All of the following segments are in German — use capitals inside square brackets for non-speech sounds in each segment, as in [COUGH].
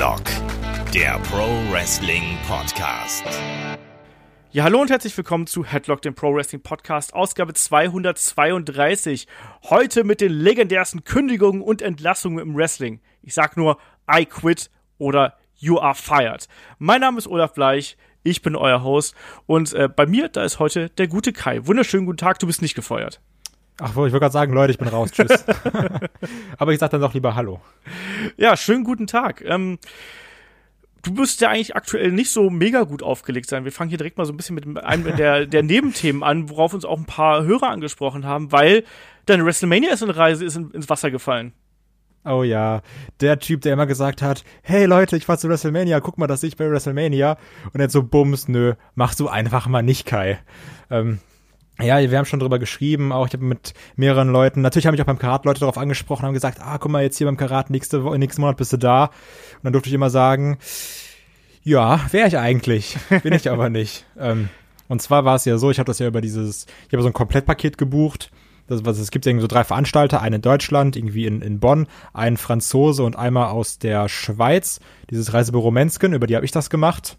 Headlock, der Pro Wrestling Podcast. Ja, hallo und herzlich willkommen zu Headlock, dem Pro Wrestling Podcast, Ausgabe 232. Heute mit den legendärsten Kündigungen und Entlassungen im Wrestling. Ich sag nur I quit oder You are fired. Mein Name ist Olaf Bleich, ich bin euer Host und äh, bei mir, da ist heute der gute Kai. Wunderschönen guten Tag, du bist nicht gefeuert. Ach, ich wollte gerade sagen, Leute, ich bin raus, tschüss. [LAUGHS] Aber ich sag dann doch lieber Hallo. Ja, schönen guten Tag. Ähm, du müsstest ja eigentlich aktuell nicht so mega gut aufgelegt sein. Wir fangen hier direkt mal so ein bisschen mit einem der, der Nebenthemen an, worauf uns auch ein paar Hörer angesprochen haben, weil deine WrestleMania ist in Reise ist in, ins Wasser gefallen. Oh ja, der Typ, der immer gesagt hat, hey Leute, ich fahr zu WrestleMania, guck mal, dass ich bei WrestleMania. Und jetzt so, bums, nö, mach du einfach mal nicht, Kai. Ähm, ja, wir haben schon drüber geschrieben, auch ich habe mit mehreren Leuten, natürlich haben mich auch beim Karat Leute darauf angesprochen, haben gesagt, ah, guck mal, jetzt hier beim Karat, nächste Woche, nächsten Monat bist du da. Und dann durfte ich immer sagen, ja, wäre ich eigentlich, bin ich aber nicht. [LAUGHS] Ähm, und zwar war es ja so, ich habe das ja über dieses, ich habe so ein Komplettpaket gebucht. Das, was, es gibt ja irgendwie so drei Veranstalter, einen in Deutschland, irgendwie in, in Bonn, einen Franzose und einmal aus der Schweiz, dieses Reisebüro Mensken, über die habe ich das gemacht.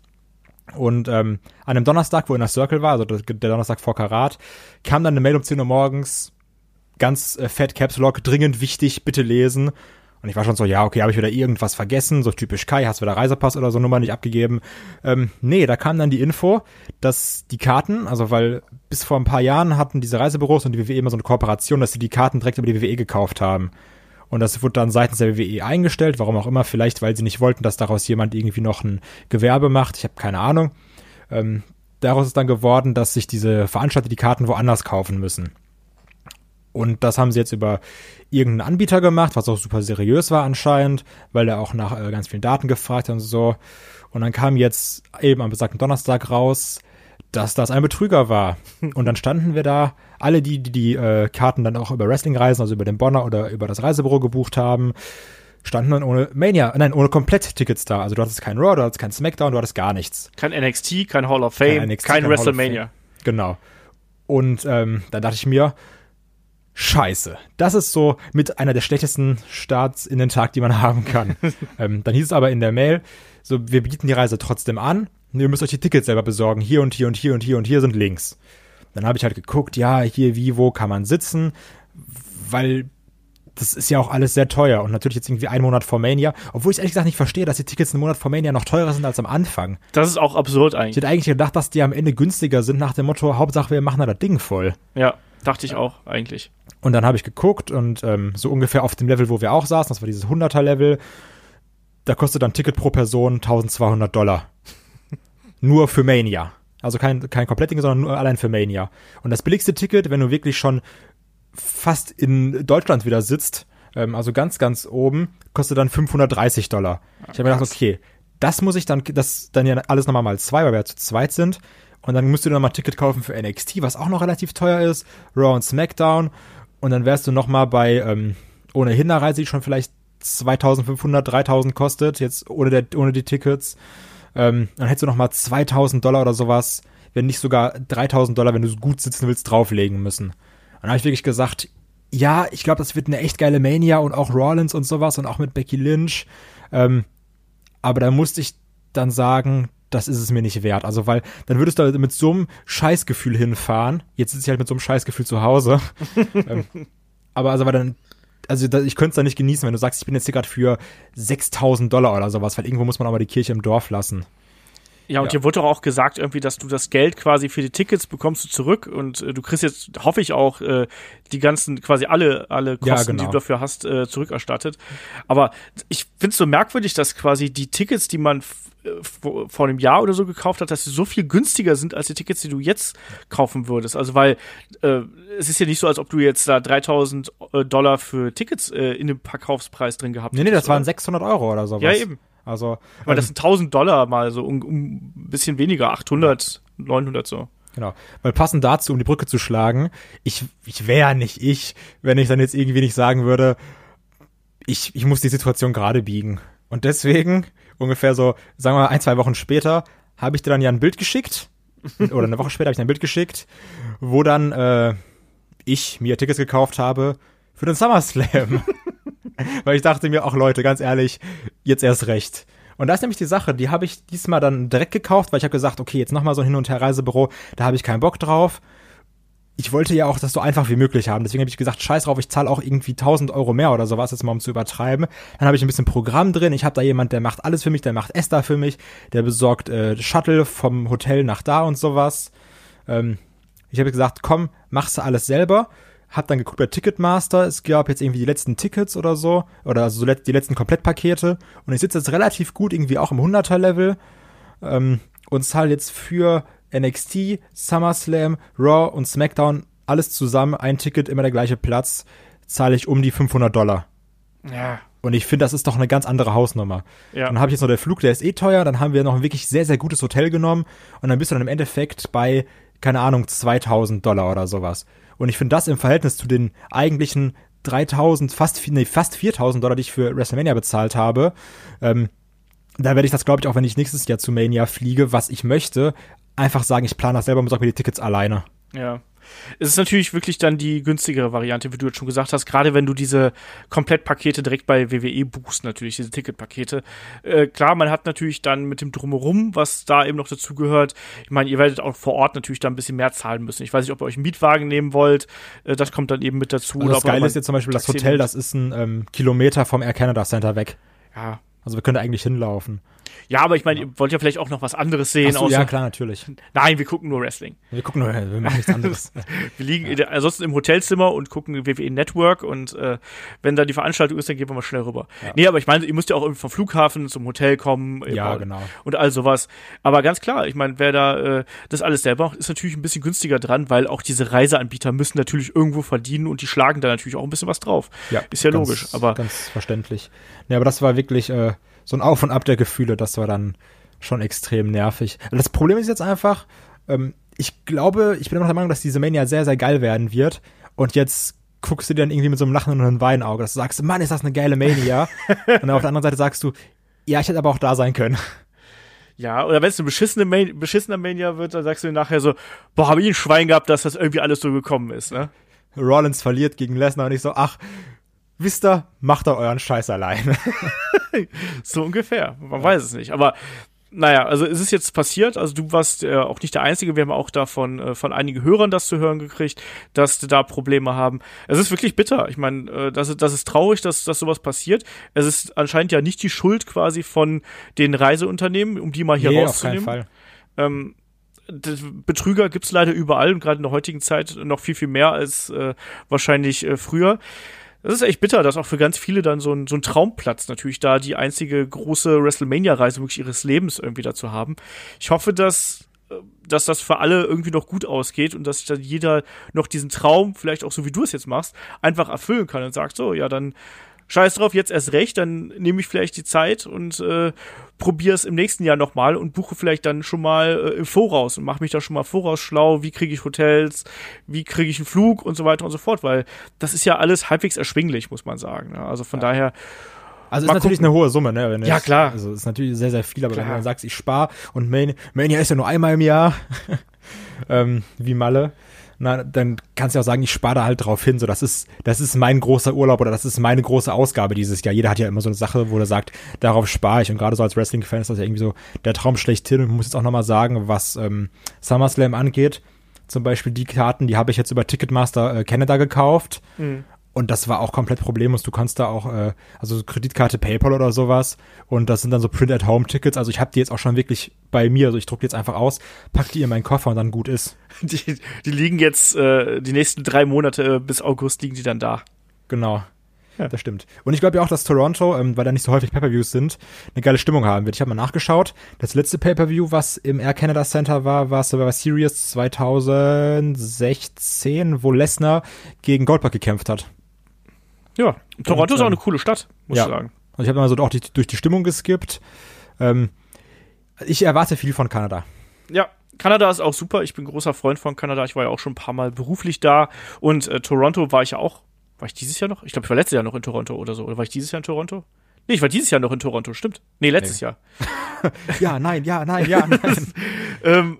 Und ähm, an einem Donnerstag, wo in der Circle war, also der Donnerstag vor Karat, kam dann eine Mail um 10 Uhr morgens, ganz äh, fett Caps Lock, dringend wichtig, bitte lesen. Und ich war schon so, ja, okay, habe ich wieder irgendwas vergessen, so typisch Kai, hast du wieder Reisepass oder so Nummer nicht abgegeben. Ähm, nee, da kam dann die Info, dass die Karten, also weil bis vor ein paar Jahren hatten diese Reisebüros und die WWE immer so eine Kooperation, dass sie die Karten direkt über die WWE gekauft haben. Und das wurde dann seitens der WWE eingestellt, warum auch immer, vielleicht weil sie nicht wollten, dass daraus jemand irgendwie noch ein Gewerbe macht. Ich habe keine Ahnung. Ähm, daraus ist dann geworden, dass sich diese Veranstalter die Karten woanders kaufen müssen. Und das haben sie jetzt über irgendeinen Anbieter gemacht, was auch super seriös war anscheinend, weil er auch nach äh, ganz vielen Daten gefragt hat und so. Und dann kam jetzt eben am besagten Donnerstag raus, dass das ein Betrüger war. [LAUGHS] Und dann standen wir da, alle die, die die äh, Karten dann auch über Wrestling reisen, also über den Bonner oder über das Reisebüro gebucht haben, standen dann ohne Mania, nein, ohne Komplett-Tickets da. Also du hattest kein Raw, du hattest kein Smackdown, du hattest gar nichts. Kein NXT, kein Hall of Fame, kein, NXT, kein, kein WrestleMania. Genau. Und ähm, dann dachte ich mir, Scheiße. Das ist so mit einer der schlechtesten Starts in den Tag, die man [LAUGHS] haben kann. [LAUGHS] ähm, dann hieß es aber in der Mail, so, wir bieten die Reise trotzdem an, ihr müsst euch die Tickets selber besorgen. Hier und hier und hier und hier und hier sind Links. Dann habe ich halt geguckt, ja, hier, wie, wo kann man sitzen, weil das ist ja auch alles sehr teuer und natürlich jetzt irgendwie einen Monat vor Mania, obwohl ich ehrlich gesagt nicht verstehe, dass die Tickets einen Monat vor Mania noch teurer sind als am Anfang. Das ist auch absurd eigentlich. Ich hätte eigentlich gedacht, dass die am Ende günstiger sind nach dem Motto, Hauptsache wir machen da das Ding voll. Ja, dachte ich auch eigentlich. Und dann habe ich geguckt und ähm, so ungefähr auf dem Level, wo wir auch saßen, das war dieses 100er Level, da kostet dann Ticket pro Person 1200 Dollar. Nur für Mania. Also kein, kein Komplettding, sondern nur allein für Mania. Und das billigste Ticket, wenn du wirklich schon fast in Deutschland wieder sitzt, ähm, also ganz, ganz oben, kostet dann 530 Dollar. ich habe mir gedacht, okay, das muss ich dann, das dann ja alles nochmal mal zwei, weil wir ja zu zweit sind. Und dann musst du nochmal Ticket kaufen für NXT, was auch noch relativ teuer ist, Raw und SmackDown. Und dann wärst du nochmal bei, ähm, ohnehin eine Reise, die schon vielleicht 2500, 3000 kostet, jetzt ohne, der, ohne die Tickets. Ähm, dann hättest du noch mal 2000 Dollar oder sowas, wenn nicht sogar 3000 Dollar, wenn du gut sitzen willst, drauflegen müssen. Und dann habe ich wirklich gesagt, ja, ich glaube, das wird eine echt geile Mania und auch Rollins und sowas und auch mit Becky Lynch. Ähm, aber da musste ich dann sagen, das ist es mir nicht wert. Also, weil dann würdest du mit so einem Scheißgefühl hinfahren. Jetzt sitze ich halt mit so einem Scheißgefühl zu Hause. [LAUGHS] ähm, aber also, weil dann also ich könnte es da nicht genießen, wenn du sagst, ich bin jetzt hier gerade für 6000 Dollar oder sowas, weil irgendwo muss man aber die Kirche im Dorf lassen. Ja, und ja. dir wurde doch auch gesagt, irgendwie, dass du das Geld quasi für die Tickets bekommst du zurück und äh, du kriegst jetzt, hoffe ich auch, äh, die ganzen, quasi alle, alle Kosten, ja, genau. die du dafür hast, äh, zurückerstattet. Aber ich finde es so merkwürdig, dass quasi die Tickets, die man vor einem Jahr oder so gekauft hat, dass sie so viel günstiger sind als die Tickets, die du jetzt kaufen würdest. Also weil äh, es ist ja nicht so, als ob du jetzt da 3000 äh, Dollar für Tickets äh, in dem Verkaufspreis drin gehabt hättest. Nee, nee, das oder? waren 600 Euro oder sowas. Ja, eben. Also, aber ähm, das sind 1000 Dollar mal so um, um ein bisschen weniger, 800, 900 so. Genau. Weil passend dazu, um die Brücke zu schlagen, ich, ich wäre nicht ich, wenn ich dann jetzt irgendwie nicht sagen würde, ich, ich muss die Situation gerade biegen. Und deswegen ungefähr so, sagen wir mal, ein, zwei Wochen später, habe ich dir dann ja ein Bild geschickt. [LAUGHS] oder eine Woche später habe ich ein Bild geschickt, wo dann äh, ich mir Tickets gekauft habe für den SummerSlam. [LAUGHS] Weil ich dachte mir, auch Leute, ganz ehrlich, jetzt erst recht. Und da ist nämlich die Sache, die habe ich diesmal dann direkt gekauft, weil ich habe gesagt, okay, jetzt nochmal so ein Hin- und Her-Reisebüro, da habe ich keinen Bock drauf. Ich wollte ja auch das so einfach wie möglich haben. Deswegen habe ich gesagt, scheiß drauf, ich zahle auch irgendwie 1000 Euro mehr oder sowas, jetzt mal um zu übertreiben. Dann habe ich ein bisschen Programm drin. Ich habe da jemand, der macht alles für mich, der macht Esther für mich, der besorgt äh, Shuttle vom Hotel nach da und sowas. Ähm, ich habe gesagt, komm, machst du alles selber hab dann geguckt bei Ticketmaster, es gab jetzt irgendwie die letzten Tickets oder so, oder also die letzten Komplettpakete und ich sitze jetzt relativ gut irgendwie auch im 100er Level ähm, und zahle jetzt für NXT, SummerSlam, Raw und SmackDown alles zusammen, ein Ticket, immer der gleiche Platz, zahle ich um die 500 Dollar. Ja. Und ich finde, das ist doch eine ganz andere Hausnummer. Ja. Dann habe ich jetzt noch der Flug, der ist eh teuer, dann haben wir noch ein wirklich sehr, sehr gutes Hotel genommen und dann bist du dann im Endeffekt bei, keine Ahnung, 2000 Dollar oder sowas. Und ich finde das im Verhältnis zu den eigentlichen 3000, fast, nee, fast 4000 Dollar, die ich für WrestleMania bezahlt habe, ähm, da werde ich das, glaube ich, auch wenn ich nächstes Jahr zu Mania fliege, was ich möchte, einfach sagen, ich plane das selber und besorge mir die Tickets alleine. Ja. Es ist natürlich wirklich dann die günstigere Variante, wie du jetzt schon gesagt hast, gerade wenn du diese Komplettpakete direkt bei WWE buchst, natürlich, diese Ticketpakete. Äh, klar, man hat natürlich dann mit dem Drumherum, was da eben noch dazu gehört, ich meine, ihr werdet auch vor Ort natürlich da ein bisschen mehr zahlen müssen. Ich weiß nicht, ob ihr euch einen Mietwagen nehmen wollt, äh, das kommt dann eben mit dazu. Also das Geile ist jetzt zum Beispiel das Hotel, das ist ein ähm, Kilometer vom Air Canada Center weg. Ja. Also wir können da eigentlich hinlaufen. Ja, aber ich meine, ihr wollt ja vielleicht auch noch was anderes sehen. So, ja, klar, natürlich. Nein, wir gucken nur Wrestling. Wir gucken nur, wir machen nichts [LAUGHS] anderes. wir liegen ja. ansonsten im Hotelzimmer und gucken WWE Network und äh, wenn da die Veranstaltung ist, dann gehen wir mal schnell rüber. Ja. Nee, aber ich meine, ihr müsst ja auch irgendwie vom Flughafen zum Hotel kommen. Ja, genau. Und all sowas. Aber ganz klar, ich meine, wer da äh, das alles selber macht, ist natürlich ein bisschen günstiger dran, weil auch diese Reiseanbieter müssen natürlich irgendwo verdienen und die schlagen da natürlich auch ein bisschen was drauf. Ja, ist ja ganz, logisch. Aber ganz verständlich. Ja, aber das war wirklich äh, so ein Auf und Ab der Gefühle, das war dann schon extrem nervig. Das Problem ist jetzt einfach, ähm, ich glaube, ich bin immer noch der Meinung, dass diese Mania sehr, sehr geil werden wird. Und jetzt guckst du dir dann irgendwie mit so einem lachenden und einem Weinauge, dass du sagst, Mann, ist das eine geile Mania. [LAUGHS] und dann auf der anderen Seite sagst du, ja, ich hätte aber auch da sein können. Ja, oder wenn es eine beschissene Man beschissener Mania wird, dann sagst du nachher so, boah, habe ich ein Schwein gehabt, dass das irgendwie alles so gekommen ist, ne? Rollins verliert gegen Lesnar und ich so, ach, wisst ihr, macht doch euren Scheiß alleine. [LAUGHS] so ungefähr. Man ja. weiß es nicht. Aber naja, also es ist jetzt passiert, also du warst äh, auch nicht der Einzige, wir haben auch davon äh, von einigen Hörern das zu hören gekriegt, dass da Probleme haben. Es ist wirklich bitter. Ich meine, äh, das, ist, das ist traurig, dass, dass sowas passiert. Es ist anscheinend ja nicht die Schuld quasi von den Reiseunternehmen, um die mal hier nee, rauszunehmen. Auf keinen Fall. Ähm, Betrüger gibt's leider überall und gerade in der heutigen Zeit noch viel, viel mehr als äh, wahrscheinlich äh, früher das ist echt bitter, dass auch für ganz viele dann so ein, so ein Traumplatz natürlich da die einzige große WrestleMania-Reise wirklich ihres Lebens irgendwie dazu haben. Ich hoffe, dass äh, dass das für alle irgendwie noch gut ausgeht und dass sich dann jeder noch diesen Traum, vielleicht auch so wie du es jetzt machst, einfach erfüllen kann und sagt, so, ja, dann scheiß drauf, jetzt erst recht, dann nehme ich vielleicht die Zeit und äh, probiere es im nächsten Jahr nochmal und buche vielleicht dann schon mal äh, im Voraus und mache mich da schon mal voraus schlau, wie kriege ich Hotels, wie kriege ich einen Flug und so weiter und so fort, weil das ist ja alles halbwegs erschwinglich, muss man sagen. Ne? Also von ja. daher. Also ist natürlich gucken. eine hohe Summe, ne? ja, jetzt, klar. Also ist natürlich sehr, sehr viel, aber klar. wenn man sagt, ich spare und Mania, Mania ist ja nur einmal im Jahr, [LAUGHS] ähm, wie Malle, na, dann kannst du auch sagen, ich spare da halt drauf hin. So, das ist, das ist mein großer Urlaub oder das ist meine große Ausgabe dieses Jahr. Jeder hat ja immer so eine Sache, wo er sagt, darauf spare ich. Und gerade so als Wrestling-Fan ist das ja irgendwie so der Traum schlechthin. Und ich muss jetzt auch nochmal sagen, was ähm, SummerSlam angeht. Zum Beispiel die Karten, die habe ich jetzt über Ticketmaster äh, Canada gekauft. Mhm. Und das war auch komplett problemlos. Du kannst da auch, äh, also Kreditkarte PayPal oder sowas. Und das sind dann so Print-at-Home-Tickets. Also ich habe die jetzt auch schon wirklich bei mir. Also ich druck die jetzt einfach aus, pack die in meinen Koffer und dann gut ist. [LAUGHS] Die, die liegen jetzt äh, die nächsten drei Monate bis August liegen die dann da. Genau. Ja. Das stimmt. Und ich glaube ja auch, dass Toronto, ähm, weil da nicht so häufig Pay-Per-Views sind, eine geile Stimmung haben wird. Ich habe mal nachgeschaut. Das letzte Pay-Per-View, was im Air Canada Center war, war Survivor Series 2016, wo Lesnar gegen Goldberg gekämpft hat. Ja, Toronto und, ist auch eine ähm, coole Stadt, muss ja. ich sagen. Also ich habe immer so auch die, durch die Stimmung geskippt. Ähm, ich erwarte viel von Kanada. Ja, Kanada ist auch super. Ich bin großer Freund von Kanada. Ich war ja auch schon ein paar Mal beruflich da. Und äh, Toronto war ich ja auch. War ich dieses Jahr noch? Ich glaube, ich war letztes Jahr noch in Toronto oder so. Oder war ich dieses Jahr in Toronto? Nee, ich war dieses Jahr noch in Toronto, stimmt. Nee, letztes nee. Jahr. [LAUGHS] ja, nein, ja, nein, ja, nein. [LAUGHS] ähm,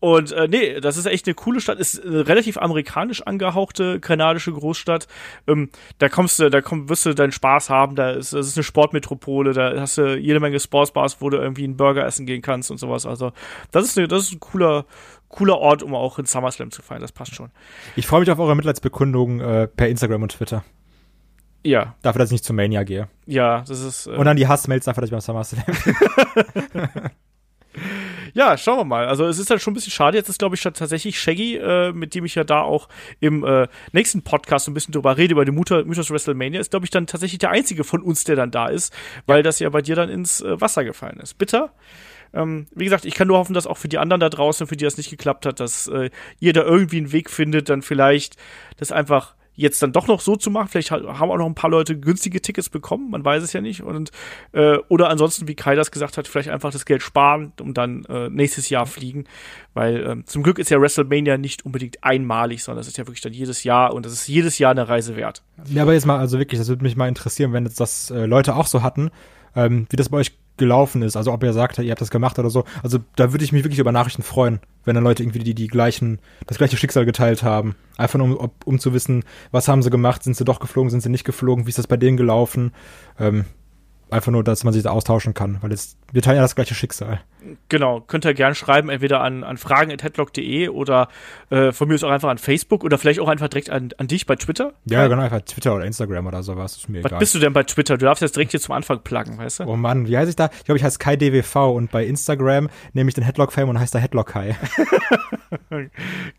Und äh, nee, das ist echt eine coole Stadt, ist eine relativ amerikanisch angehauchte kanadische Großstadt. Ähm, da kommst du, da komm, wirst du deinen Spaß haben, da ist, das ist eine Sportmetropole, da hast du jede Menge Sportsbars, wo du irgendwie einen Burger essen gehen kannst und sowas. Also, das ist, eine, das ist ein cooler, cooler Ort, um auch in SummerSlam zu feiern, das passt schon. Ich freue mich auf eure Mitleidsbekundung äh, per Instagram und Twitter. Ja. Dafür, dass ich nicht zur Mania gehe. Ja, das ist. Äh und dann die Hassmails dafür, dass ich beim SummerSlam [LAUGHS] [LAUGHS] ja, schauen wir mal. Also es ist halt schon ein bisschen schade. Jetzt ist, glaube ich, tatsächlich Shaggy, äh, mit dem ich ja da auch im äh, nächsten Podcast so ein bisschen drüber rede, über die Mythos WrestleMania, ist, glaube ich, dann tatsächlich der einzige von uns, der dann da ist, weil das ja bei dir dann ins äh, Wasser gefallen ist. Bitter. Ähm, wie gesagt, ich kann nur hoffen, dass auch für die anderen da draußen, für die das nicht geklappt hat, dass äh, ihr da irgendwie einen Weg findet, dann vielleicht das einfach jetzt dann doch noch so zu machen. Vielleicht haben auch noch ein paar Leute günstige Tickets bekommen, man weiß es ja nicht. Und äh, oder ansonsten, wie Kai das gesagt hat, vielleicht einfach das Geld sparen und dann äh, nächstes Jahr fliegen. Weil ähm, zum Glück ist ja WrestleMania nicht unbedingt einmalig, sondern das ist ja wirklich dann jedes Jahr und das ist jedes Jahr eine Reise wert. Ja, aber jetzt mal, also wirklich, das würde mich mal interessieren, wenn jetzt das äh, Leute auch so hatten, ähm, wie das bei euch gelaufen ist. Also ob ihr sagt, ihr habt das gemacht oder so. Also da würde ich mich wirklich über Nachrichten freuen, wenn dann Leute irgendwie die, die gleichen, das gleiche Schicksal geteilt haben. Einfach nur, um, um zu wissen, was haben sie gemacht, sind sie doch geflogen, sind sie nicht geflogen, wie ist das bei denen gelaufen. Ähm, einfach nur, dass man sich da austauschen kann, weil es, wir teilen ja das gleiche Schicksal. Genau, könnt ihr gerne schreiben, entweder an, an fragen.headlock.de oder äh, von mir ist auch einfach an Facebook oder vielleicht auch einfach direkt an, an dich bei Twitter. Ja, genau, einfach Twitter oder Instagram oder sowas, ist mir Was egal. bist du denn bei Twitter? Du darfst jetzt direkt hier zum Anfang pluggen, weißt du? Oh Mann, wie heiße ich da? Ich glaube, ich heiße KaiDWV und bei Instagram nehme ich den Headlock-Fame und heißt da Headlock Kai. [LAUGHS]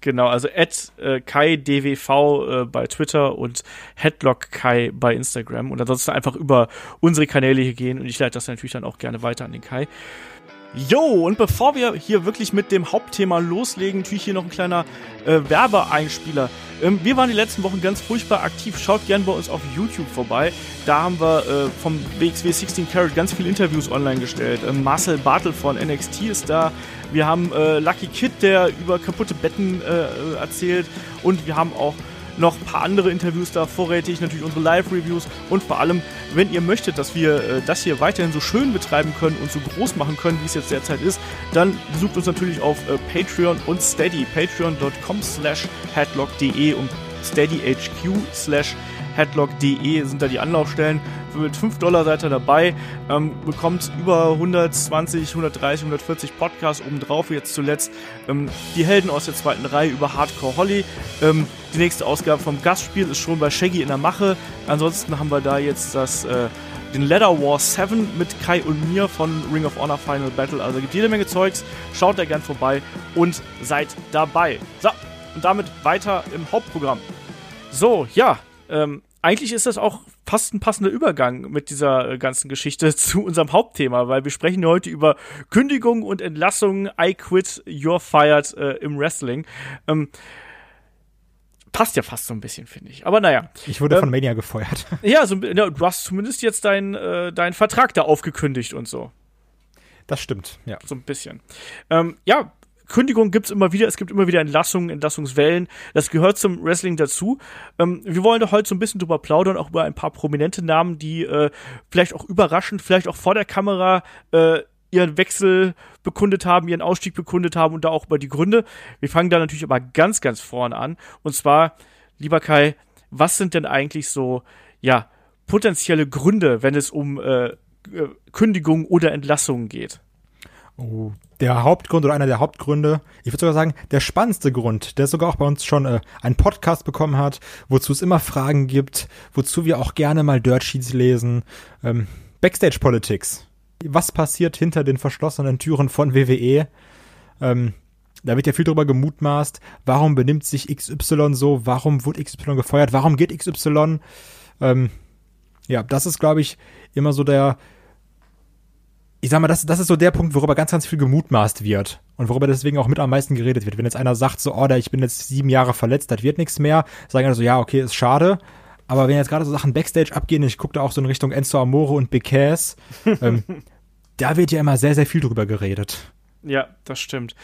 genau, also at äh, KaiDWV äh, bei Twitter und Headlock Kai bei Instagram und ansonsten einfach über unsere Kanäle hier gehen und ich leite das natürlich dann auch gerne weiter an den Kai. Jo, und bevor wir hier wirklich mit dem Hauptthema loslegen, natürlich hier noch ein kleiner äh, Werbeeinspieler. Ähm, wir waren die letzten Wochen ganz furchtbar aktiv. Schaut gerne bei uns auf YouTube vorbei. Da haben wir äh, vom WXW 16 Carat ganz viele Interviews online gestellt. Ähm, Marcel Bartel von NXT ist da. Wir haben äh, Lucky Kid, der über kaputte Betten äh, erzählt. Und wir haben auch noch ein paar andere Interviews da vorrätig, natürlich unsere Live-Reviews. Und vor allem, wenn ihr möchtet, dass wir äh, das hier weiterhin so schön betreiben können und so groß machen können, wie es jetzt derzeit ist, dann besucht uns natürlich auf äh, Patreon und Steady, patreon.com slash headlock.de und steadyhq slash headlock.de sind da die Anlaufstellen. Mit 5 Dollar seid ihr dabei, ähm, bekommt über 120, 130, 140 Podcasts obendrauf. Jetzt zuletzt ähm, die Helden aus der zweiten Reihe über Hardcore Holly. Ähm, die nächste Ausgabe vom Gastspiel ist schon bei Shaggy in der Mache. Ansonsten haben wir da jetzt das äh, den Leather War 7 mit Kai und mir von Ring of Honor Final Battle. Also gibt jede Menge Zeugs. Schaut da gern vorbei und seid dabei. So, und damit weiter im Hauptprogramm. So, ja, ähm, eigentlich ist das auch fast ein passender Übergang mit dieser äh, ganzen Geschichte [LAUGHS] zu unserem Hauptthema, weil wir sprechen heute über Kündigung und Entlassung, I quit, you're fired äh, im Wrestling. Ähm, passt ja fast so ein bisschen, finde ich. Aber naja. Ich wurde ähm, von Mania gefeuert. [LAUGHS] Ja, so, ja, du hast zumindest jetzt deinen äh, dein Vertrag da aufgekündigt und so. Das stimmt, ja. So ein bisschen. Ähm, ja, Kündigung gibt's immer wieder, es gibt immer wieder Entlassungen, Entlassungswellen. Das gehört zum Wrestling dazu. Ähm, wir wollen da heute so ein bisschen drüber plaudern, auch über ein paar prominente Namen, die äh, vielleicht auch überraschend, vielleicht auch vor der Kamera äh, ihren Wechsel bekundet haben, ihren Ausstieg bekundet haben und da auch über die Gründe. Wir fangen da natürlich aber ganz, ganz vorne an. Und zwar, lieber Kai, was sind denn eigentlich so, ja, potenzielle Gründe, wenn es um äh Kündigung oder Entlassungen geht? Oh, der Hauptgrund oder einer der Hauptgründe, ich würde sogar sagen, der spannendste Grund, der sogar auch bei uns schon äh, einen Podcast bekommen hat, wozu es immer Fragen gibt, wozu wir auch gerne mal Dirt Sheets lesen. Ähm, Backstage Politics. Was passiert hinter den verschlossenen Türen von WWE? Ähm, da wird ja viel drüber gemutmaßt, warum benimmt sich XY so, warum wurde XY gefeuert, warum geht XY? Ähm, ja, das ist, glaube ich, immer so der, ich sag mal, das, das ist so der Punkt, worüber ganz, ganz viel gemutmaßt wird und worüber deswegen auch mit am meisten geredet wird. Wenn jetzt einer sagt, so, oh, ich bin jetzt sieben Jahre verletzt, das wird nichts mehr, sagen alle so, ja, okay, ist schade. Aber wenn jetzt gerade so Sachen Backstage abgehen, ich gucke da auch so in Richtung Enzo Amore und Big Cass, [LAUGHS] ähm, da wird ja immer sehr, sehr viel drüber geredet. Ja, das stimmt.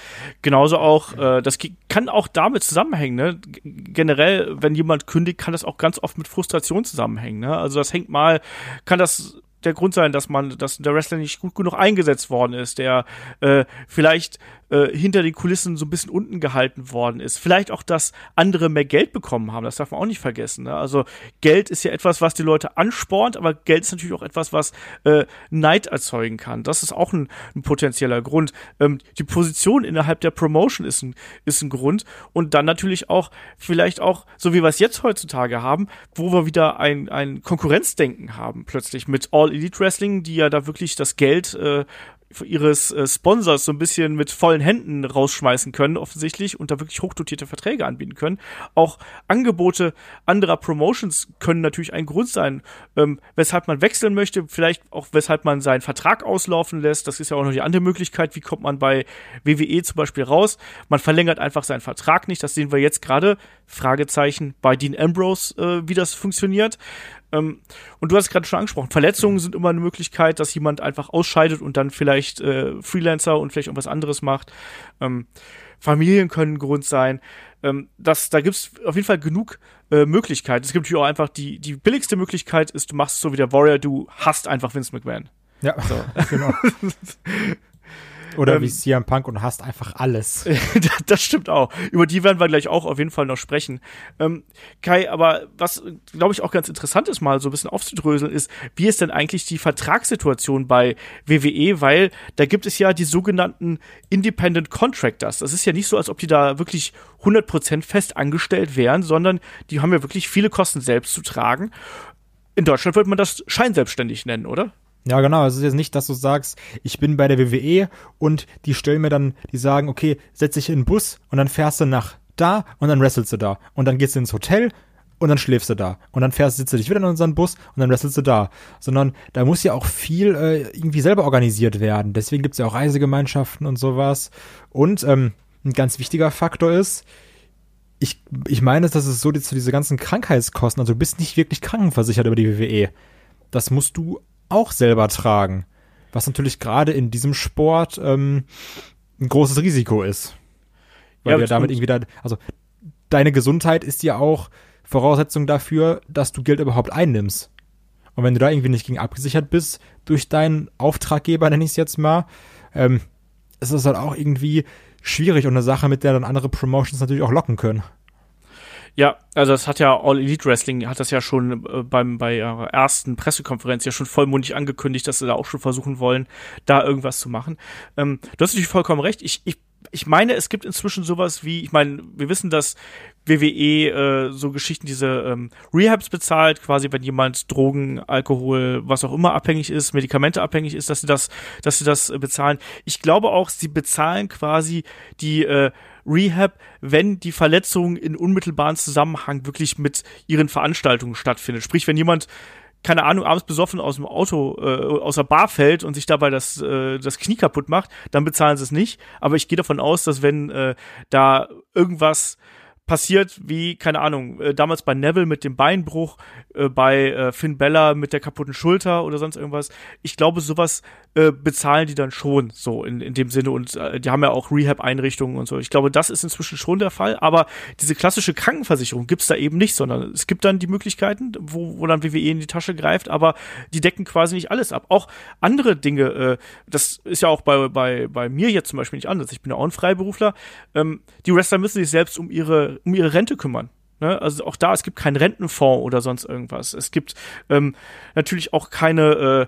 Genauso auch, äh, das kann auch damit zusammenhängen, ne? Generell, wenn jemand kündigt, kann das auch ganz oft mit Frustration zusammenhängen, ne? Also das hängt mal, kann das der Grund sein, dass man, dass der Wrestler nicht gut genug eingesetzt worden ist, der äh, vielleicht äh, hinter den Kulissen so ein bisschen unten gehalten worden ist. Vielleicht auch, dass andere mehr Geld bekommen haben, das darf man auch nicht vergessen. Ne? Also Geld ist ja etwas, was die Leute anspornt, aber Geld ist natürlich auch etwas, was äh, Neid erzeugen kann. Das ist auch ein, ein potenzieller Grund. Ähm, die Position innerhalb der Promotion ist ein, ist ein Grund und dann natürlich auch vielleicht auch, so wie wir es jetzt heutzutage haben, wo wir wieder ein, ein Konkurrenzdenken haben plötzlich mit All Elite Wrestling, die ja da wirklich das Geld äh, ihres äh, Sponsors so ein bisschen mit vollen Händen rausschmeißen können, offensichtlich, und da wirklich hochdotierte Verträge anbieten können. Auch Angebote anderer Promotions können natürlich ein Grund sein, ähm, weshalb man wechseln möchte, vielleicht auch weshalb man seinen Vertrag auslaufen lässt. Das ist ja auch noch die andere Möglichkeit. Wie kommt man bei WWE zum Beispiel raus? Man verlängert einfach seinen Vertrag nicht. Das sehen wir jetzt gerade. Fragezeichen bei Dean Ambrose, äh, wie das funktioniert. Ähm, und du hast gerade schon angesprochen, Verletzungen sind immer eine Möglichkeit, dass jemand einfach ausscheidet und dann vielleicht äh, Freelancer und vielleicht irgendwas anderes macht. Ähm, Familien können ein Grund sein. Ähm, das, da gibt es auf jeden Fall genug äh, Möglichkeiten. Es gibt natürlich auch einfach die, die billigste Möglichkeit ist, du machst so wie der Warrior, du hast einfach Vince McMahon. Ja, so. [LAUGHS] genau. [LAUGHS] Oder ähm, wie CM Punk und hast einfach alles. [LAUGHS] das stimmt auch. Über die werden wir gleich auch auf jeden Fall noch sprechen. Ähm, Kai, aber was, glaube ich, auch ganz interessant ist, mal so ein bisschen aufzudröseln, ist, wie ist denn eigentlich die Vertragssituation bei WWE? Weil da gibt es ja die sogenannten Independent Contractors. Das ist ja nicht so, als ob die da wirklich 100% fest angestellt wären, sondern die haben ja wirklich viele Kosten selbst zu tragen. In Deutschland würde man das scheinselbstständig nennen, oder? Ja, genau. Es ist jetzt nicht, dass du sagst, ich bin bei der WWE und die stellen mir dann, die sagen, okay, setz dich in den Bus und dann fährst du nach da und dann wrestelst du da. Und dann gehst du ins Hotel und dann schläfst du da. Und dann fährst, sitzt du dich wieder in unseren Bus und dann wrestelst du da. Sondern da muss ja auch viel äh, irgendwie selber organisiert werden. Deswegen gibt's ja auch Reisegemeinschaften und sowas. Und ähm, ein ganz wichtiger Faktor ist, ich, ich meine, dass es so zu diese ganzen Krankheitskosten, also du bist nicht wirklich krankenversichert über die WWE. Das musst du auch selber tragen. Was natürlich gerade in diesem Sport ähm, ein großes Risiko ist. Weil ja, wir damit irgendwie da, also deine Gesundheit ist ja auch Voraussetzung dafür, dass du Geld überhaupt einnimmst. Und wenn du da irgendwie nicht gegen abgesichert bist, durch deinen Auftraggeber, nenne ich es jetzt mal, ähm, ist das halt auch irgendwie schwierig und eine Sache, mit der dann andere Promotions natürlich auch locken können. Ja, also das hat ja All Elite Wrestling hat das ja schon äh, beim bei ihrer ersten Pressekonferenz ja schon vollmundig angekündigt, dass sie da auch schon versuchen wollen, da irgendwas zu machen. Ähm, du hast natürlich vollkommen recht. Ich, ich ich meine, es gibt inzwischen sowas wie, ich meine, wir wissen, dass WWE äh, so Geschichten, diese ähm, Rehabs bezahlt, quasi wenn jemand Drogen, Alkohol, was auch immer abhängig ist, Medikamente abhängig ist, dass sie das, dass sie das bezahlen. Ich glaube auch, sie bezahlen quasi die äh, Rehab, wenn die Verletzung in unmittelbaren Zusammenhang wirklich mit ihren Veranstaltungen stattfindet. Sprich, wenn jemand keine Ahnung, abends besoffen aus dem Auto, äh, aus der Bar fällt und sich dabei das, äh, das Knie kaputt macht, dann bezahlen sie es nicht. Aber ich gehe davon aus, dass wenn äh, da irgendwas passiert, wie, keine Ahnung, äh, damals bei Neville mit dem Beinbruch, äh, bei äh, Finn Bella mit der kaputten Schulter oder sonst irgendwas. Ich glaube, sowas äh, bezahlen die dann schon so in, in dem Sinne und äh, die haben ja auch Rehab-Einrichtungen und so. Ich glaube, das ist inzwischen schon der Fall, aber diese klassische Krankenversicherung gibt's da eben nicht, sondern es gibt dann die Möglichkeiten, wo, wo dann WWE in die Tasche greift, aber die decken quasi nicht alles ab. Auch andere Dinge, äh, das ist ja auch bei, bei, bei mir jetzt zum Beispiel nicht anders. Ich bin ja auch ein Freiberufler. Ähm, die Wrestler müssen sich selbst um ihre um ihre Rente kümmern. Ne? Also auch da, es gibt keinen Rentenfonds oder sonst irgendwas. Es gibt ähm, natürlich auch keine,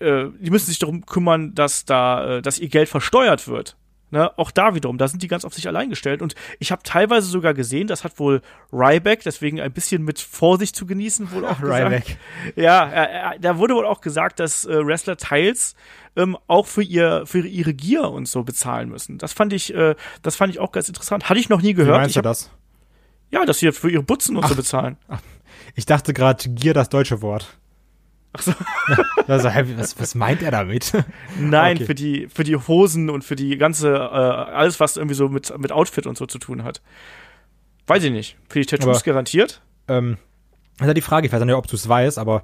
äh, äh, die müssen sich darum kümmern, dass da, äh, dass ihr Geld versteuert wird. Ne, auch da wiederum, da sind die ganz auf sich allein gestellt. Und ich habe teilweise sogar gesehen, das hat wohl Ryback, deswegen ein bisschen mit Vorsicht zu genießen, wohl auch [LAUGHS] gesagt. Ryback. Ja, äh, da wurde wohl auch gesagt, dass äh, Wrestler teils ähm, auch für ihr für ihre Gier und so bezahlen müssen. Das fand ich, äh, das fand ich auch ganz interessant. Hatte ich noch nie gehört. Wie meinst hab, du das? Ja, dass sie für ihre Butzen und ach, so bezahlen. Ach, ich dachte gerade Gier das deutsche Wort. So. [LAUGHS] also, was, was meint er damit? Nein, okay. für die für die Hosen und für die ganze äh, alles was irgendwie so mit mit Outfit und so zu tun hat. Weiß ich nicht. Für die Tattoos aber, garantiert? Ähm, ja die Frage, ich weiß nicht, ob du es weißt, aber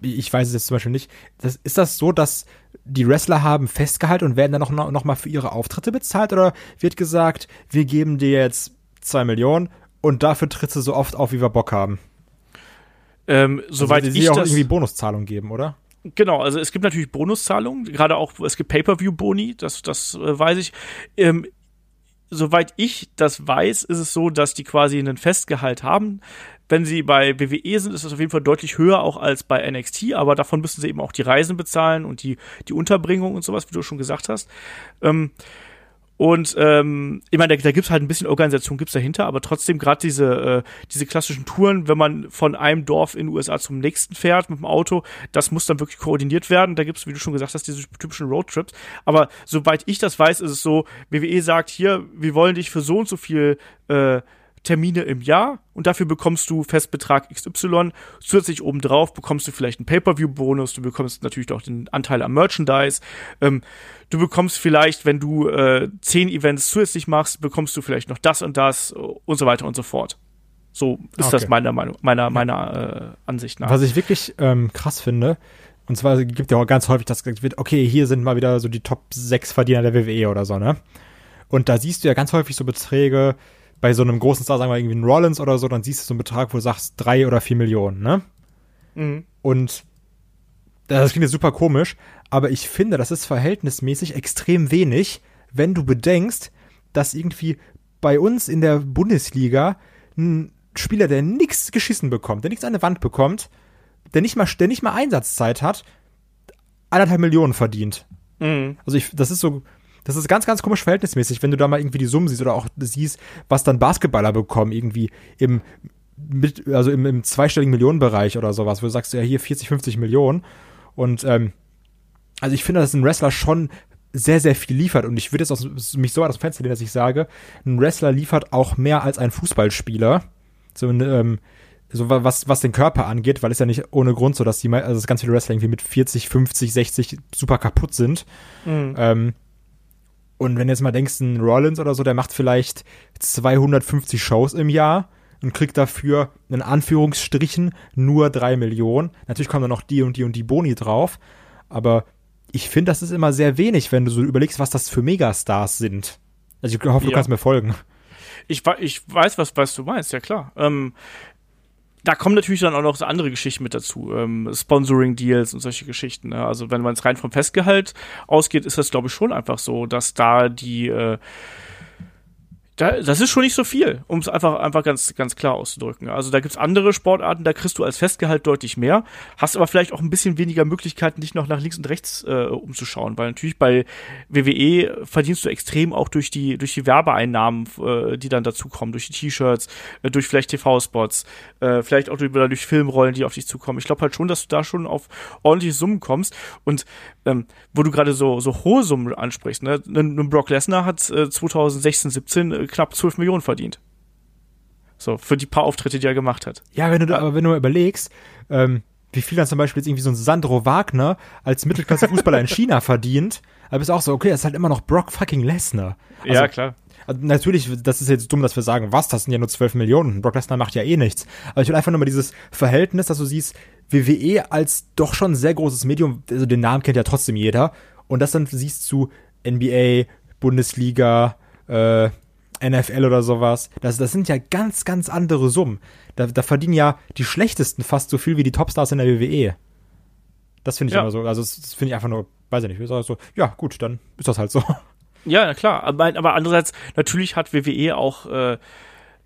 ich weiß es jetzt zum Beispiel nicht. Das, ist das so, dass die Wrestler haben Festgehalt und werden dann noch, noch mal für ihre Auftritte bezahlt? Oder wird gesagt, wir geben dir jetzt zwei Millionen und dafür trittst du so oft auf, wie wir Bock haben? Ähm, soweit also, die ich auch das irgendwie Bonuszahlungen geben, oder? Genau, also es gibt natürlich Bonuszahlungen, gerade auch, es gibt Pay-Per-View-Boni, das, das äh, weiß ich. Ähm, soweit ich das weiß, ist es so, dass die quasi einen Festgehalt haben. Wenn sie bei WWE sind, ist das auf jeden Fall deutlich höher auch als bei NXT, aber davon müssen sie eben auch die Reisen bezahlen und die, die Unterbringung und sowas, wie du schon gesagt hast. Ähm, und ähm, ich meine, da, da gibt es halt ein bisschen Organisation gibt's dahinter, aber trotzdem gerade diese, äh, diese klassischen Touren, wenn man von einem Dorf in den USA zum nächsten fährt mit dem Auto, das muss dann wirklich koordiniert werden. Da gibt's, wie du schon gesagt hast, diese typischen Roadtrips. Aber soweit ich das weiß, ist es so, WWE sagt hier, wir wollen dich für so und so viel äh, Termine im Jahr und dafür bekommst du Festbetrag XY. Zusätzlich obendrauf bekommst du vielleicht einen Pay-Per-View-Bonus, du bekommst natürlich auch den Anteil am Merchandise. Ähm, du bekommst vielleicht, wenn du äh, zehn Events zusätzlich machst, bekommst du vielleicht noch das und das und so weiter und so fort. So ist okay. das meiner Meinung, meiner, meiner äh, Ansicht nach. Was ich wirklich ähm, krass finde, und zwar gibt ja auch ganz häufig das wird, okay, hier sind mal wieder so die Top 6 Verdiener der WWE oder so, ne? Und da siehst du ja ganz häufig so Beträge, bei so einem großen Star, sagen wir irgendwie ein Rollins oder so, dann siehst du so einen Betrag, wo du sagst, drei oder vier Millionen, ne? Mhm. Und das klingt jetzt super komisch, aber ich finde, das ist verhältnismäßig extrem wenig, wenn du bedenkst, dass irgendwie bei uns in der Bundesliga ein Spieler, der nichts geschissen bekommt, der nichts an der Wand bekommt, der nicht mal, der nicht mal Einsatzzeit hat, anderthalb Millionen verdient. Mhm. Also ich, das ist so, das ist ganz, ganz komisch verhältnismäßig, wenn du da mal irgendwie die Summen siehst oder auch siehst, was dann Basketballer bekommen, irgendwie im, mit, also im, im zweistelligen Millionenbereich oder sowas, wo du sagst, ja, hier 40, 50 Millionen. Und ähm, also ich finde, dass ein Wrestler schon sehr, sehr viel liefert. Und ich würde jetzt aus, mich so aus dem Fenster lehnen, dass ich sage, ein Wrestler liefert auch mehr als ein Fußballspieler. So, ähm, so was, was den Körper angeht, weil es ja nicht ohne Grund so, dass die, also dass ganz viele Wrestler irgendwie mit 40, 50, 60 super kaputt sind. Mhm. Ähm, und wenn du jetzt mal denkst, ein Rollins oder so, der macht vielleicht 250 Shows im Jahr und kriegt dafür in Anführungsstrichen nur drei Millionen. Natürlich kommen da noch die und die und die Boni drauf. Aber ich finde, das ist immer sehr wenig, wenn du so überlegst, was das für Megastars sind. Also ich hoffe, du ja. kannst mir folgen. Ich, ich weiß, was, was du meinst, ja klar. Ähm, da kommen natürlich dann auch noch so andere Geschichten mit dazu, ähm, Sponsoring-Deals und solche Geschichten. Ne? Also wenn man es rein vom Festgehalt ausgeht, ist das glaube ich schon einfach so, dass da die äh, da, das ist schon nicht so viel, um es einfach, einfach ganz, ganz klar auszudrücken. Also da gibt's andere Sportarten, da kriegst du als Festgehalt deutlich mehr, hast aber vielleicht auch ein bisschen weniger Möglichkeiten, dich noch nach links und rechts äh, umzuschauen, weil natürlich bei WWE verdienst du extrem auch durch die, durch die Werbeeinnahmen, äh, die dann dazukommen, durch die T-Shirts, äh, durch vielleicht TV-Spots, äh, vielleicht auch durch, durch Filmrollen, die auf dich zukommen. Ich glaube halt schon, dass du da schon auf ordentliche Summen kommst und ähm, wo du gerade so, so hohe Summen ansprichst, ne? Ein Brock Lesnar hat äh, 2016, 17 knapp 12 Millionen verdient. So, für die paar Auftritte, die er gemacht hat. Ja, wenn du, aber wenn du mal überlegst, ähm, wie viel dann zum Beispiel jetzt irgendwie so ein Sandro Wagner als Mittelklasse-Fußballer in China verdient, aber ist auch so, okay, das ist halt immer noch Brock fucking Lesnar. Also, ja, klar. Also natürlich, das ist jetzt dumm, dass wir sagen, was, das sind ja nur 12 Millionen. Brock Lesnar macht ja eh nichts. Aber ich will einfach nur mal dieses Verhältnis, dass du siehst, WWE als doch schon sehr großes Medium, also den Namen kennt ja trotzdem jeder, und das dann siehst zu NBA, Bundesliga, äh, NFL oder sowas. Das, das sind ja ganz, ganz andere Summen. Da, da verdienen ja die schlechtesten fast so viel wie die Topstars in der WWE. Das finde ich ja. immer so. Also, das finde ich einfach nur, weiß ich nicht, so, ja, gut, dann ist das halt so. [LAUGHS] Ja, na klar. Aber, aber andererseits, natürlich hat WWE auch äh,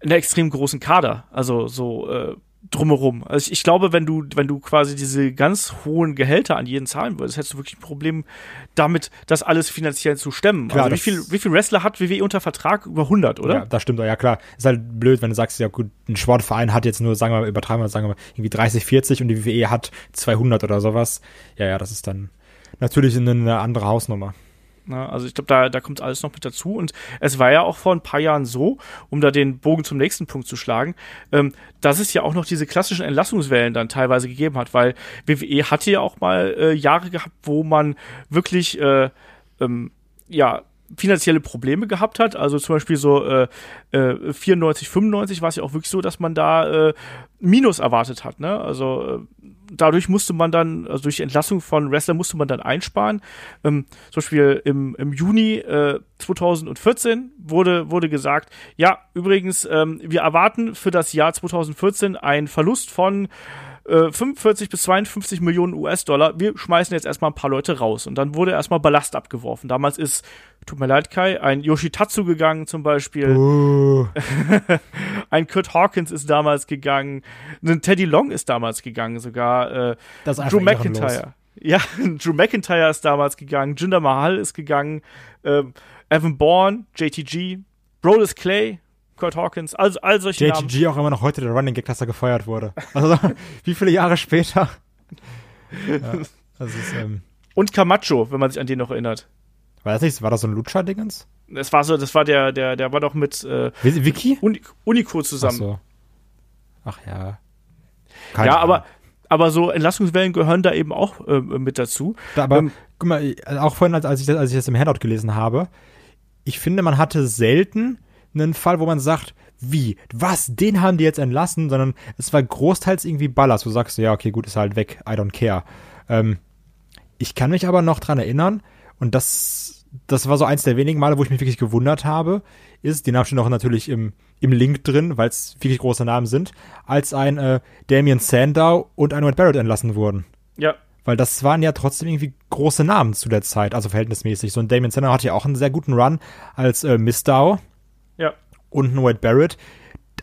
einen extrem großen Kader. Also so äh, drumherum. Also ich, ich, glaube, wenn du, wenn du quasi diese ganz hohen Gehälter an jeden zahlen würdest, hättest du wirklich ein Problem damit, das alles finanziell zu stemmen. Klar, also wie viel, wie viel Wrestler hat WWE unter Vertrag? Über 100, oder? Ja, das stimmt, ja klar. Ist halt blöd, wenn du sagst, ja gut, ein Sportverein hat jetzt nur, sagen wir mal, übertragen wir, sagen wir mal, irgendwie 30, 40 und die WWE hat 200 oder sowas. Ja, ja, das ist dann natürlich eine andere Hausnummer. Ne? Also ich glaube, da, da kommt alles noch mit dazu. Und es war ja auch vor ein paar Jahren so, um da den Bogen zum nächsten Punkt zu schlagen, ähm, dass es ja auch noch diese klassischen Entlassungswellen dann teilweise gegeben hat, weil WWE hatte ja auch mal äh, Jahre gehabt, wo man wirklich äh, ähm, ja finanzielle Probleme gehabt hat. Also zum Beispiel so äh, äh, 94, 95 war es ja auch wirklich so, dass man da äh, Minus erwartet hat. Ne? Also äh, dadurch musste man dann, also durch die Entlassung von Wrestler musste man dann einsparen. Ähm, zum Beispiel im, im Juni äh, 2014 wurde, wurde gesagt, ja, übrigens, ähm, wir erwarten für das Jahr 2014 einen Verlust von äh, 45 bis 52 Millionen US-Dollar, wir schmeißen jetzt erstmal ein paar Leute raus. Und dann wurde erstmal Ballast abgeworfen. Damals ist, tut mir leid, Kai, ein Yoshitatsu gegangen zum Beispiel. Uh. [LAUGHS] ein Kurt Hawkins ist damals gegangen. Ein Teddy Long ist damals gegangen sogar. Äh, das ist Drew McIntyre. Ja, [LAUGHS] Drew McIntyre ist damals gegangen. Jinder Mahal ist gegangen. Äh, Evan Bourne, JTG, Brodus Clay, Kurt Hawkins, also all solche JTG Namen. Auch immer noch heute der Running Gag, dass er gefeuert wurde. Also [LAUGHS] wie viele Jahre später? ja, das ist, ähm Und Camacho, wenn man sich an den noch erinnert. War das nicht, war das so ein Lucha-Dingens? Das war so, das war der, der, der war doch mit äh, Wiki? Uni Unico zusammen. Ach, so. Ach ja. Keine ja, aber, aber so Entlassungswellen gehören da eben auch äh, mit dazu. Da, aber ähm, guck mal, auch vorhin, als ich, das, als ich das im Handout gelesen habe, ich finde, man hatte selten einen Fall, wo man sagt, wie, was, den haben die jetzt entlassen, sondern es war großteils irgendwie Ballast, wo du sagst, ja, okay, gut, ist halt weg, I don't care. Ähm, ich kann mich aber noch dran erinnern, und das, das war so eins der wenigen Male, wo ich mich wirklich gewundert habe, ist, die Namen stehen auch natürlich im, im Link drin, weil es wirklich große Namen sind, als ein äh, Damien Sandow und ein Wade Barrett entlassen wurden. Ja. Weil das waren ja trotzdem irgendwie große Namen zu der Zeit, also verhältnismäßig. So ein Damien Sandow hatte ja auch einen sehr guten Run als äh, ja. Und ein Wade Barrett,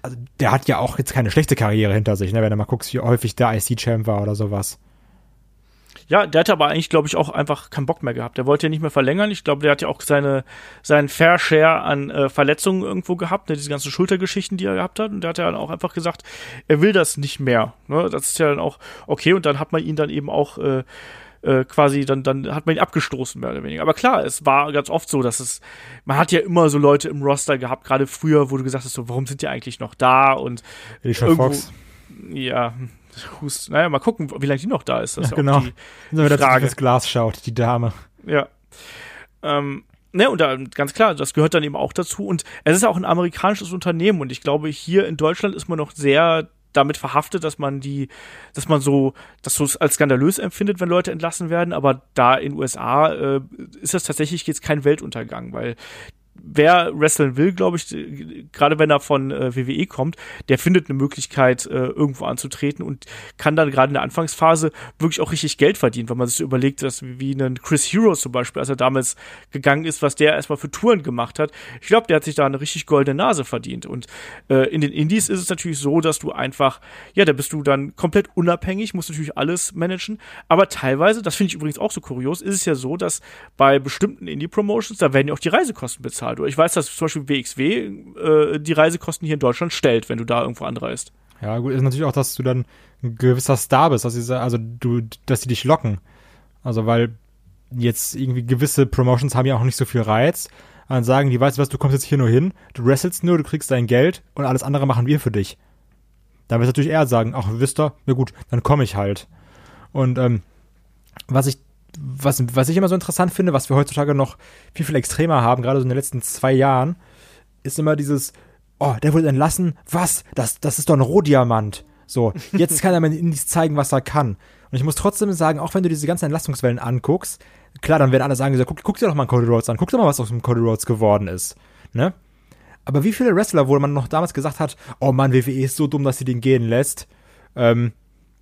also der hat ja auch jetzt keine schlechte Karriere hinter sich, ne, wenn du mal guckst, wie häufig der IC-Champ war oder sowas. Ja, der hatte aber eigentlich, glaube ich, auch einfach keinen Bock mehr gehabt. Der wollte ja nicht mehr verlängern. Ich glaube, der hat ja auch seine, seinen Fair Share an äh, Verletzungen irgendwo gehabt, ne, diese ganzen Schultergeschichten, die er gehabt hat. Und der hat ja dann auch einfach gesagt, er will das nicht mehr. Ne? Das ist ja dann auch okay. Und dann hat man ihn dann eben auch äh, äh, quasi, dann, dann hat man ihn abgestoßen, mehr oder weniger. Aber klar, es war ganz oft so, dass es, man hat ja immer so Leute im Roster gehabt, gerade früher, wo du gesagt hast, so, warum sind die eigentlich noch da? Und Alicia irgendwo, Fox. Ja, Hust, naja, mal gucken, wie lange die noch da ist. Das ja, genau. Wenn man das Glas schaut, die Dame. Ja. Ähm, ne, und da, ganz klar, das gehört dann eben auch dazu. Und es ist auch ein amerikanisches Unternehmen und ich glaube, hier in Deutschland ist man noch sehr damit verhaftet, dass man die, dass man so, das so als skandalös empfindet, wenn Leute entlassen werden, aber da in USA äh, ist das tatsächlich jetzt kein Weltuntergang, weil wer wrestlen will, glaube ich, gerade wenn er von äh, WWE kommt, der findet eine Möglichkeit, äh, irgendwo anzutreten und kann dann gerade in der Anfangsphase wirklich auch richtig Geld verdienen, wenn man sich überlegt, dass wie ein Chris Hero zum Beispiel, als er damals gegangen ist, was der erstmal für Touren gemacht hat. Ich glaube, der hat sich da eine richtig goldene Nase verdient. Und äh, in den Indies ist es natürlich so, dass du einfach, ja, da bist du dann komplett unabhängig, musst natürlich alles managen. Aber teilweise, das finde ich übrigens auch so kurios, ist es ja so, dass bei bestimmten Indie-Promotions, da werden ja auch die Reisekosten bezahlt bezahlt. ich weiß, dass zum Beispiel WXW äh, die Reisekosten hier in Deutschland stellt, wenn du da irgendwo anreist. Ja, gut, ist natürlich auch, dass du dann ein gewisser Star bist, also, also du, dass sie dich locken. Also, weil jetzt irgendwie gewisse Promotions haben ja auch nicht so viel Reiz. Dann sagen die, weißt du was, du kommst jetzt hier nur hin, du wrestelst nur, du kriegst dein Geld und alles andere machen wir für dich. Da wird natürlich eher sagen, ach, wisst ihr, na gut, dann komme ich halt. Und ähm, was ich was, was ich immer so interessant finde, was wir heutzutage noch viel, viel extremer haben, gerade so in den letzten zwei Jahren, ist immer dieses, oh, der wurde entlassen, was? Das, das ist doch ein Rohdiamant. So, jetzt [LAUGHS] kann er mir Indies zeigen, was er kann. Und ich muss trotzdem sagen, auch wenn du diese ganzen Entlastungswellen anguckst, klar, dann werden alle sagen, guck, guck dir doch mal Cody Rhodes an, guck dir mal, was aus dem Cody Rhodes geworden ist. Ne? Aber wie viele Wrestler, wo man noch damals gesagt hat, oh Mann, WWE ist so dumm, dass sie den gehen lässt, ähm,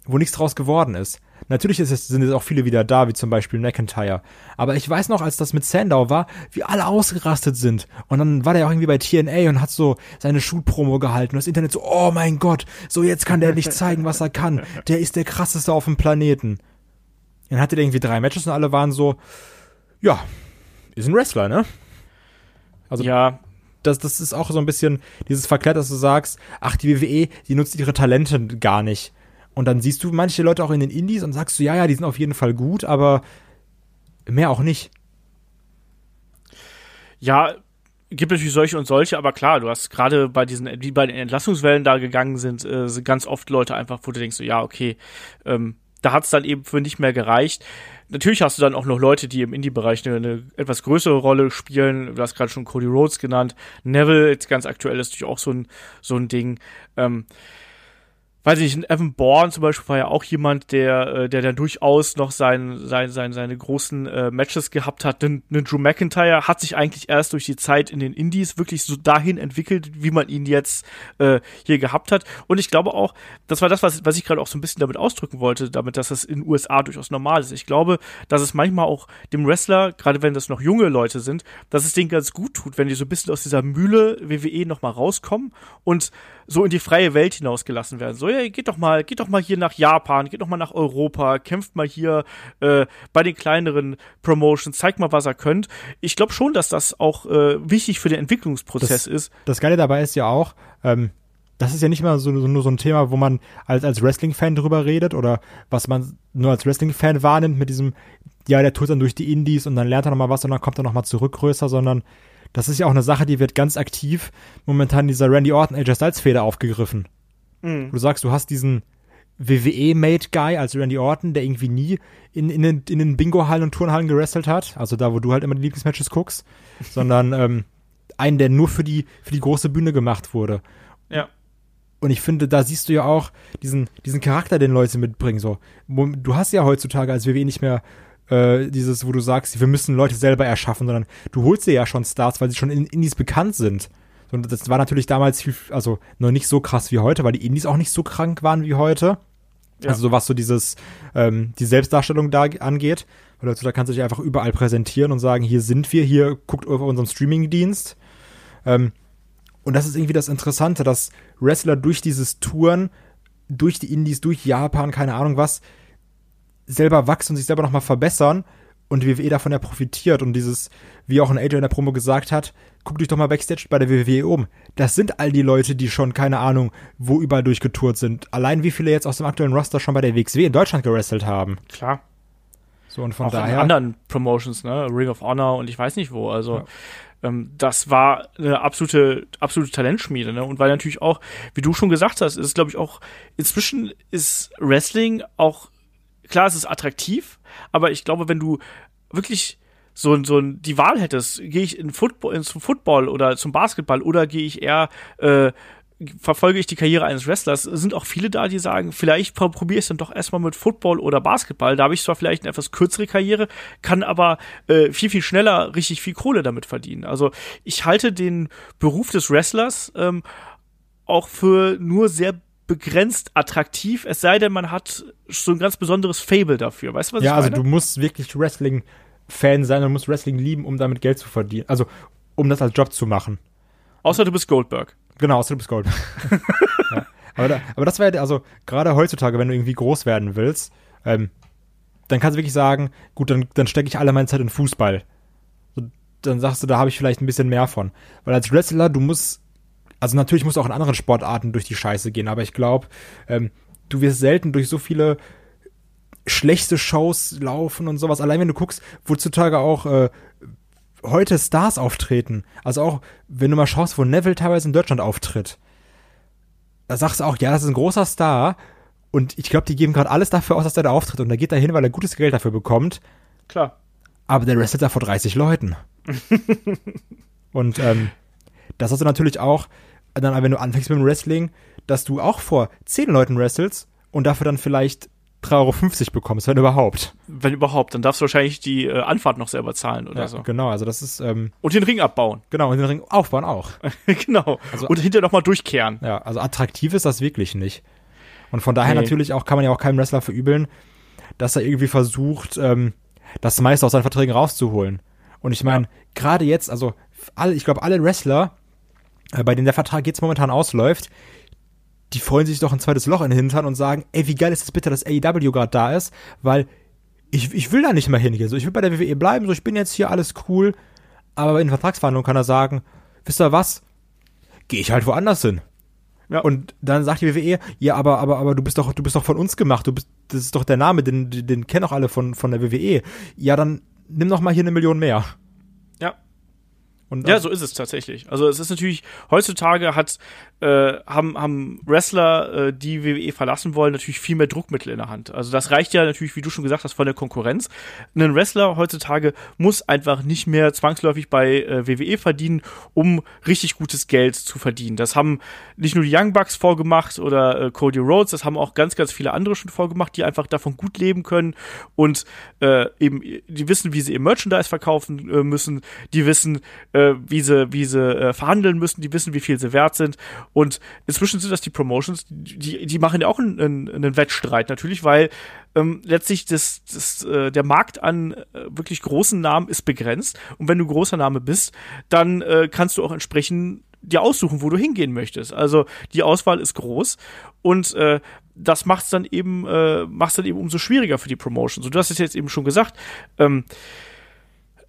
wo nichts draus geworden ist. Natürlich es, sind jetzt auch viele wieder da, wie zum Beispiel McIntyre. Aber ich weiß noch, als das mit Sandow war, wie alle ausgerastet sind. Und dann war der auch irgendwie bei TNA und hat so seine Schulpromo gehalten. Und das Internet so, oh mein Gott, so jetzt kann der nicht zeigen, was er kann. Der ist der krasseste auf dem Planeten. Dann hatte der irgendwie drei Matches und alle waren so, ja, ist ein Wrestler, ne? Also, ja, das, das ist auch so ein bisschen dieses Verklärt, dass du sagst, ach, die WWE, die nutzt ihre Talente gar nicht. Und dann siehst du manche Leute auch in den Indies und sagst du, ja, ja, die sind auf jeden Fall gut, aber mehr auch nicht. Ja, gibt natürlich solche und solche, aber klar, du hast gerade bei diesen, die bei den Entlassungswellen da gegangen sind, äh, sind ganz oft Leute einfach, wo du denkst, so, ja, okay, ähm, da hat es dann eben für nicht mehr gereicht. Natürlich hast du dann auch noch Leute, die im Indie-Bereich eine, eine, etwas größere Rolle spielen. Du hast gerade schon Cody Rhodes genannt. Neville, jetzt ganz aktuell ist natürlich auch so ein, so ein Ding. Ähm, weiß ich nicht, Evan Bourne zum Beispiel war ja auch jemand, der, äh, der dann durchaus noch sein, sein, sein, seine großen äh, Matches gehabt hat. Denn, denn Drew McIntyre hat sich eigentlich erst durch die Zeit in den Indies wirklich so dahin entwickelt, wie man ihn jetzt äh, hier gehabt hat. Und ich glaube auch, das war das, was, was ich gerade auch so ein bisschen damit ausdrücken wollte, damit, dass das in den USA durchaus normal ist. Ich glaube, dass es manchmal auch dem Wrestler, gerade wenn das noch junge Leute sind, dass es denen ganz gut tut, wenn die so ein bisschen aus dieser Mühle WWE nochmal rauskommen und so in die freie Welt hinausgelassen werden. So, ja, geht doch mal, geht doch mal hier nach Japan, geht doch mal nach Europa, kämpft mal hier äh, bei den kleineren Promotions, zeigt mal, was er könnt. Ich glaube schon, dass das auch äh, wichtig für den Entwicklungsprozess das, ist. Das Geile dabei ist ja auch, ähm, das ist ja nicht mal so, so, nur so ein Thema, wo man als, als Wrestling-Fan drüber redet oder was man nur als Wrestling-Fan wahrnimmt mit diesem, ja, der tut dann durch die Indies und dann lernt er nochmal was und dann kommt er nochmal zurück größer, sondern das ist ja auch eine Sache, die wird ganz aktiv momentan dieser Randy Orton AJ Styles Feder aufgegriffen. Mhm. Du sagst, du hast diesen WWE-Made-Guy als Randy Orton, der irgendwie nie in, in den, in den Bingo-Hallen und Turnhallen gewrestelt hat, also da, wo du halt immer die Lieblingsmatches guckst, [LAUGHS] sondern ähm, einen, der nur für die, für die große Bühne gemacht wurde. Ja. Und ich finde, da siehst du ja auch diesen, diesen Charakter, den Leute mitbringen. So, du hast ja heutzutage als WWE nicht mehr äh, dieses, wo du sagst, wir müssen Leute selber erschaffen, sondern du holst dir ja schon Stars, weil sie schon in Indies bekannt sind. Und das war natürlich damals viel, also noch nicht so krass wie heute, weil die Indies auch nicht so krank waren wie heute. Ja. Also so was so dieses, ähm, die Selbstdarstellung da angeht. Weil da kannst du dich einfach überall präsentieren und sagen, hier sind wir, hier guckt auf unseren Streaming-Dienst. Ähm, und das ist irgendwie das Interessante, dass Wrestler durch dieses Touren, durch die Indies, durch Japan, keine Ahnung was, selber wachsen und sich selber nochmal verbessern und WWE davon ja profitiert und dieses, wie auch ein AJ in der Promo gesagt hat, guck dich doch mal Backstage bei der WWE um. Das sind all die Leute, die schon, keine Ahnung, wo überall durchgetourt sind. Allein wie viele jetzt aus dem aktuellen Roster schon bei der WXW in Deutschland gewrestelt haben. Klar. So und von auch daher. In anderen Promotions, ne? Ring of Honor und ich weiß nicht wo. Also ja. ähm, das war eine absolute, absolute Talentschmiede, ne? Und weil natürlich auch, wie du schon gesagt hast, ist glaube ich auch, inzwischen ist Wrestling auch klar, es ist attraktiv, aber ich glaube, wenn du wirklich so, so die Wahl hättest, gehe ich in Football, ins Football oder zum Basketball oder gehe ich eher äh, verfolge ich die Karriere eines Wrestlers, sind auch viele da, die sagen, vielleicht probiere ich es dann doch erstmal mit Football oder Basketball. Da habe ich zwar vielleicht eine etwas kürzere Karriere, kann aber äh, viel, viel schneller richtig viel Kohle damit verdienen. Also ich halte den Beruf des Wrestlers ähm, auch für nur sehr begrenzt attraktiv, es sei denn, man hat so ein ganz besonderes Fable dafür. Weißt du, was ja, ich meine? Ja, also du musst wirklich Wrestling-Fan sein und musst Wrestling lieben, um damit Geld zu verdienen. Also, um das als Job zu machen. Außer du bist Goldberg. Genau, außer du bist Goldberg. [LAUGHS] ja. aber, da, aber das wäre, also, gerade heutzutage, wenn du irgendwie groß werden willst, ähm, dann kannst du wirklich sagen, gut, dann, dann stecke ich alle meine Zeit in Fußball. dann sagst du, da habe ich vielleicht ein bisschen mehr von. Weil als Wrestler, du musst also natürlich musst du auch in anderen Sportarten durch die Scheiße gehen, aber ich glaube, ähm, du wirst selten durch so viele schlechte Shows laufen und sowas. Allein wenn du guckst, wozutage auch äh, heute Stars auftreten. Also auch, wenn du mal schaust, wo Neville teilweise in Deutschland auftritt. Da sagst du auch, ja, das ist ein großer Star. Und ich glaube, die geben gerade alles dafür aus, dass der da auftritt. Und da geht er hin, weil er gutes Geld dafür bekommt. Klar. Aber der wrestelt da vor 30 Leuten. [LAUGHS] und ähm, das hast du natürlich auch, dann, wenn du anfängst mit dem Wrestling, dass du auch vor zehn Leuten wrestelst und dafür dann vielleicht 3,50 Euro bekommst, wenn überhaupt. Wenn überhaupt, dann darfst du wahrscheinlich die äh, Anfahrt noch selber zahlen oder ja, so. Genau, also das ist. Ähm, und den Ring abbauen. [LAUGHS] Genau, und den Ring aufbauen auch. [LAUGHS] genau. Also, und hinterher nochmal durchkehren. Ja, also attraktiv ist das wirklich nicht. Und von daher nee. natürlich auch, kann man ja auch keinem Wrestler verübeln, dass er irgendwie versucht, ähm, das meiste aus seinen Verträgen rauszuholen. Und ich meine, ja. gerade jetzt, also alle, ich glaube, alle Wrestler, bei denen der Vertrag jetzt momentan ausläuft, die freuen sich doch ein zweites Loch in den Hintern und sagen, ey, wie geil ist es bitte, dass AEW gerade da ist, weil ich, ich will da nicht mehr hingehen. So, ich will bei der WWE bleiben, so ich bin jetzt hier alles cool, aber in Vertragsverhandlungen kann er sagen, wisst ihr was? Gehe ich halt woanders hin. Ja. Und dann sagt die WWE, ja, aber, aber, aber du bist doch, du bist doch von uns gemacht, du bist, das ist doch der Name, den, den kennen auch alle von, von der WWE. Ja, dann nimm doch mal hier eine Million mehr. Ja. Und ja, so ist es tatsächlich. Also es ist natürlich, heutzutage hat, äh, haben, haben Wrestler, äh, die WWE verlassen wollen, natürlich viel mehr Druckmittel in der Hand. Also das reicht ja natürlich, wie du schon gesagt hast, von der Konkurrenz. Ein Wrestler heutzutage muss einfach nicht mehr zwangsläufig bei äh, WWE verdienen, um richtig gutes Geld zu verdienen. Das haben nicht nur die Young Bucks vorgemacht oder äh, Cody Rhodes, das haben auch ganz, ganz viele andere schon vorgemacht, die einfach davon gut leben können und äh, eben, die wissen, wie sie ihr Merchandise verkaufen äh, müssen, die wissen, äh, äh, wie sie, wie sie äh, verhandeln müssen, die wissen, wie viel sie wert sind. Und inzwischen sind das die Promotions, die, die machen ja auch einen, einen, einen Wettstreit natürlich, weil ähm, letztlich das, das, äh, der Markt an äh, wirklich großen Namen ist begrenzt. Und wenn du großer Name bist, dann äh, kannst du auch entsprechend dir aussuchen, wo du hingehen möchtest. Also die Auswahl ist groß und äh, das macht's dann eben äh, macht's dann eben umso schwieriger für die Promotion. So, du hast es jetzt eben schon gesagt. Ähm,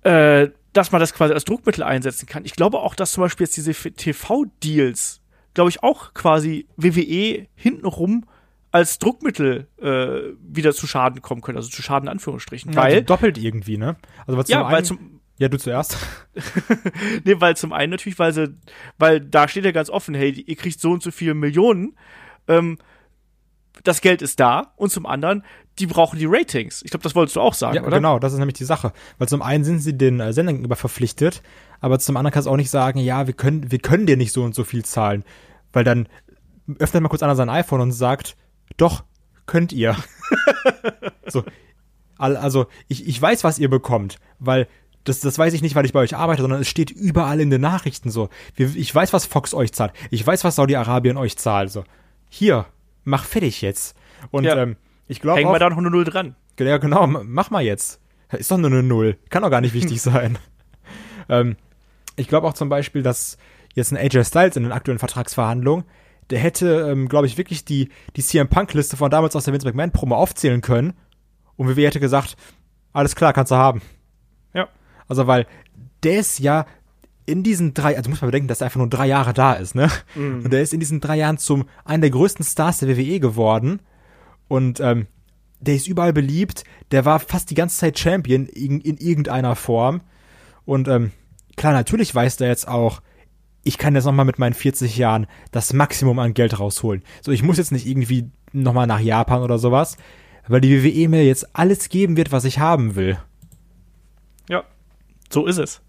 äh, dass man das quasi als Druckmittel einsetzen kann. Ich glaube auch, dass zum Beispiel jetzt diese TV-Deals, glaube ich, auch quasi WWE hintenrum als Druckmittel äh, wieder zu Schaden kommen können, also zu Schaden in Anführungsstrichen. Ja, weil also doppelt irgendwie, ne? Also was ja, weil zum ja, du zuerst. [LAUGHS] [LAUGHS] nee, weil zum einen natürlich, weil sie, weil da steht ja ganz offen, hey, ihr kriegt so und so viele Millionen, ähm, das Geld ist da und zum anderen, die brauchen die Ratings. Ich glaube, das wolltest du auch sagen, ja, oder? Genau, das ist nämlich die Sache. Weil zum einen sind sie den äh, Sendern gegenüber verpflichtet, aber zum anderen kannst du auch nicht sagen, ja, wir können, wir können dir nicht so und so viel zahlen. Weil dann öffnet mal kurz einer sein iPhone und sagt, doch, könnt ihr. [LAUGHS] so. Also, ich, ich weiß, was ihr bekommt, weil das, das weiß ich nicht, weil ich bei euch arbeite, sondern es steht überall in den Nachrichten so. Ich weiß, was Fox euch zahlt. Ich weiß, was Saudi-Arabien euch zahlt. So. Hier, mach fertig jetzt. Und ja. ähm, ich glaube. Hängen wir da noch eine Null dran. Ja, genau, mach mal jetzt. Ist doch nur eine Null. Kann doch gar nicht wichtig [LAUGHS] sein. ähm, ich glaube auch zum Beispiel, dass jetzt ein AJ Styles in den aktuellen Vertragsverhandlungen, der hätte, ähm, glaube ich, wirklich die, die CM Punk-Liste von damals aus der Vince McMahon-Promo aufzählen können. Und WWE hätte gesagt, alles klar, kannst du haben. Ja. Also, weil der ist ja in diesen drei, also muss man bedenken, dass er einfach nur drei Jahre da ist, ne? Mhm. Und der ist in diesen drei Jahren zum einen der größten Stars der WWE geworden. Und ähm, der ist überall beliebt. Der war fast die ganze Zeit Champion in, in irgendeiner Form. Und ähm, klar, natürlich weiß der jetzt auch, ich kann jetzt nochmal mit meinen 40 Jahren das Maximum an Geld rausholen. So, ich muss jetzt nicht irgendwie nochmal nach Japan oder sowas, weil die WWE mir jetzt alles geben wird, was ich haben will. Ja, so ist es.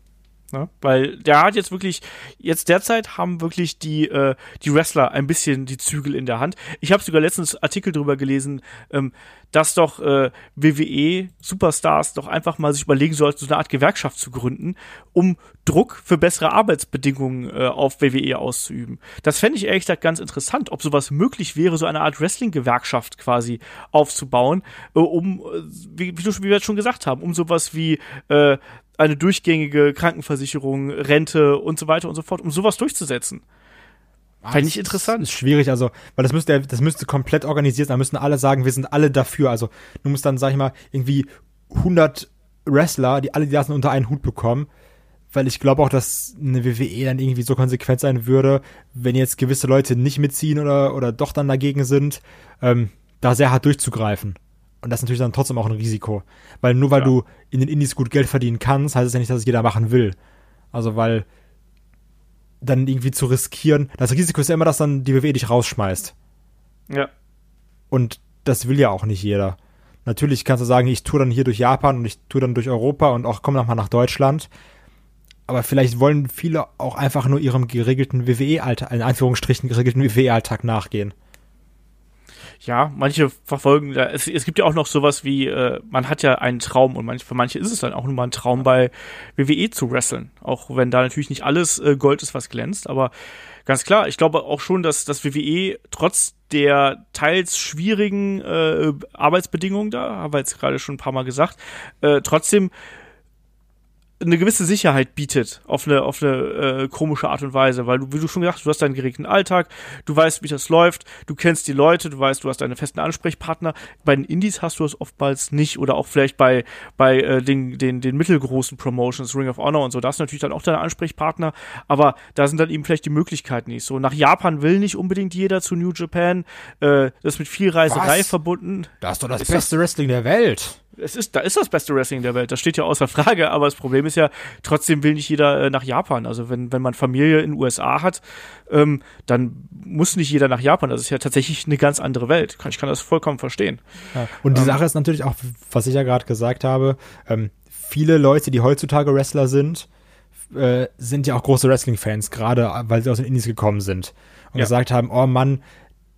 Ne? Weil der hat jetzt wirklich, jetzt derzeit haben wirklich die, äh, die Wrestler ein bisschen die Zügel in der Hand. Ich habe sogar letztens Artikel drüber gelesen, ähm, dass doch äh, WWE Superstars doch einfach mal sich überlegen sollten, so eine Art Gewerkschaft zu gründen, um Druck für bessere Arbeitsbedingungen äh, auf WWE auszuüben. Das fände ich ehrlich gesagt ganz interessant, ob sowas möglich wäre, so eine Art Wrestling-Gewerkschaft quasi aufzubauen, äh, um, äh, wie, wie, du, wie wir jetzt schon gesagt haben, um sowas wie äh, eine durchgängige Krankenversicherung, Rente und so weiter und so fort, um sowas durchzusetzen. Fände ich interessant. Ist schwierig, also, weil das müsste, das müsste komplett organisiert sein. Da müssten alle sagen, wir sind alle dafür. Also, du musst dann, sag ich mal, irgendwie 100 Wrestler, die alle die lassen unter einen Hut bekommen. Weil ich glaube auch, dass eine WWE dann irgendwie so konsequent sein würde, wenn jetzt gewisse Leute nicht mitziehen oder, oder doch dann dagegen sind, ähm, da sehr hart durchzugreifen. Und das ist natürlich dann trotzdem auch ein Risiko. Weil nur weil ja. du in den Indies gut Geld verdienen kannst, heißt es ja nicht, dass es jeder machen will. Also weil dann irgendwie zu riskieren, das Risiko ist ja immer, dass dann die WWE dich rausschmeißt. Ja. Und das will ja auch nicht jeder. Natürlich kannst du sagen, ich tue dann hier durch Japan und ich tue dann durch Europa und auch komme nochmal nach Deutschland. Aber vielleicht wollen viele auch einfach nur ihrem geregelten WWE-Alltag, in Anführungsstrichen geregelten WWE-Alltag nachgehen ja, manche verfolgen, es, es gibt ja auch noch sowas wie, äh, man hat ja einen Traum und manch, für manche ist es dann auch nur mal ein Traum bei WWE zu wresteln. Auch wenn da natürlich nicht alles äh, Gold ist, was glänzt, aber ganz klar, ich glaube auch schon, dass das WWE trotz der teils schwierigen äh, Arbeitsbedingungen da, haben wir jetzt gerade schon ein paar Mal gesagt, äh, trotzdem eine gewisse Sicherheit bietet auf eine auf eine äh, komische Art und Weise, weil du wie du schon gesagt hast, du hast deinen geregelten Alltag, du weißt, wie das läuft, du kennst die Leute, du weißt, du hast deine festen Ansprechpartner. Bei den Indies hast du es oftmals nicht oder auch vielleicht bei bei äh, den den den mittelgroßen Promotions, Ring of Honor und so, da hast du natürlich dann auch deine Ansprechpartner, aber da sind dann eben vielleicht die Möglichkeiten nicht so. Nach Japan will nicht unbedingt jeder zu New Japan, äh, das ist mit viel Reiserei Was? verbunden. Da ist doch das ist beste das? Wrestling der Welt. Es ist, da ist das beste Wrestling der Welt, das steht ja außer Frage, aber das Problem ist ja, trotzdem will nicht jeder äh, nach Japan. Also wenn, wenn man Familie in den USA hat, ähm, dann muss nicht jeder nach Japan. Das ist ja tatsächlich eine ganz andere Welt. Ich kann das vollkommen verstehen. Ja. Und die ähm, Sache ist natürlich auch, was ich ja gerade gesagt habe, ähm, viele Leute, die heutzutage Wrestler sind, äh, sind ja auch große Wrestling-Fans, gerade weil sie aus den Indies gekommen sind und ja. gesagt haben, oh Mann,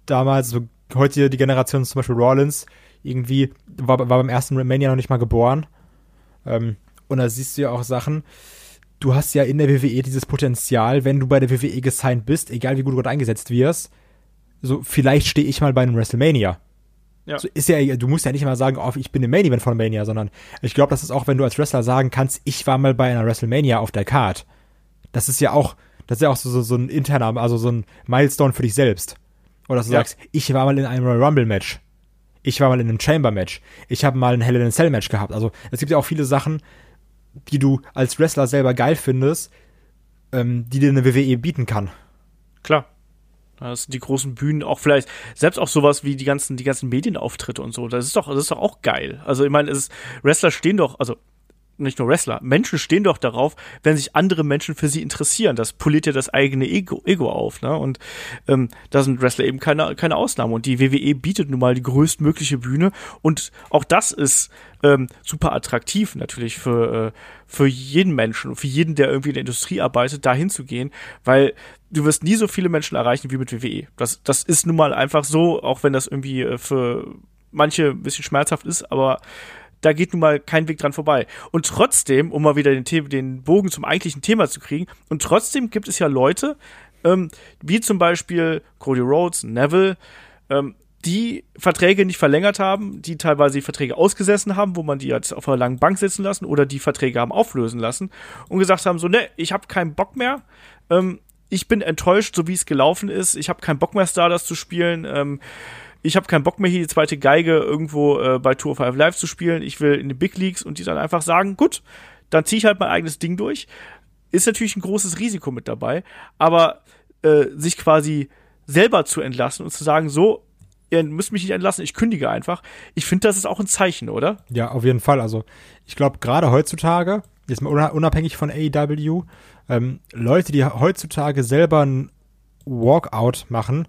damals, so heute die Generation zum Beispiel Rollins, irgendwie war, war beim ersten Mania noch nicht mal geboren. Ähm, und da siehst du ja auch Sachen. Du hast ja in der WWE dieses Potenzial, wenn du bei der WWE gesigned bist, egal wie gut du dort eingesetzt wirst, so vielleicht stehe ich mal bei einem WrestleMania. Ja. So ist ja, du musst ja nicht mal sagen, oh, ich bin im Main Event von Mania, sondern ich glaube, das ist auch, wenn du als Wrestler sagen kannst, ich war mal bei einer WrestleMania auf der Card. Das ist ja auch, das ist ja auch so, so, so ein interner, also so ein Milestone für dich selbst. Oder dass du ja. sagst, ich war mal in einem Royal Rumble Match. Ich war mal in einem Chamber Match. Ich habe mal ein Hell in a Cell Match gehabt. Also es gibt ja auch viele Sachen, die du als Wrestler selber geil findest, ähm, die dir eine WWE bieten kann. Klar. Das sind die großen Bühnen, auch vielleicht, selbst auch sowas wie die ganzen, die ganzen Medienauftritte und so. Das ist doch, das ist doch auch geil. Also ich meine, Wrestler stehen doch, also nicht nur Wrestler, Menschen stehen doch darauf, wenn sich andere Menschen für sie interessieren. Das poliert ja das eigene Ego, Ego auf, ne? Und ähm, da sind Wrestler eben keine, keine Ausnahme. Und die WWE bietet nun mal die größtmögliche Bühne. Und auch das ist ähm, super attraktiv natürlich für, äh, für jeden Menschen, für jeden, der irgendwie in der Industrie arbeitet, da hinzugehen, weil du wirst nie so viele Menschen erreichen wie mit WWE. Das, das ist nun mal einfach so, auch wenn das irgendwie äh, für manche ein bisschen schmerzhaft ist, aber da geht nun mal kein Weg dran vorbei. Und trotzdem, um mal wieder den, The den Bogen zum eigentlichen Thema zu kriegen, und trotzdem gibt es ja Leute, ähm, wie zum Beispiel Cody Rhodes, Neville, ähm, die Verträge nicht verlängert haben, die teilweise die Verträge ausgesessen haben, wo man die jetzt auf einer langen Bank sitzen lassen oder die Verträge haben auflösen lassen und gesagt haben so, ne, ich habe keinen Bock mehr, ähm, ich bin enttäuscht, so wie es gelaufen ist, ich habe keinen Bock mehr Stardust zu spielen, ähm, ich habe keinen Bock mehr hier die zweite Geige irgendwo äh, bei Tour 5 Live zu spielen, ich will in die Big Leagues und die dann einfach sagen, gut, dann ziehe ich halt mein eigenes Ding durch. Ist natürlich ein großes Risiko mit dabei, aber äh, sich quasi selber zu entlassen und zu sagen, so, ihr müsst mich nicht entlassen, ich kündige einfach. Ich finde, das ist auch ein Zeichen, oder? Ja, auf jeden Fall. Also ich glaube, gerade heutzutage, jetzt mal unabhängig von AEW, ähm, Leute, die heutzutage selber ein Walkout machen,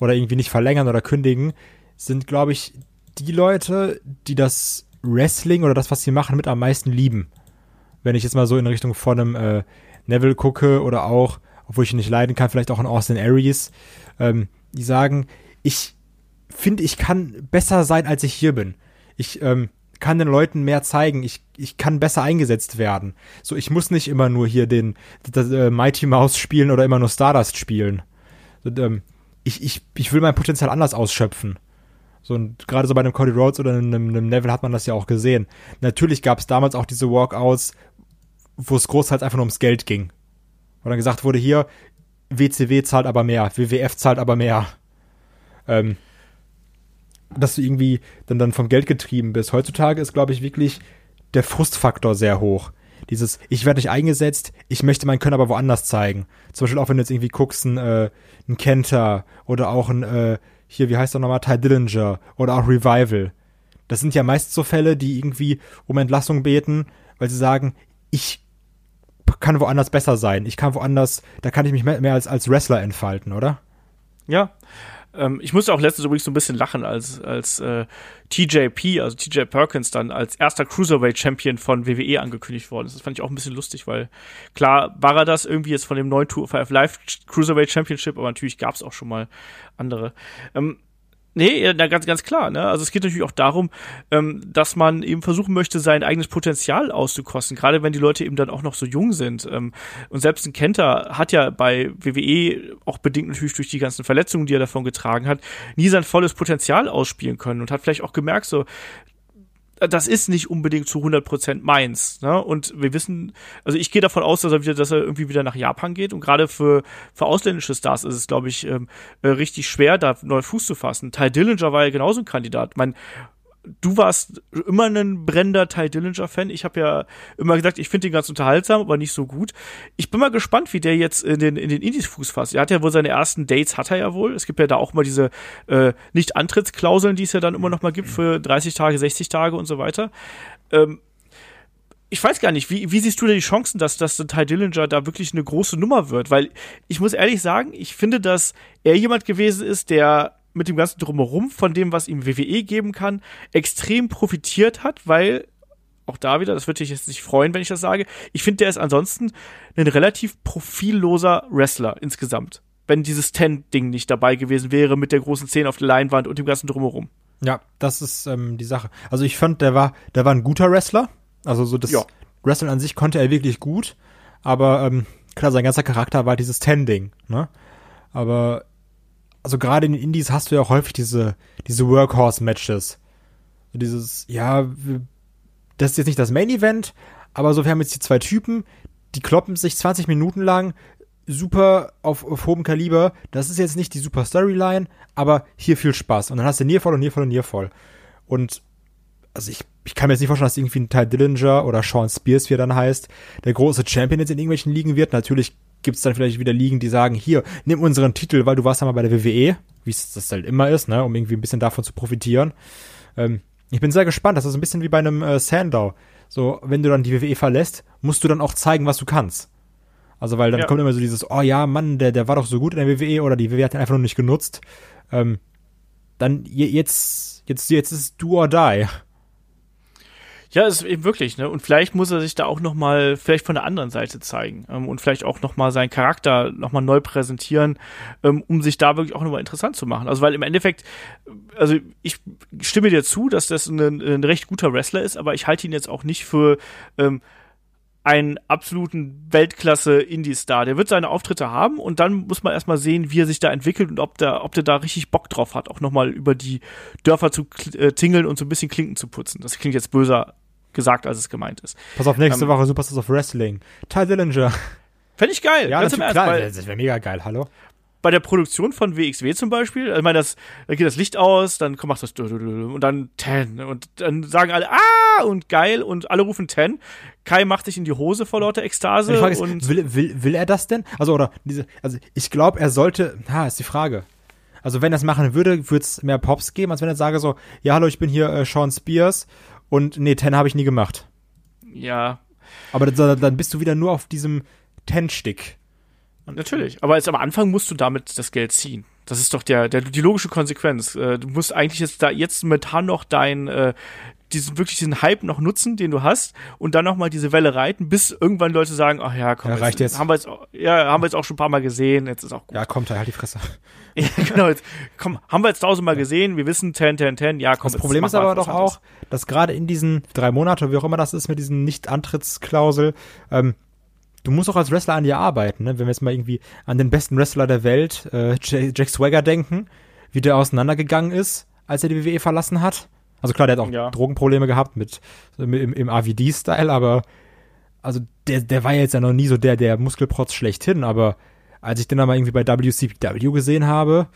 oder irgendwie nicht verlängern oder kündigen, sind, glaube ich, die Leute, die das Wrestling oder das, was sie machen, mit am meisten lieben. Wenn ich jetzt mal so in Richtung von einem äh, Neville gucke oder auch, obwohl ich ihn nicht leiden kann, vielleicht auch in Austin Aries, ähm, die sagen, ich finde, ich kann besser sein, als ich hier bin. Ich ähm, kann den Leuten mehr zeigen. Ich, ich kann besser eingesetzt werden. So, ich muss nicht immer nur hier den das, äh, Mighty Mouse spielen oder immer nur Stardust spielen. Und, ähm, ich, ich, ich will mein Potenzial anders ausschöpfen. So, und gerade so bei einem Cody Rhodes oder einem, einem Neville hat man das ja auch gesehen. Natürlich gab es damals auch diese Walkouts, wo es großteils einfach nur ums Geld ging. Wo dann gesagt wurde, hier, WCW zahlt aber mehr, WWF zahlt aber mehr. Ähm, dass du irgendwie dann, dann vom Geld getrieben bist. Heutzutage ist, glaube ich, wirklich der Frustfaktor sehr hoch. Dieses, ich werde nicht eingesetzt, ich möchte mein Können aber woanders zeigen. Zum Beispiel auch, wenn du jetzt irgendwie guckst, ein, äh, ein Kenter oder auch ein, äh, hier, wie heißt der nochmal, Ty Dillinger oder auch Revival. Das sind ja meist so Fälle, die irgendwie um Entlassung beten, weil sie sagen, ich kann woanders besser sein. Ich kann woanders, da kann ich mich mehr als, als Wrestler entfalten, oder? Ja, ähm, ich musste auch letztens übrigens so ein bisschen lachen, als, als äh, TJP, also TJ Perkins, dann als erster Cruiserweight-Champion von WWE angekündigt worden ist. Das fand ich auch ein bisschen lustig, weil klar war er das irgendwie jetzt von dem neuen Tour 5 Live Cruiserweight Championship, aber natürlich gab es auch schon mal andere. Ähm, Nee, ja, ganz, ganz klar. Ne? Also es geht natürlich auch darum, ähm, dass man eben versuchen möchte, sein eigenes Potenzial auszukosten, gerade wenn die Leute eben dann auch noch so jung sind. Ähm, und selbst ein Kenter hat ja bei WWE, auch bedingt natürlich durch die ganzen Verletzungen, die er davon getragen hat, nie sein volles Potenzial ausspielen können und hat vielleicht auch gemerkt, so, das ist nicht unbedingt zu 100% meins. Ne? Und wir wissen, also ich gehe davon aus, dass er wieder, dass er irgendwie wieder nach Japan geht. Und gerade für, für ausländische Stars ist es, glaube ich, ähm, äh, richtig schwer, da neu Fuß zu fassen. Ty Dillinger war ja genauso ein Kandidat. Mein, du warst immer ein brennender Ty Dillinger-Fan. Ich habe ja immer gesagt, ich finde ihn ganz unterhaltsam, aber nicht so gut. Ich bin mal gespannt, wie der jetzt in den, in den Indies Fuß fasst. Er hat ja wohl seine ersten Dates, hat er ja wohl. Es gibt ja da auch mal diese äh, Nicht-Antrittsklauseln, die es ja dann immer noch mal gibt für 30 Tage, 60 Tage und so weiter. Ähm, ich weiß gar nicht, wie, wie siehst du denn die Chancen, dass, dass Ty Dillinger da wirklich eine große Nummer wird? Weil ich muss ehrlich sagen, ich finde, dass er jemand gewesen ist, der mit dem ganzen Drumherum von dem, was ihm WWE geben kann, extrem profitiert hat, weil auch da wieder, das würde dich jetzt nicht freuen, wenn ich das sage. Ich finde, der ist ansonsten ein relativ profilloser Wrestler insgesamt. Wenn dieses Ten-Ding nicht dabei gewesen wäre mit der großen Szene auf der Leinwand und dem ganzen Drumherum. Ja, das ist ähm, die Sache. Also ich fand, der war, der war ein guter Wrestler. Also so das ja. Wrestling an sich konnte er wirklich gut. Aber ähm, klar, sein ganzer Charakter war dieses Ten-Ding. Ne? Aber also gerade in den Indies hast du ja auch häufig diese, diese Workhorse-Matches. So dieses, ja, das ist jetzt nicht das Main-Event, aber so, wir haben jetzt die zwei Typen, die kloppen sich 20 Minuten lang super auf, auf hohem Kaliber. Das ist jetzt nicht die super Storyline, aber hier viel Spaß. Und dann hast du Niervoll und Niervoll und Niervoll. Und also ich, ich kann mir jetzt nicht vorstellen, dass irgendwie ein Ty Dillinger oder Sean Spears, wie er dann heißt, der große Champion jetzt in irgendwelchen Ligen wird. Natürlich gibt es dann vielleicht wieder Ligen, die sagen, hier, nimm unseren Titel, weil du warst ja mal bei der WWE, wie es das halt immer ist, ne, um irgendwie ein bisschen davon zu profitieren. Ähm, ich bin sehr gespannt, das ist ein bisschen wie bei einem äh, Sandow. So, wenn du dann die WWE verlässt, musst du dann auch zeigen, was du kannst. Also, weil dann ja. kommt immer so dieses, oh ja, Mann, der, der war doch so gut in der WWE oder die WWE hat ihn einfach nur nicht genutzt. Ähm, dann jetzt, jetzt, jetzt ist do or die. Ja, ist eben wirklich, ne? Und vielleicht muss er sich da auch noch mal vielleicht von der anderen Seite zeigen ähm, und vielleicht auch noch mal seinen Charakter noch mal neu präsentieren, ähm, um sich da wirklich auch noch mal interessant zu machen. Also weil im Endeffekt, also ich stimme dir zu, dass das ein, ein recht guter Wrestler ist, aber ich halte ihn jetzt auch nicht für ähm, einen absoluten Weltklasse-Indie-Star. Der wird seine Auftritte haben und dann muss man erstmal sehen, wie er sich da entwickelt und ob der, ob der da richtig Bock drauf hat, auch nochmal über die Dörfer zu äh, tingeln und so ein bisschen Klinken zu putzen. Das klingt jetzt böser gesagt, als es gemeint ist. Pass auf, nächste ähm, Woche Superstars of Wrestling. Ty Dillinger. Fände ich geil. Ja, ganz im Ernst, klar, das wäre mega geil, hallo? Bei der Produktion von WXW zum Beispiel, ich meine, das, da geht das Licht aus, dann kommt das und dann 10 und dann sagen alle, ah, und geil und alle rufen 10. Kai macht sich in die Hose vor lauter Ekstase. Ist, und will, will, will er das denn? Also, oder, diese, also ich glaube, er sollte, ha, ist die Frage. Also, wenn er es machen würde, würde es mehr Pops geben, als wenn er sage so, ja, hallo, ich bin hier äh, Sean Spears und nee, Ten habe ich nie gemacht. Ja. Aber dann, dann bist du wieder nur auf diesem Ten-Stick. Natürlich. Aber jetzt am Anfang musst du damit das Geld ziehen. Das ist doch der, der die logische Konsequenz. Äh, du musst eigentlich jetzt da jetzt momentan noch dein äh, diesen wirklich diesen Hype noch nutzen, den du hast und dann noch mal diese Welle reiten, bis irgendwann Leute sagen, ach ja, komm, ja, reicht jetzt, jetzt. haben wir jetzt ja, haben wir jetzt auch schon ein paar mal gesehen, jetzt ist auch gut. Ja, kommt halt die Fresse. [LAUGHS] ja, genau, jetzt komm, haben wir jetzt tausendmal gesehen, wir wissen 10 10 10, ja, komm. Das Problem ist aber doch auch, dass gerade in diesen drei Monate, wie auch immer das ist mit diesen Nicht-Antrittsklausel, ähm, du musst auch als Wrestler an dir arbeiten, ne? Wenn wir jetzt mal irgendwie an den besten Wrestler der Welt, äh, Jack Swagger denken, wie der auseinandergegangen ist, als er die WWE verlassen hat also klar, der hat auch ja. Drogenprobleme gehabt mit, im, im AVD-Style, aber also der, der war jetzt ja noch nie so der, der Muskelprotz schlechthin, aber als ich den dann mal irgendwie bei WCW gesehen habe,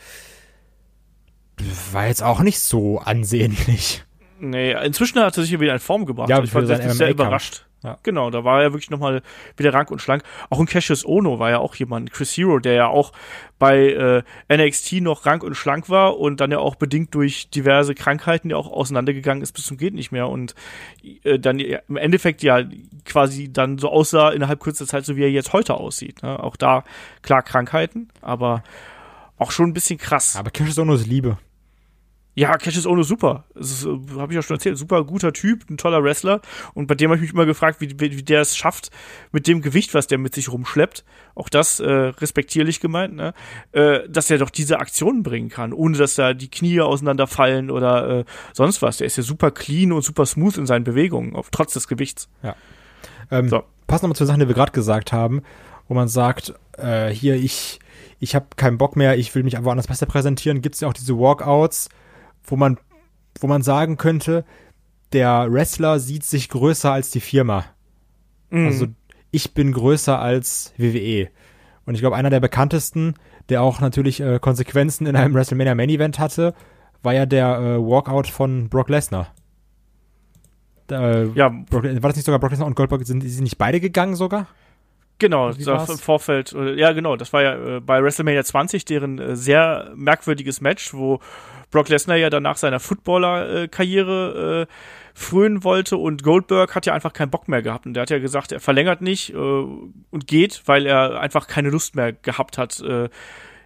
war jetzt auch nicht so ansehnlich. Nee, inzwischen hat er sich wieder in Form gebracht. Ja, ich war sehr überrascht. Ja. Genau, da war er wirklich nochmal wieder rank und schlank. Auch ein Cassius Ono war ja auch jemand, Chris Hero, der ja auch bei äh, NXT noch rank und schlank war und dann ja auch bedingt durch diverse Krankheiten ja auch auseinandergegangen ist bis zum geht nicht mehr und äh, dann ja, im Endeffekt ja quasi dann so aussah innerhalb kurzer Zeit, so wie er jetzt heute aussieht. Ne? Auch da klar Krankheiten, aber auch schon ein bisschen krass. Aber Cassius Ono ist Liebe. Ja, Cassius Ono super. Das äh, habe ich ja schon erzählt. Super guter Typ, ein toller Wrestler. Und bei dem habe ich mich immer gefragt, wie, wie, wie der es schafft, mit dem Gewicht, was der mit sich rumschleppt, auch das äh, respektierlich gemeint, ne? äh, dass er doch diese Aktionen bringen kann, ohne dass da die Knie auseinanderfallen oder äh, sonst was. Der ist ja super clean und super smooth in seinen Bewegungen, auf, trotz des Gewichts. Ja. Ähm, so. Passt nochmal zu den Sachen, die wir gerade gesagt haben, wo man sagt, äh, hier, ich, ich habe keinen Bock mehr, ich will mich einfach anders besser präsentieren. Gibt es ja auch diese Walkouts, wo man, wo man sagen könnte, der Wrestler sieht sich größer als die Firma. Mhm. Also ich bin größer als WWE. Und ich glaube, einer der bekanntesten, der auch natürlich äh, Konsequenzen in einem WrestleMania Main Event hatte, war ja der äh, Walkout von Brock Lesnar. Äh, ja. Brock, war das nicht sogar Brock Lesnar und Goldberg? Sind, sind nicht beide gegangen sogar? Genau, das im Vorfeld, äh, ja genau, das war ja äh, bei WrestleMania 20 deren äh, sehr merkwürdiges Match, wo Brock Lesnar ja danach seiner Footballer-Karriere äh, frönen wollte und Goldberg hat ja einfach keinen Bock mehr gehabt. Und der hat ja gesagt, er verlängert nicht äh, und geht, weil er einfach keine Lust mehr gehabt hat, äh,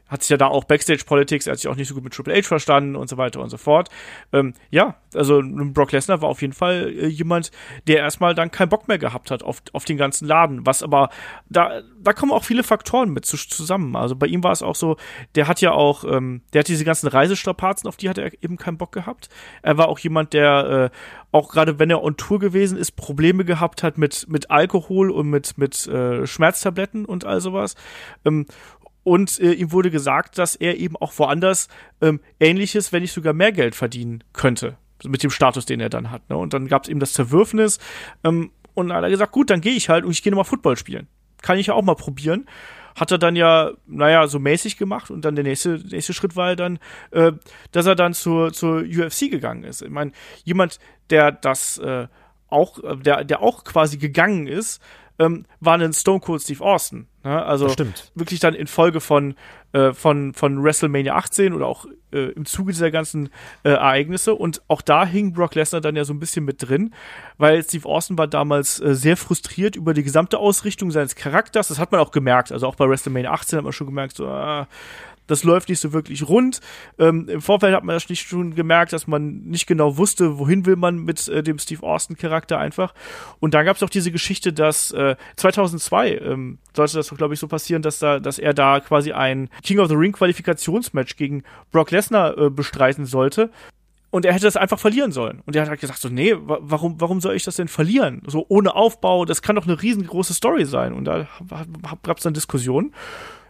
hat sich ja da auch Backstage-Politics, er hat sich auch nicht so gut mit Triple H verstanden und so weiter und so fort. Ähm, ja, also Brock Lesnar war auf jeden Fall äh, jemand, der erstmal dann keinen Bock mehr gehabt hat auf, auf den ganzen Laden. Was aber, da, da kommen auch viele Faktoren mit zusammen. Also bei ihm war es auch so, der hat ja auch, ähm, der hat diese ganzen Reisestrapazen, auf die hat er eben keinen Bock gehabt. Er war auch jemand, der äh, auch gerade wenn er on Tour gewesen ist, Probleme gehabt hat mit, mit Alkohol und mit, mit äh, Schmerztabletten und all sowas. Ähm, und äh, ihm wurde gesagt, dass er eben auch woanders ähm, ähnliches, wenn nicht sogar mehr Geld verdienen könnte. Mit dem Status, den er dann hat. Ne? Und dann gab es eben das Zerwürfnis. Ähm, und dann hat er gesagt, gut, dann gehe ich halt und ich gehe nochmal Football spielen. Kann ich ja auch mal probieren. Hat er dann ja, naja, so mäßig gemacht und dann der nächste, nächste Schritt war dann, äh, dass er dann zur, zur UFC gegangen ist. Ich meine, jemand, der das äh, auch, der, der auch quasi gegangen ist, ähm, war ein Stone Cold Steve Austin. Ne? Also wirklich dann in Folge von, äh, von, von WrestleMania 18 oder auch äh, im Zuge dieser ganzen äh, Ereignisse. Und auch da hing Brock Lesnar dann ja so ein bisschen mit drin, weil Steve Austin war damals äh, sehr frustriert über die gesamte Ausrichtung seines Charakters. Das hat man auch gemerkt. Also auch bei WrestleMania 18 hat man schon gemerkt, so, ah, das läuft nicht so wirklich rund. Ähm, Im Vorfeld hat man das nicht schon gemerkt, dass man nicht genau wusste, wohin will man mit äh, dem Steve Austin Charakter einfach. Und dann gab es auch diese Geschichte, dass äh, 2002 ähm, sollte das glaube ich so passieren, dass da, dass er da quasi ein King of the Ring Qualifikationsmatch gegen Brock Lesnar äh, bestreiten sollte. Und er hätte das einfach verlieren sollen. Und er hat halt gesagt so, nee, warum, warum soll ich das denn verlieren? So ohne Aufbau, das kann doch eine riesengroße Story sein. Und da gab es dann Diskussionen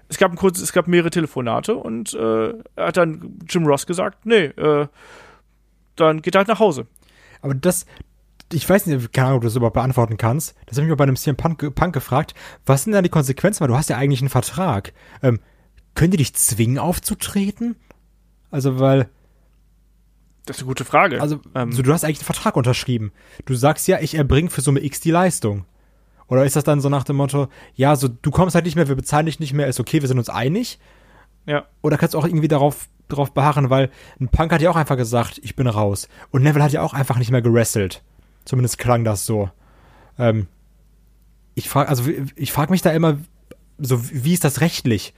es gab ein kurzes, es gab mehrere Telefonate und äh, er hat dann Jim Ross gesagt, nee, äh, dann geht er halt nach Hause. Aber das, ich weiß nicht, keine Ahnung, ob du das überhaupt beantworten kannst. Das habe ich mir bei einem CM Punk, Punk, gefragt. Was sind dann die Konsequenzen? Weil du hast ja eigentlich einen Vertrag. Ähm, können die dich zwingen aufzutreten? Also, weil. Das ist eine gute Frage. Also, ähm, so, du hast eigentlich einen Vertrag unterschrieben. Du sagst ja, ich erbringe für Summe X die Leistung. Oder ist das dann so nach dem Motto, ja, so du kommst halt nicht mehr, wir bezahlen dich nicht mehr, ist okay, wir sind uns einig? Ja. Oder kannst du auch irgendwie darauf, darauf beharren, weil ein Punk hat ja auch einfach gesagt, ich bin raus. Und Neville hat ja auch einfach nicht mehr gerestelt. Zumindest klang das so. Ähm, ich frage, also ich frage mich da immer, so wie ist das rechtlich?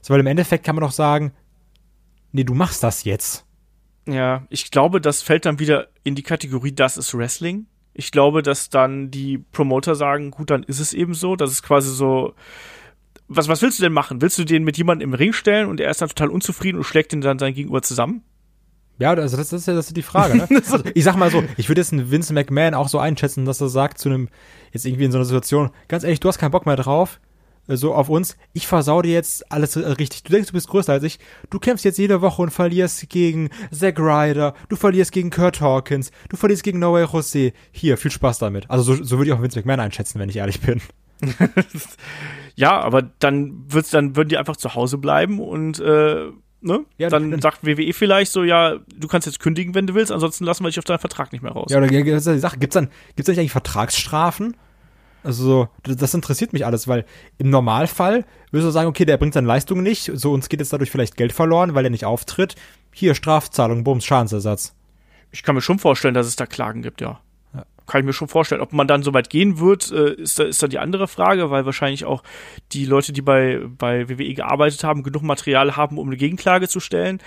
So, weil im Endeffekt kann man doch sagen, nee, du machst das jetzt. Ja, ich glaube, das fällt dann wieder in die Kategorie, das ist Wrestling. Ich glaube, dass dann die Promoter sagen, gut, dann ist es eben so. Das ist quasi so. Was, was willst du denn machen? Willst du den mit jemandem im Ring stellen und er ist dann total unzufrieden und schlägt ihn dann sein Gegenüber zusammen? Ja, also das, das, ist ja das ist die Frage. Ne? [LAUGHS] also ich sag mal so, ich würde jetzt einen Vince McMahon auch so einschätzen, dass er sagt zu einem, jetzt irgendwie in so einer Situation, ganz ehrlich, du hast keinen Bock mehr drauf, so auf uns, ich versau dir jetzt alles richtig. Du denkst, du bist größer als ich. Du kämpfst jetzt jede Woche und verlierst gegen Zack Ryder, du verlierst gegen Kurt Hawkins, du verlierst gegen Noé José. Hier, viel Spaß damit. Also so, so würde ich auch Vince McMahon einschätzen, wenn ich ehrlich bin. [LAUGHS] ja, aber dann wird's, dann würden die einfach zu Hause bleiben und äh, ne? Ja, dann, dann sagt WWE vielleicht so, ja, du kannst jetzt kündigen, wenn du willst, ansonsten lassen wir dich auf deinen Vertrag nicht mehr raus. Ja, oder Sache. Gibt's dann, gibt's eigentlich Vertragsstrafen? Also, das interessiert mich alles, weil im Normalfall würdest du sagen, okay, der bringt seine Leistung nicht, so uns geht jetzt dadurch vielleicht Geld verloren, weil er nicht auftritt. Hier, Strafzahlung, Bums, Schadensersatz. Ich kann mir schon vorstellen, dass es da Klagen gibt, ja. ja. Kann ich mir schon vorstellen. Ob man dann so weit gehen wird, äh, ist da, ist da die andere Frage, weil wahrscheinlich auch die Leute, die bei, bei WWE gearbeitet haben, genug Material haben, um eine Gegenklage zu stellen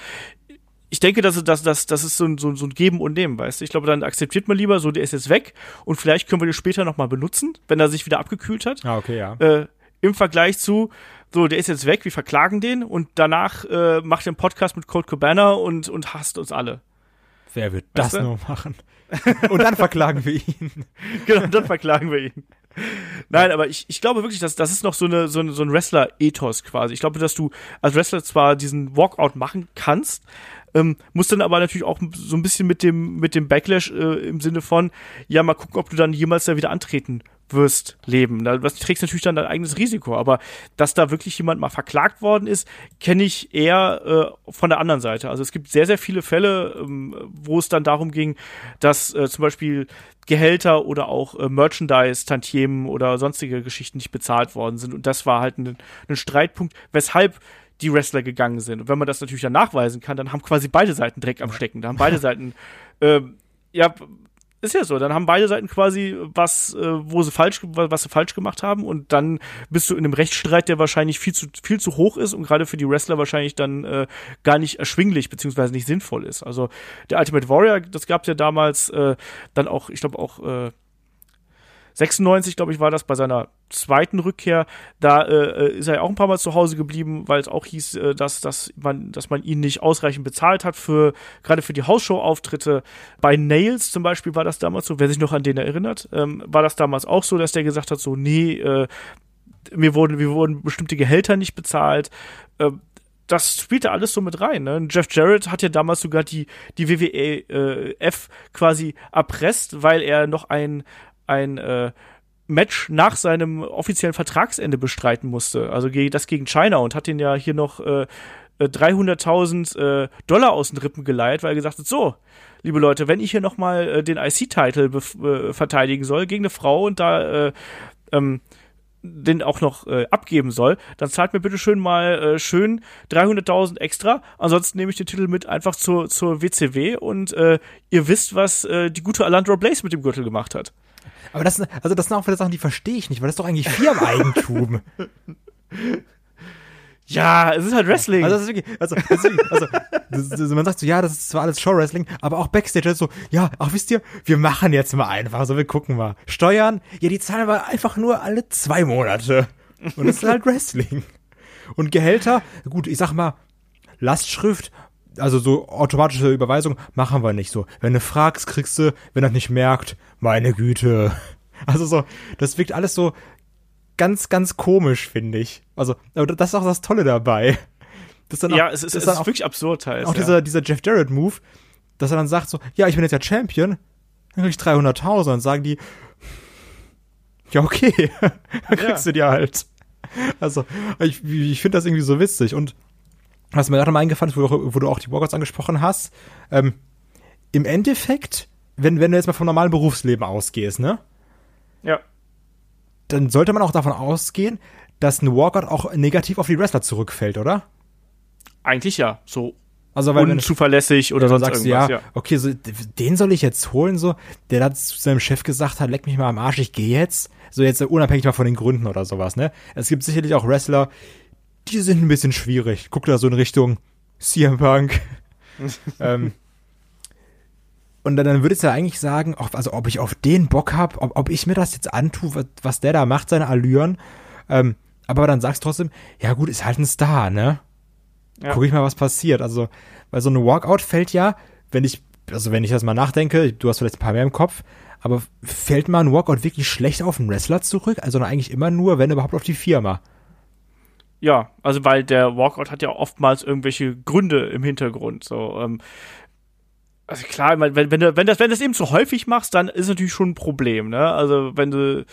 ich denke, dass das, das, das ist so ein, so, so ein Geben und Nehmen, weißt du? Ich glaube, dann akzeptiert man lieber, so, der ist jetzt weg und vielleicht können wir den später nochmal benutzen, wenn er sich wieder abgekühlt hat. Ah, okay, ja. Äh, Im Vergleich zu, so, der ist jetzt weg, wir verklagen den und danach äh, macht den Podcast mit Cold Cabana und, und hasst uns alle. Wer wird weißt das du? nur machen? [LAUGHS] und dann verklagen wir ihn. [LAUGHS] genau, dann verklagen wir ihn. Nein, aber ich, ich glaube wirklich, dass das ist noch so, eine, so, eine, so ein Wrestler-Ethos quasi. Ich glaube, dass du als Wrestler zwar diesen Walkout machen kannst, ähm, muss dann aber natürlich auch so ein bisschen mit dem, mit dem Backlash äh, im Sinne von, ja, mal gucken, ob du dann jemals da wieder antreten wirst leben. Du trägst natürlich dann dein eigenes Risiko, aber dass da wirklich jemand mal verklagt worden ist, kenne ich eher äh, von der anderen Seite. Also es gibt sehr, sehr viele Fälle, ähm, wo es dann darum ging, dass äh, zum Beispiel Gehälter oder auch äh, Merchandise, Tantiemen oder sonstige Geschichten nicht bezahlt worden sind. Und das war halt ein, ein Streitpunkt, weshalb die Wrestler gegangen sind. Und wenn man das natürlich dann nachweisen kann, dann haben quasi beide Seiten Dreck am Stecken. Da haben beide Seiten äh, ja ist ja so, dann haben beide Seiten quasi was, äh, wo sie falsch, was sie falsch gemacht haben und dann bist du in einem Rechtsstreit, der wahrscheinlich viel zu, viel zu hoch ist und gerade für die Wrestler wahrscheinlich dann äh, gar nicht erschwinglich beziehungsweise nicht sinnvoll ist. Also der Ultimate Warrior, das gab es ja damals äh, dann auch, ich glaube auch äh, 96, glaube ich, war das bei seiner zweiten Rückkehr. Da äh, äh, ist er auch ein paar Mal zu Hause geblieben, weil es auch hieß, äh, dass, dass, man, dass man ihn nicht ausreichend bezahlt hat für gerade für die Hausshow-Auftritte. Bei Nails zum Beispiel war das damals so, wer sich noch an den erinnert, ähm, war das damals auch so, dass der gesagt hat, so, nee, äh, mir wurden, wir wurden bestimmte Gehälter nicht bezahlt. Äh, das spielte alles so mit rein. Ne? Jeff Jarrett hat ja damals sogar die, die WWE äh, quasi erpresst, weil er noch ein, ein äh, Match nach seinem offiziellen Vertragsende bestreiten musste. Also das gegen China und hat den ja hier noch äh, 300.000 äh, äh, Dollar aus den Rippen geleiht, weil er gesagt hat, so, liebe Leute, wenn ich hier noch mal äh, den IC-Title äh, verteidigen soll gegen eine Frau und da äh, ähm, den auch noch abgeben soll, dann zahlt mir bitte schön mal schön 300.000 extra. Ansonsten nehme ich den Titel mit einfach zur, zur WCW und ihr wisst, was die gute Alandra Blaze mit dem Gürtel gemacht hat. Aber das, also das sind auch wieder Sachen, die verstehe ich nicht, weil das ist doch eigentlich Firmeneigentum. Ja, es ist halt Wrestling. Also, das ist wirklich, also, das ist wirklich, also das, das, man sagt so, ja, das ist zwar alles Show-Wrestling, aber auch Backstage ist so, ja, ach, wisst ihr, wir machen jetzt mal einfach so, wir gucken mal. Steuern, ja, die zahlen wir einfach nur alle zwei Monate. Und das ist halt Wrestling. Und Gehälter, gut, ich sag mal, Lastschrift, also so automatische Überweisung machen wir nicht so. Wenn du fragst, kriegst du, wenn er nicht merkt, meine Güte. [LAUGHS] Also so, das wirkt alles so ganz, ganz komisch, finde ich. Also, aber das ist auch das Tolle dabei. [LAUGHS] Das dann auch, ja, es ist, es ist auch, wirklich absurd halt. Auch ja. dieser, dieser Jeff Jarrett-Move, dass er dann sagt so, ja, ich bin jetzt ja Champion, dann krieg ich 300.000. Dann sagen die, [LAUGHS] ja, okay, dann kriegst ja. du dir halt. Also, ich, ich finde das irgendwie so witzig. Und was mir gerade mal eingefallen ist, wo, wo, du auch die Walkouts angesprochen hast, ähm, im Endeffekt, wenn, wenn du jetzt mal vom normalen Berufsleben ausgehst, ne? Ja. Dann sollte man auch davon ausgehen, dass ein Walkout auch negativ auf die Wrestler zurückfällt, oder? Eigentlich ja. So also weil unzuverlässig oder sonst sagst, irgendwas. Ja, ja, okay, so, den soll ich jetzt holen, so, der da zu seinem Chef gesagt hat, leck mich mal am Arsch, ich gehe jetzt. So jetzt unabhängig mal von den Gründen oder sowas, ne? Es gibt sicherlich auch Wrestler, die sind ein bisschen schwierig. Guck da so in Richtung CM Punk. [LAUGHS] ähm, und dann, dann würde ich ja eigentlich sagen, ob, also ob ich auf den Bock habe, ob, ob ich mir das jetzt antue, was, was der da macht, seine Allüren. Ähm, aber dann sagst du trotzdem, ja gut, ist halt ein Star, ne? Ja. Guck ich mal, was passiert. Also, weil so ein Walkout fällt ja, wenn ich, also wenn ich das mal nachdenke, du hast vielleicht ein paar mehr im Kopf, aber fällt mal ein Walkout wirklich schlecht auf den Wrestler zurück? Also eigentlich immer nur, wenn überhaupt auf die Firma. Ja, also weil der Walkout hat ja oftmals irgendwelche Gründe im Hintergrund. So, ähm, also klar, wenn, wenn, du, wenn, das, wenn das eben zu häufig machst, dann ist natürlich schon ein Problem, ne? Also wenn du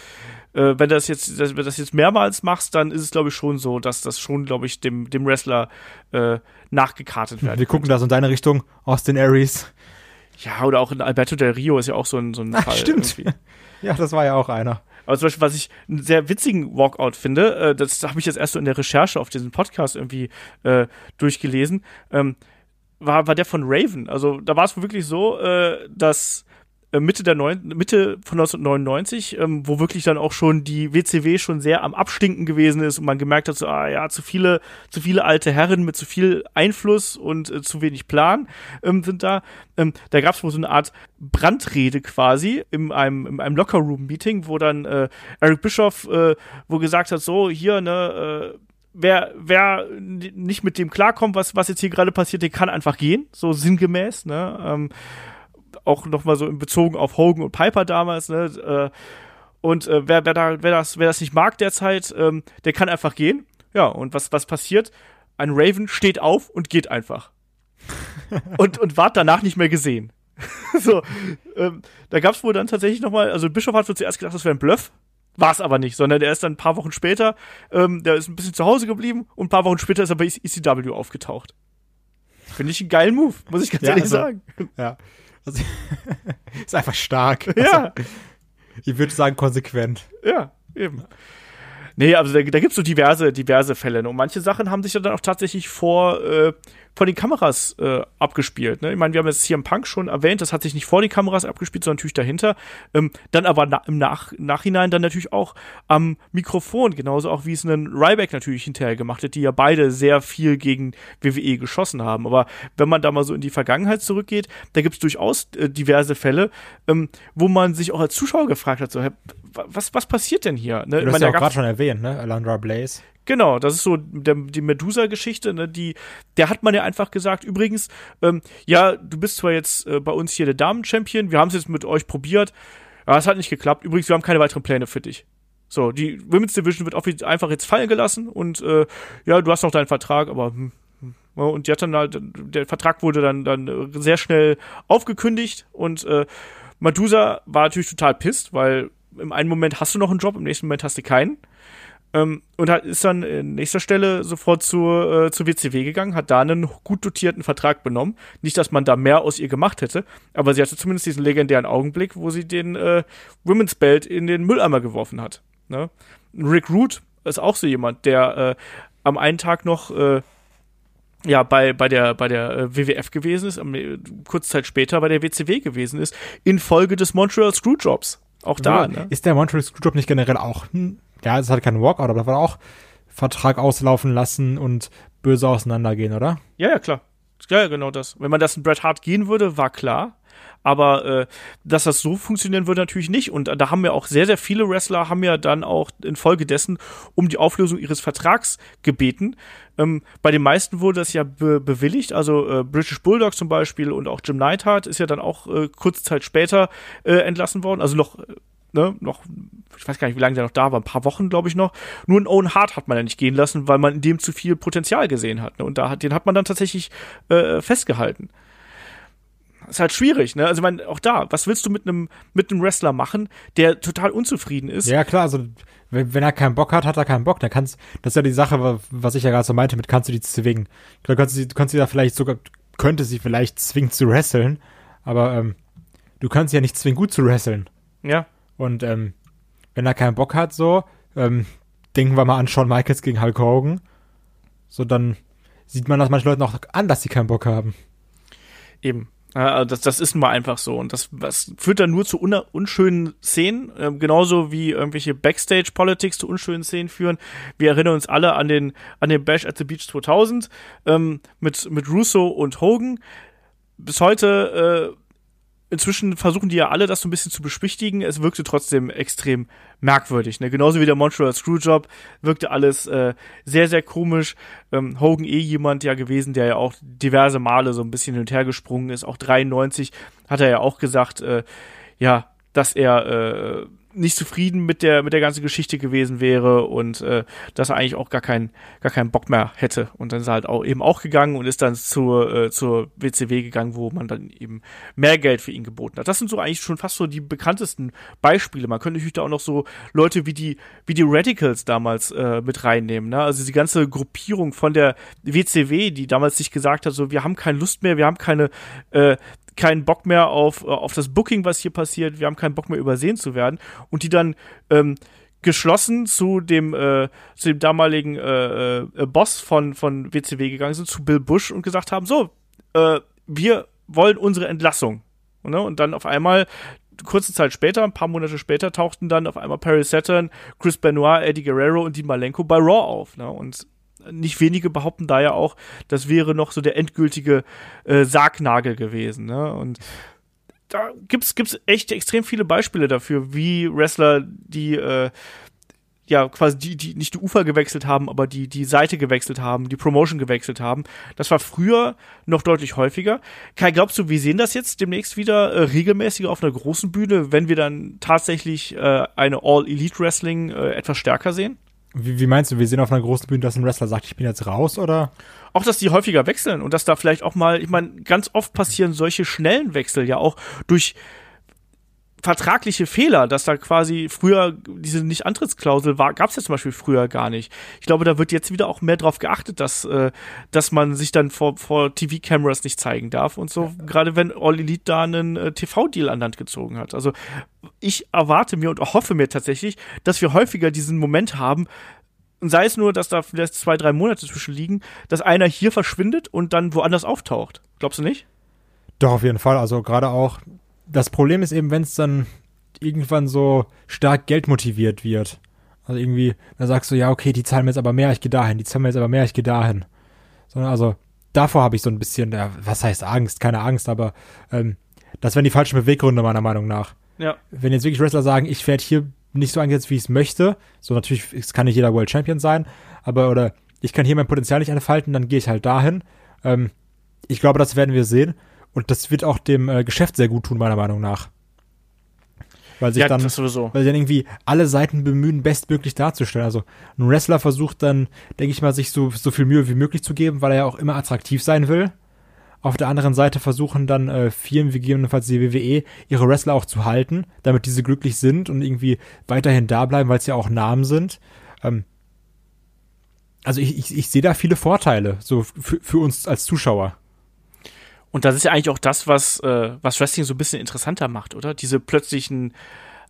äh, wenn das jetzt, wenn das jetzt mehrmals machst, dann ist es, glaube ich, schon so, dass das schon, glaube ich, dem, dem Wrestler äh, nachgekartet wird. Wir gucken da so in deine Richtung, Austin Aries. Ja, oder auch in Alberto del Rio ist ja auch so ein, so ein Ach, Fall. Stimmt. Irgendwie. [LAUGHS] Ja, das war ja auch einer. Aber zum Beispiel, was ich einen sehr witzigen Walkout finde, äh, das habe ich jetzt erst so in der Recherche auf diesen Podcast irgendwie äh, durchgelesen, ähm, war, war der von Raven. Also da war es wirklich so, äh, dass Mitte der Neun Mitte von 1999, ähm, wo wirklich dann auch schon die WCW schon sehr am Abstinken gewesen ist und man gemerkt hat, so, ah ja, zu viele, zu viele alte Herren mit zu viel Einfluss und äh, zu wenig Plan ähm, sind da. Ähm, da gab es wohl so eine Art Brandrede quasi in einem, in einem Locker-Room-Meeting, wo dann äh, Eric Bischoff äh, wo gesagt hat, so, hier, ne, äh, wer, wer nicht mit dem klarkommt, was, was jetzt hier gerade passiert, der kann einfach gehen, so sinngemäß, ne? Ähm, auch nochmal so in Bezogen auf Hogan und Piper damals, ne? Äh, und äh, wer, wer, da, wer, das, wer das nicht mag derzeit, ähm, der kann einfach gehen. Ja, und was, was passiert? Ein Raven steht auf und geht einfach. [LAUGHS] und, und ward danach nicht mehr gesehen. [LAUGHS] so, ähm, da gab es wohl dann tatsächlich nochmal, also Bischof hat wohl zuerst gedacht, das wäre ein Bluff. War es aber nicht, sondern der ist dann ein paar Wochen später, ähm, der ist ein bisschen zu Hause geblieben und ein paar Wochen später ist er bei ECW aufgetaucht. Finde ich einen geilen Move, muss ich ganz ja, ehrlich also, sagen. Ja. Also, [LAUGHS] ist einfach stark. Ja. Also, ich würde sagen, konsequent. Ja, eben. Nee, also da, da gibt es so diverse, diverse Fälle. Ne? Und manche Sachen haben sich ja dann auch tatsächlich vor, äh, vor den Kameras äh, abgespielt. Ne? Ich meine, wir haben jetzt hier im Punk schon erwähnt, das hat sich nicht vor den Kameras abgespielt, sondern natürlich dahinter. Ähm, dann aber na im Nach Nachhinein dann natürlich auch am Mikrofon, genauso auch wie es einen Ryback natürlich hinterher gemacht hat, die ja beide sehr viel gegen WWE geschossen haben. Aber wenn man da mal so in die Vergangenheit zurückgeht, da gibt es durchaus äh, diverse Fälle, ähm, wo man sich auch als Zuschauer gefragt hat, so, was, was passiert denn hier? Ne? Du hast ja auch gerade schon erwähnt, ne? Alandra Blaze. Genau, das ist so der, die Medusa-Geschichte, ne, die, der hat man ja einfach gesagt, übrigens, ähm, ja, du bist zwar jetzt äh, bei uns hier der Damen-Champion, wir haben es jetzt mit euch probiert, aber es hat nicht geklappt, übrigens, wir haben keine weiteren Pläne für dich. So, die Women's Division wird einfach jetzt fallen gelassen und äh, ja, du hast noch deinen Vertrag, aber hm, hm, und die hat dann halt, der Vertrag wurde dann, dann sehr schnell aufgekündigt und äh, Medusa war natürlich total pisst, weil im einen Moment hast du noch einen Job, im nächsten Moment hast du keinen. Ähm, und hat, ist dann in nächster Stelle sofort zur, äh, zur WCW gegangen, hat da einen gut dotierten Vertrag benommen. Nicht, dass man da mehr aus ihr gemacht hätte, aber sie hatte zumindest diesen legendären Augenblick, wo sie den äh, Women's Belt in den Mülleimer geworfen hat. Ne? Rick Root ist auch so jemand, der äh, am einen Tag noch äh, ja, bei, bei der, bei der äh, WWF gewesen ist, am, äh, kurz Zeit später bei der WCW gewesen ist, infolge des Montreal Screwjobs. Auch da. Ne? Ist der Montreal Screwjob nicht generell auch hm, ja, es hat keinen Walkout, aber da war auch Vertrag auslaufen lassen und böse auseinandergehen, oder? Ja, ja, klar. Ja, genau das. Wenn man das in Bret Hart gehen würde, war klar. Aber äh, dass das so funktionieren würde, natürlich nicht. Und da haben ja auch sehr, sehr viele Wrestler haben ja dann auch infolgedessen um die Auflösung ihres Vertrags gebeten. Ähm, bei den meisten wurde das ja be bewilligt. Also äh, British Bulldog zum Beispiel und auch Jim Neidhart ist ja dann auch äh, kurze Zeit später äh, entlassen worden. Also noch ne, noch, ich weiß gar nicht, wie lange der noch da war, ein paar Wochen, glaube ich, noch. Nur einen Owen Hart hat man ja nicht gehen lassen, weil man in dem zu viel Potenzial gesehen hat. Ne? Und da hat, den hat man dann tatsächlich äh, festgehalten. Ist halt schwierig, ne? Also ich meine, auch da, was willst du mit einem mit einem Wrestler machen, der total unzufrieden ist? Ja, klar, also wenn, wenn er keinen Bock hat, hat er keinen Bock. Dann kannst, das ist ja die Sache, was ich ja gerade so meinte, mit kannst du die zwingen. Du kannst sie, du kannst sie da vielleicht sogar, könnte sie vielleicht zwingen zu wresteln, aber ähm, du kannst sie ja nicht zwingen, gut zu wresteln. Ja. Und ähm, wenn er keinen Bock hat, so, ähm, denken wir mal an Shawn Michaels gegen Hulk Hogan. So, dann sieht man das manchen Leuten auch an, dass sie keinen Bock haben. Eben. Also das, das ist mal einfach so. Und das, das führt dann nur zu un unschönen Szenen, äh, genauso wie irgendwelche Backstage-Politics zu unschönen Szenen führen. Wir erinnern uns alle an den, an den Bash at the Beach 2000 ähm, mit, mit Russo und Hogan. Bis heute äh, inzwischen versuchen die ja alle, das so ein bisschen zu beschwichtigen. Es wirkte trotzdem extrem merkwürdig. Ne? Genauso wie der Montreal Screwjob wirkte alles äh, sehr, sehr komisch. Ähm, Hogan eh jemand ja gewesen, der ja auch diverse Male so ein bisschen hin und her gesprungen ist. Auch 93 hat er ja auch gesagt, äh, ja, dass er äh, nicht zufrieden mit der mit der ganzen Geschichte gewesen wäre und äh, dass er eigentlich auch gar keinen gar keinen Bock mehr hätte und dann ist er halt auch eben auch gegangen und ist dann zur äh, zur WCW gegangen, wo man dann eben mehr Geld für ihn geboten hat. Das sind so eigentlich schon fast so die bekanntesten Beispiele. Man könnte natürlich da auch noch so Leute wie die wie die Radicals damals äh, mit reinnehmen, ne? Also die ganze Gruppierung von der WCW, die damals sich gesagt hat, so wir haben keine Lust mehr, wir haben keine äh, keinen Bock mehr auf, äh, auf das Booking, was hier passiert, wir haben keinen Bock mehr übersehen zu werden und die dann ähm, geschlossen zu dem äh, zu dem damaligen äh, äh, Boss von von WCW gegangen sind zu Bill Bush und gesagt haben so äh, wir wollen unsere Entlassung ne? und dann auf einmal kurze Zeit später, ein paar Monate später, tauchten dann auf einmal Perry Saturn, Chris Benoit, Eddie Guerrero und Dean Malenko bei Raw auf. Ne? Und nicht wenige behaupten da ja auch, das wäre noch so der endgültige äh, Sargnagel gewesen. Ne? Und da gibt's gibt's echt extrem viele Beispiele dafür, wie Wrestler, die äh, ja quasi die, die nicht die Ufer gewechselt haben, aber die die Seite gewechselt haben, die Promotion gewechselt haben. Das war früher noch deutlich häufiger. Kai, glaubst du, wir sehen das jetzt demnächst wieder äh, regelmäßiger auf einer großen Bühne, wenn wir dann tatsächlich äh, eine All Elite Wrestling äh, etwas stärker sehen? Wie, wie meinst du, wir sehen auf einer großen Bühne, dass ein Wrestler sagt, ich bin jetzt raus, oder? Auch, dass die häufiger wechseln und dass da vielleicht auch mal, ich meine, ganz oft passieren solche schnellen Wechsel ja auch durch vertragliche Fehler, dass da quasi früher diese Nicht-Antrittsklausel war, gab es ja zum Beispiel früher gar nicht. Ich glaube, da wird jetzt wieder auch mehr drauf geachtet, dass, äh, dass man sich dann vor, vor TV-Cameras nicht zeigen darf und so, ja. gerade wenn All Elite da einen äh, TV-Deal an Land gezogen hat. Also ich erwarte mir und hoffe mir tatsächlich, dass wir häufiger diesen Moment haben, und sei es nur, dass da vielleicht zwei, drei Monate zwischen liegen, dass einer hier verschwindet und dann woanders auftaucht. Glaubst du nicht? Doch, auf jeden Fall. Also gerade auch, das Problem ist eben, wenn es dann irgendwann so stark Geld motiviert wird. Also irgendwie, da sagst du, ja, okay, die zahlen mir jetzt aber mehr, ich gehe dahin, die zahlen mir jetzt aber mehr, ich gehe dahin. Sondern also, davor habe ich so ein bisschen, ja, was heißt Angst? Keine Angst, aber ähm, das wären die falschen Beweggründe meiner Meinung nach. Ja. Wenn jetzt wirklich Wrestler sagen, ich werde hier nicht so eingesetzt, wie ich es möchte, so natürlich, es kann nicht jeder World Champion sein, aber oder ich kann hier mein Potenzial nicht entfalten, dann gehe ich halt dahin. Ähm, ich glaube, das werden wir sehen. Und das wird auch dem äh, Geschäft sehr gut tun, meiner Meinung nach. Weil sich ja, dann, weil sich dann irgendwie alle Seiten bemühen, bestmöglich darzustellen. Also ein Wrestler versucht dann, denke ich mal, sich so, so viel Mühe wie möglich zu geben, weil er ja auch immer attraktiv sein will. Auf der anderen Seite versuchen dann äh, Firmen wie gegebenenfalls die WWE ihre Wrestler auch zu halten, damit diese glücklich sind und irgendwie weiterhin da bleiben, weil es ja auch Namen sind. Ähm, also ich, ich, ich sehe da viele Vorteile, so für, für uns als Zuschauer. Und das ist ja eigentlich auch das, was, äh, was Wrestling so ein bisschen interessanter macht, oder? Diese plötzlichen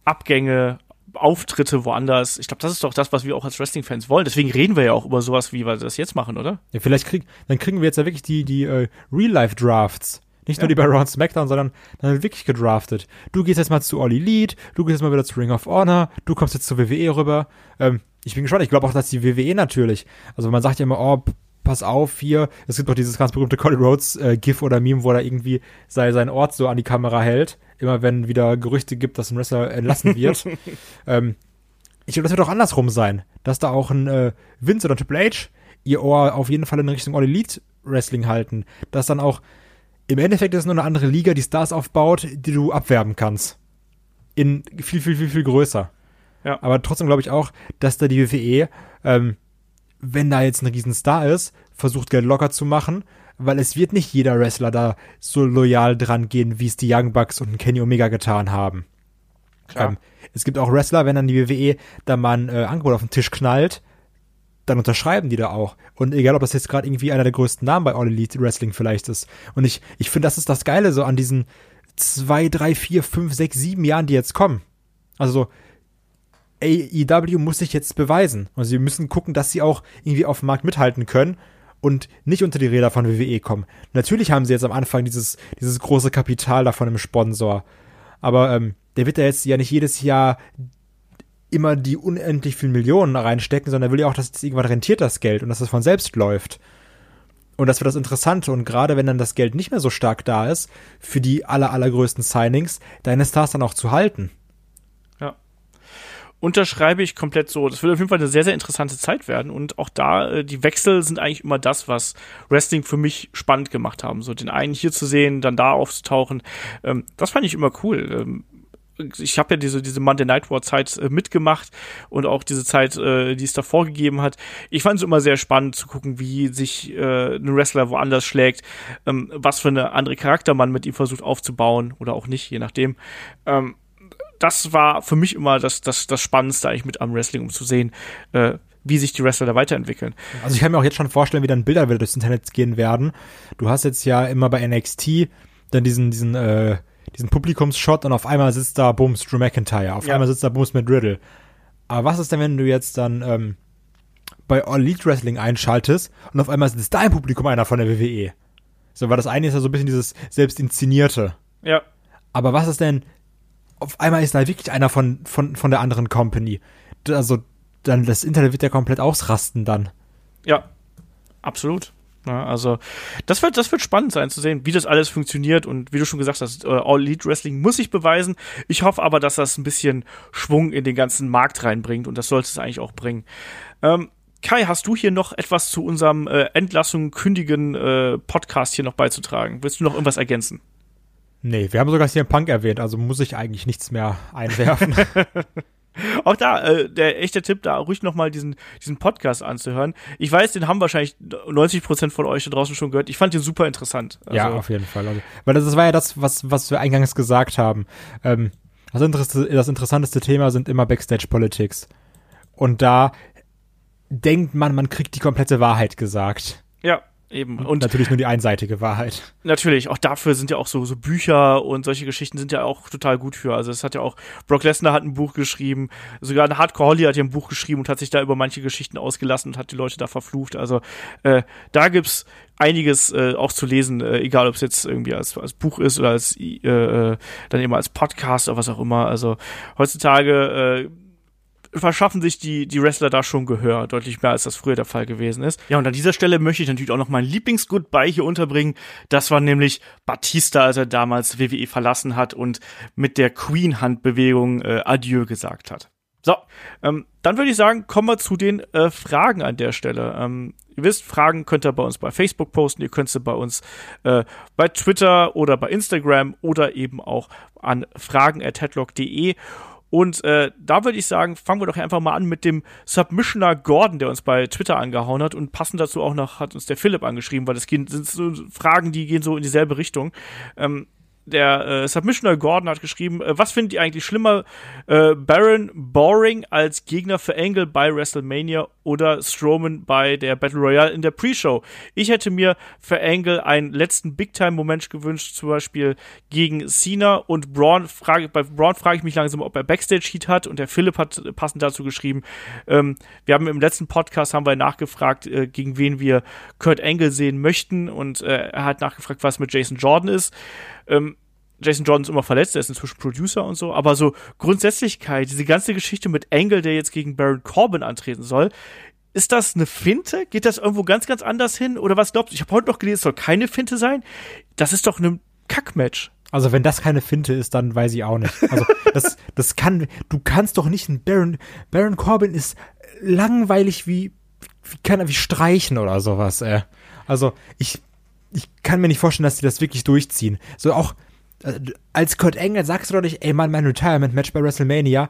Abgänge, Auftritte woanders. Ich glaube, das ist doch das, was wir auch als Wrestling-Fans wollen. Deswegen reden wir ja auch über sowas, wie wir das jetzt machen, oder? Ja, vielleicht kriegen, dann kriegen wir jetzt ja wirklich die, die äh, Real-Life-Drafts. Nicht nur ja. die bei Raw SmackDown, sondern dann wirklich gedraftet. Du gehst jetzt mal zu All Elite, du gehst jetzt mal wieder zu Ring of Honor, du kommst jetzt zur WWE rüber. Ähm, ich bin gespannt. Ich glaube auch, dass die WWE natürlich, also man sagt ja immer, oh, pass auf, hier, es gibt doch dieses ganz berühmte Cody Rhodes äh, GIF oder Meme, wo er irgendwie sei, seinen Ort so an die Kamera hält, immer wenn wieder Gerüchte gibt, dass ein Wrestler entlassen wird. [LAUGHS] ähm, ich glaube, das wird auch andersrum sein, dass da auch ein äh, Vince oder Triple H ihr Ohr auf jeden Fall in Richtung All Elite Wrestling halten, dass dann auch im Endeffekt ist nur eine andere Liga, die Stars aufbaut, die du abwerben kannst. In viel, viel, viel, viel größer. Ja. Aber trotzdem glaube ich auch, dass da die WWE ähm, wenn da jetzt ein Riesenstar ist, versucht Geld locker zu machen, weil es wird nicht jeder Wrestler da so loyal dran gehen, wie es die Young Bucks und Kenny Omega getan haben. Ähm, es gibt auch Wrestler, wenn dann die WWE da mal ein äh, Angebot auf den Tisch knallt, dann unterschreiben die da auch. Und egal, ob das jetzt gerade irgendwie einer der größten Namen bei All Elite Wrestling vielleicht ist. Und ich, ich finde, das ist das Geile so an diesen zwei, drei, vier, fünf, sechs, sieben Jahren, die jetzt kommen. Also so, AEW muss sich jetzt beweisen. Und sie müssen gucken, dass sie auch irgendwie auf dem Markt mithalten können und nicht unter die Räder von WWE kommen. Natürlich haben sie jetzt am Anfang dieses, dieses große Kapital davon im Sponsor. Aber ähm, der wird ja jetzt ja nicht jedes Jahr immer die unendlich vielen Millionen reinstecken, sondern er will ja auch, dass es irgendwann rentiert das Geld und dass es von selbst läuft. Und das wird das Interessante. Und gerade wenn dann das Geld nicht mehr so stark da ist, für die aller, allergrößten Signings, deine Stars dann auch zu halten unterschreibe ich komplett so. Das wird auf jeden Fall eine sehr, sehr interessante Zeit werden. Und auch da, äh, die Wechsel sind eigentlich immer das, was Wrestling für mich spannend gemacht haben. So den einen hier zu sehen, dann da aufzutauchen. Ähm, das fand ich immer cool. Ähm, ich habe ja diese diese Monday Night War Zeit äh, mitgemacht und auch diese Zeit, äh, die es da vorgegeben hat. Ich fand es immer sehr spannend zu gucken, wie sich äh, ein Wrestler woanders schlägt, ähm, was für eine andere Charakter man mit ihm versucht aufzubauen oder auch nicht, je nachdem. Ähm, das war für mich immer das, das, das Spannendste eigentlich mit am Wrestling, um zu sehen, äh, wie sich die Wrestler da weiterentwickeln. Also ich kann mir auch jetzt schon vorstellen, wie dann Bilder wieder durchs Internet gehen werden. Du hast jetzt ja immer bei NXT dann diesen, diesen, äh, diesen Publikumsshot und auf einmal sitzt da Bums Drew McIntyre, auf ja. einmal sitzt da Bums mit Riddle. Aber was ist denn, wenn du jetzt dann ähm, bei All Elite Wrestling einschaltest und auf einmal sitzt da im Publikum einer von der WWE? So, weil das eine ist ja so ein bisschen dieses selbst inszenierte. Ja. Aber was ist denn, auf einmal ist da wirklich einer von, von, von der anderen Company. Also, dann, das Internet wird ja komplett ausrasten dann. Ja, absolut. Ja, also, das wird, das wird spannend sein zu sehen, wie das alles funktioniert und wie du schon gesagt hast, äh, All Elite Wrestling muss sich beweisen. Ich hoffe aber, dass das ein bisschen Schwung in den ganzen Markt reinbringt und das sollte es eigentlich auch bringen. Ähm, Kai, hast du hier noch etwas zu unserem äh, Entlassung kündigen äh, Podcast hier noch beizutragen? Willst du noch irgendwas ergänzen? Nee, wir haben sogar CM Punk erwähnt, also muss ich eigentlich nichts mehr einwerfen. [LAUGHS] Auch da, äh, der echte Tipp, da ruhig nochmal diesen, diesen Podcast anzuhören. Ich weiß, den haben wahrscheinlich 90 Prozent von euch da draußen schon gehört. Ich fand den super interessant. Also, ja, auf jeden Fall. Also, weil das, das war ja das, was, was wir eingangs gesagt haben. Ähm, Das, Inter das interessanteste Thema sind immer Backstage-Politics. Und da denkt man, man kriegt die komplette Wahrheit gesagt. Ja, eben. Und natürlich nur die einseitige Wahrheit. Natürlich, auch dafür sind ja auch so, so Bücher und solche Geschichten sind ja auch total gut für. Also es hat ja auch, Brock Lesnar hat ein Buch geschrieben, sogar ein Hardcore Holly hat ja ein Buch geschrieben und hat sich da über manche Geschichten ausgelassen und hat die Leute da verflucht. Also äh, da gibt's einiges äh, auch zu lesen, äh, egal ob es jetzt irgendwie als, als Buch ist oder als äh, äh dann eben als Podcast oder was auch immer. Also heutzutage äh, verschaffen sich die, die Wrestler da schon Gehör, deutlich mehr als das früher der Fall gewesen ist. Ja, und an dieser Stelle möchte ich natürlich auch noch mein Lieblings-Goodbye hier unterbringen. Das war nämlich Batista, als er damals WWE verlassen hat und mit der Queen-Hand-Bewegung äh, Adieu gesagt hat. So, ähm, dann würde ich sagen, kommen wir zu den äh, Fragen an der Stelle. Ähm, ihr wisst, Fragen könnt ihr bei uns bei Facebook posten, ihr könnt sie bei uns äh, bei Twitter oder bei Instagram oder eben auch an fragen.headlock.de. Und äh, da würde ich sagen, fangen wir doch einfach mal an mit dem Submissioner Gordon, der uns bei Twitter angehauen hat. Und passend dazu auch noch hat uns der Philipp angeschrieben, weil das sind so Fragen, die gehen so in dieselbe Richtung. Ähm, der äh, Submissioner Gordon hat geschrieben, äh, was findet ihr eigentlich schlimmer, äh, Baron Boring als Gegner für Angle bei WrestleMania oder Strowman bei der Battle Royale in der Pre-Show? Ich hätte mir für Angle einen letzten Big-Time-Moment gewünscht, zum Beispiel gegen Cena und Braun. Frage, bei Braun frage ich mich langsam, ob er Backstage-Heat hat und der Philipp hat passend dazu geschrieben, ähm, wir haben im letzten Podcast haben wir nachgefragt, äh, gegen wen wir Kurt Angle sehen möchten und äh, er hat nachgefragt, was mit Jason Jordan ist. Ähm, Jason Jordan ist immer verletzt, er ist inzwischen Producer und so, aber so Grundsätzlichkeit, diese ganze Geschichte mit Angle, der jetzt gegen Baron Corbin antreten soll, ist das eine Finte? Geht das irgendwo ganz, ganz anders hin? Oder was glaubst du? Ich habe heute noch gelesen, es soll keine Finte sein. Das ist doch ein Kackmatch. Also wenn das keine Finte ist, dann weiß ich auch nicht. Also [LAUGHS] das, das kann, du kannst doch nicht ein Baron, Baron Corbin ist langweilig wie, wie kann er wie streichen oder sowas, ey. Also ich, ich kann mir nicht vorstellen, dass die das wirklich durchziehen. So auch äh, als Kurt Engel sagst du doch nicht, ey Mann, mein Retirement-Match bei WrestleMania.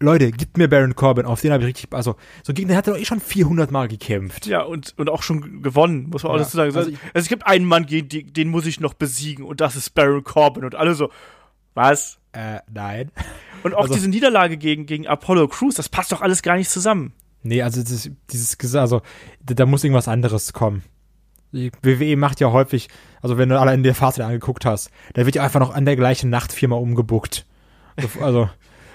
Leute, gib mir Baron Corbin, auf den habe ich richtig, also, so gegen den hat er doch eh schon 400 Mal gekämpft. Ja, und, und auch schon gewonnen, muss man auch ja, dazu sagen. Also, also, es gibt einen Mann, den, den muss ich noch besiegen und das ist Baron Corbin und alle so, was? Äh, nein. Und auch also, diese Niederlage gegen, gegen Apollo Crews, das passt doch alles gar nicht zusammen. Nee, also das, dieses, also da muss irgendwas anderes kommen. Die WWE macht ja häufig, also wenn du alle in der Phase angeguckt hast, da wird ja einfach noch an der gleichen Nacht viermal umgebuckt. [LAUGHS] Also,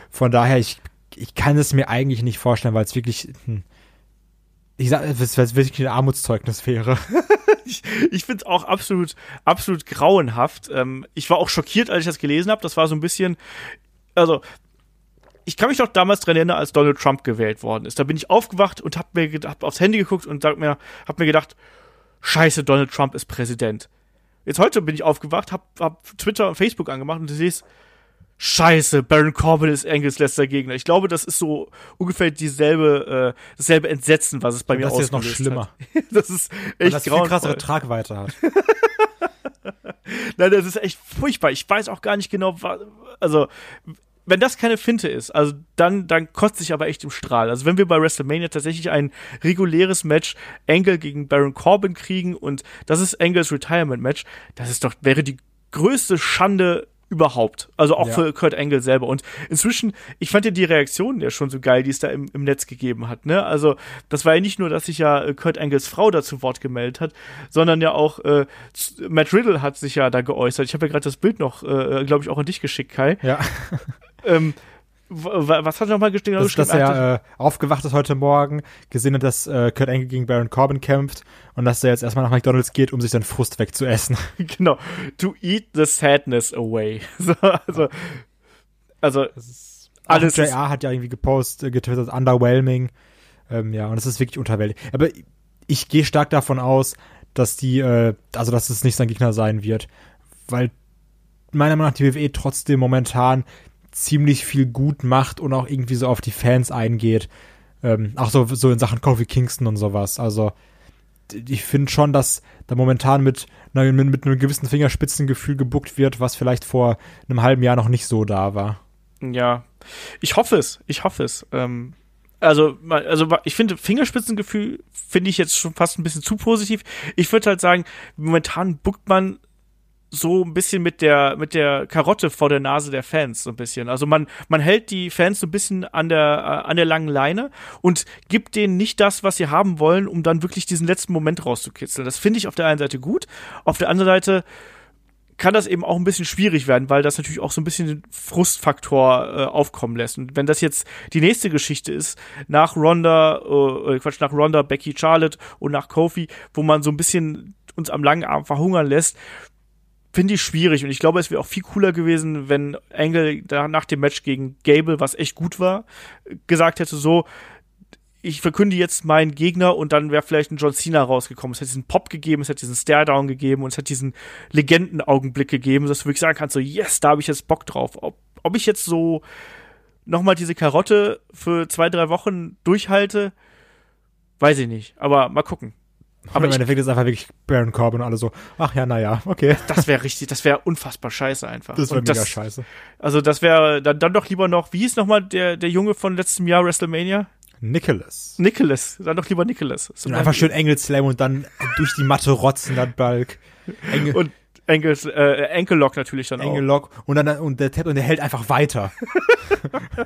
von daher, ich, ich kann es mir eigentlich nicht vorstellen, weil es wirklich, ich sag, es wirklich ein Armutszeugnis wäre. [LAUGHS] ich ich finde es auch absolut, absolut grauenhaft. Ähm, ich war auch schockiert, als ich das gelesen habe. Das war so ein bisschen, also ich kann mich doch damals dran erinnern, als Donald Trump gewählt worden ist. Da bin ich aufgewacht und hab mir hab aufs Handy geguckt und sag mir, hab mir gedacht, Scheiße, Donald Trump ist Präsident. Jetzt heute bin ich aufgewacht, hab, hab Twitter und Facebook angemacht und du siehst, Scheiße, Baron Corbin ist Engels letzter Gegner. Ich glaube, das ist so ungefähr dieselbe, äh, dasselbe Entsetzen, was es bei und mir das ist noch schlimmer. Hat. [LAUGHS] das ist echt das viel krassere Tragweite hat. [LAUGHS] Nein, das ist echt furchtbar. Ich weiß auch gar nicht genau, was, also wenn das keine Finte ist, also dann, dann kotzt sich aber echt im Strahl. Also wenn wir bei WrestleMania tatsächlich ein reguläres Match Angle gegen Baron Corbin kriegen und das ist Angles Retirement Match, das ist doch, wäre die größte Schande überhaupt. Also auch ja. für Kurt Angle selber. Und inzwischen, ich fand ja die Reaktionen ja schon so geil, die es da im, im Netz gegeben hat. Ne? Also das war ja nicht nur, dass sich ja äh, Kurt Angles Frau da zu Wort gemeldet hat, sondern ja auch äh, Matt Riddle hat sich ja da geäußert. Ich habe ja gerade das Bild noch, äh, glaube ich, auch an dich geschickt, Kai. Ja. [LAUGHS] ähm, was hat er nochmal geschrieben? Dass, dass er äh, aufgewacht ist heute Morgen, gesehen hat, dass äh, Kurt Angle gegen Baron Corbin kämpft und dass er jetzt erstmal nach McDonalds geht, um sich seinen Frust wegzuessen. [LAUGHS] [LAUGHS] genau. To eat the sadness away. [LAUGHS] so, also, also alles. JR hat ja irgendwie gepostet, äh, getwittert, underwhelming. Ähm, ja, und es ist wirklich unterwältigend. Aber ich gehe stark davon aus, dass die, äh, also dass es nicht sein Gegner sein wird. Weil meiner Meinung nach die WWE trotzdem momentan ziemlich viel gut macht und auch irgendwie so auf die Fans eingeht. Ähm, auch so, so in Sachen Kofi Kingston und sowas. Also ich finde schon, dass da momentan mit, mit, mit einem gewissen Fingerspitzengefühl gebuckt wird, was vielleicht vor einem halben Jahr noch nicht so da war. Ja, ich hoffe es. Ich hoffe es. Ähm, also, also ich finde Fingerspitzengefühl finde ich jetzt schon fast ein bisschen zu positiv. Ich würde halt sagen, momentan buckt man so ein bisschen mit der mit der Karotte vor der Nase der Fans so ein bisschen. Also man man hält die Fans so ein bisschen an der äh, an der langen Leine und gibt denen nicht das, was sie haben wollen, um dann wirklich diesen letzten Moment rauszukitzeln. Das finde ich auf der einen Seite gut, auf der anderen Seite kann das eben auch ein bisschen schwierig werden, weil das natürlich auch so ein bisschen den Frustfaktor äh, aufkommen lässt. Und wenn das jetzt die nächste Geschichte ist, nach Ronda, äh, äh Quatsch, nach Ronda, Becky, Charlotte und nach Kofi, wo man so ein bisschen uns am langen Arm verhungern lässt, finde ich schwierig und ich glaube, es wäre auch viel cooler gewesen, wenn Engel da nach dem Match gegen Gable, was echt gut war, gesagt hätte so, ich verkünde jetzt meinen Gegner und dann wäre vielleicht ein John Cena rausgekommen. Es hätte diesen Pop gegeben, es hätte diesen Stare-Down gegeben und es hätte diesen Legendenaugenblick gegeben, dass du wirklich sagen kannst, so, yes, da habe ich jetzt Bock drauf. Ob, ob ich jetzt so nochmal diese Karotte für zwei, drei Wochen durchhalte, weiß ich nicht. Aber mal gucken. Aber im Endeffekt ist einfach wirklich Baron Corbin und alle so, ach ja, naja, okay. Das wäre richtig, das wäre unfassbar scheiße einfach. Das wäre mega scheiße. Also das wäre dann, dann doch lieber noch, wie hieß nochmal der, der Junge von letztem Jahr WrestleMania? Nicholas. Nicholas, dann doch lieber Nicholas. Und einfach schön Engel Slam und dann durch die Matte rotzen, dann Balk. Engel. Und Engels, äh, Enkellock natürlich dann Enkellock. auch. und dann und der tappt und der hält einfach weiter. [LAUGHS]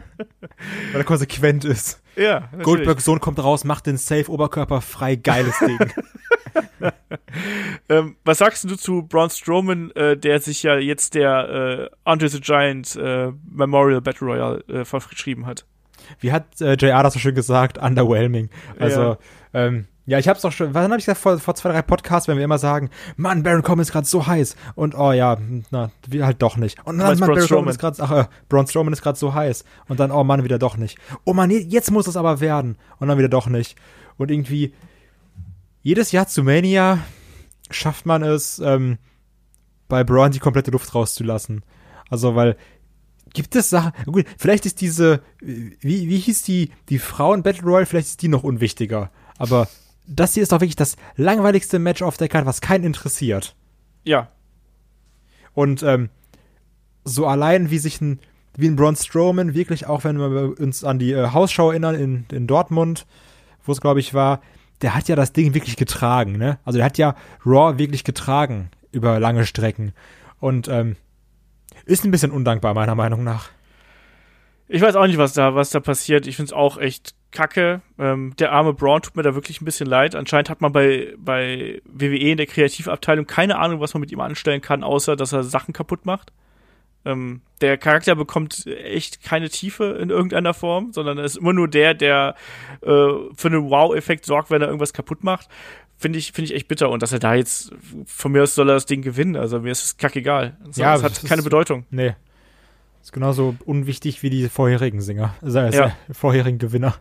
Weil er konsequent ist. Ja. Natürlich. Goldbergs Sohn kommt raus, macht den Safe Oberkörper frei, geiles Ding. [LAUGHS] ähm, was sagst du zu Braun Strowman, äh, der sich ja jetzt der äh, Andre the Giant äh, Memorial Battle Royale äh, verschrieben hat? Wie hat äh, JR das so schön gesagt? Underwhelming. Also, ja. ähm, ja, ich hab's doch schon, was habe ich gesagt vor, vor zwei, drei Podcasts, wenn wir immer sagen, Mann, Baron Corbin ist gerade so heiß und oh ja, na, wie halt doch nicht. Und dann, Mann, Baron Corbin ist gerade, ach, äh, Braun Strowman ist gerade so heiß und dann, oh Mann, wieder doch nicht. Oh Mann, jetzt muss es aber werden und dann wieder doch nicht. Und irgendwie jedes Jahr zu Mania schafft man es, ähm, bei Braun die komplette Luft rauszulassen. Also, weil gibt es Sachen, gut, vielleicht ist diese, wie, wie hieß die, die Frauen Battle Royale, vielleicht ist die noch unwichtiger. Aber das hier ist doch wirklich das langweiligste Match auf der Karte, was keinen interessiert. Ja. Und ähm, so allein wie sich ein, wie ein Braun Strowman wirklich, auch wenn wir uns an die äh, Hausschau erinnern in, in Dortmund, wo es glaube ich war, der hat ja das Ding wirklich getragen, ne? Also der hat ja Raw wirklich getragen über lange Strecken. Und ähm, ist ein bisschen undankbar, meiner Meinung nach. Ich weiß auch nicht, was da, was da passiert. Ich finde es auch echt kacke. Ähm, der arme Braun tut mir da wirklich ein bisschen leid. Anscheinend hat man bei, bei WWE in der Kreativabteilung keine Ahnung, was man mit ihm anstellen kann, außer dass er Sachen kaputt macht. Ähm, der Charakter bekommt echt keine Tiefe in irgendeiner Form, sondern er ist immer nur der, der äh, für einen Wow-Effekt sorgt, wenn er irgendwas kaputt macht. Finde ich, finde ich echt bitter. Und dass er da jetzt, von mir aus soll er das Ding gewinnen. Also mir ist es kackegal. So, ja, es hat keine Bedeutung. Nee. Ist genauso unwichtig wie die vorherigen Singer, also ja. vorherigen Gewinner.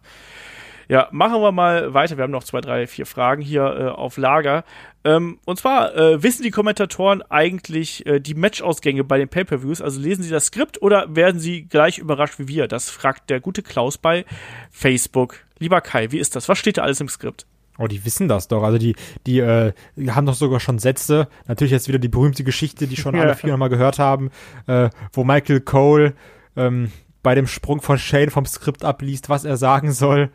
Ja, machen wir mal weiter. Wir haben noch zwei, drei, vier Fragen hier äh, auf Lager. Ähm, und zwar, äh, wissen die Kommentatoren eigentlich äh, die Matchausgänge bei den Pay-Per-Views? Also lesen sie das Skript oder werden sie gleich überrascht wie wir? Das fragt der gute Klaus bei Facebook. Lieber Kai, wie ist das? Was steht da alles im Skript? Oh, die wissen das doch. Also die, die, äh, haben doch sogar schon Sätze. Natürlich jetzt wieder die berühmte Geschichte, die schon [LAUGHS] ja. alle vier nochmal gehört haben, äh, wo Michael Cole ähm, bei dem Sprung von Shane vom Skript abliest, was er sagen soll.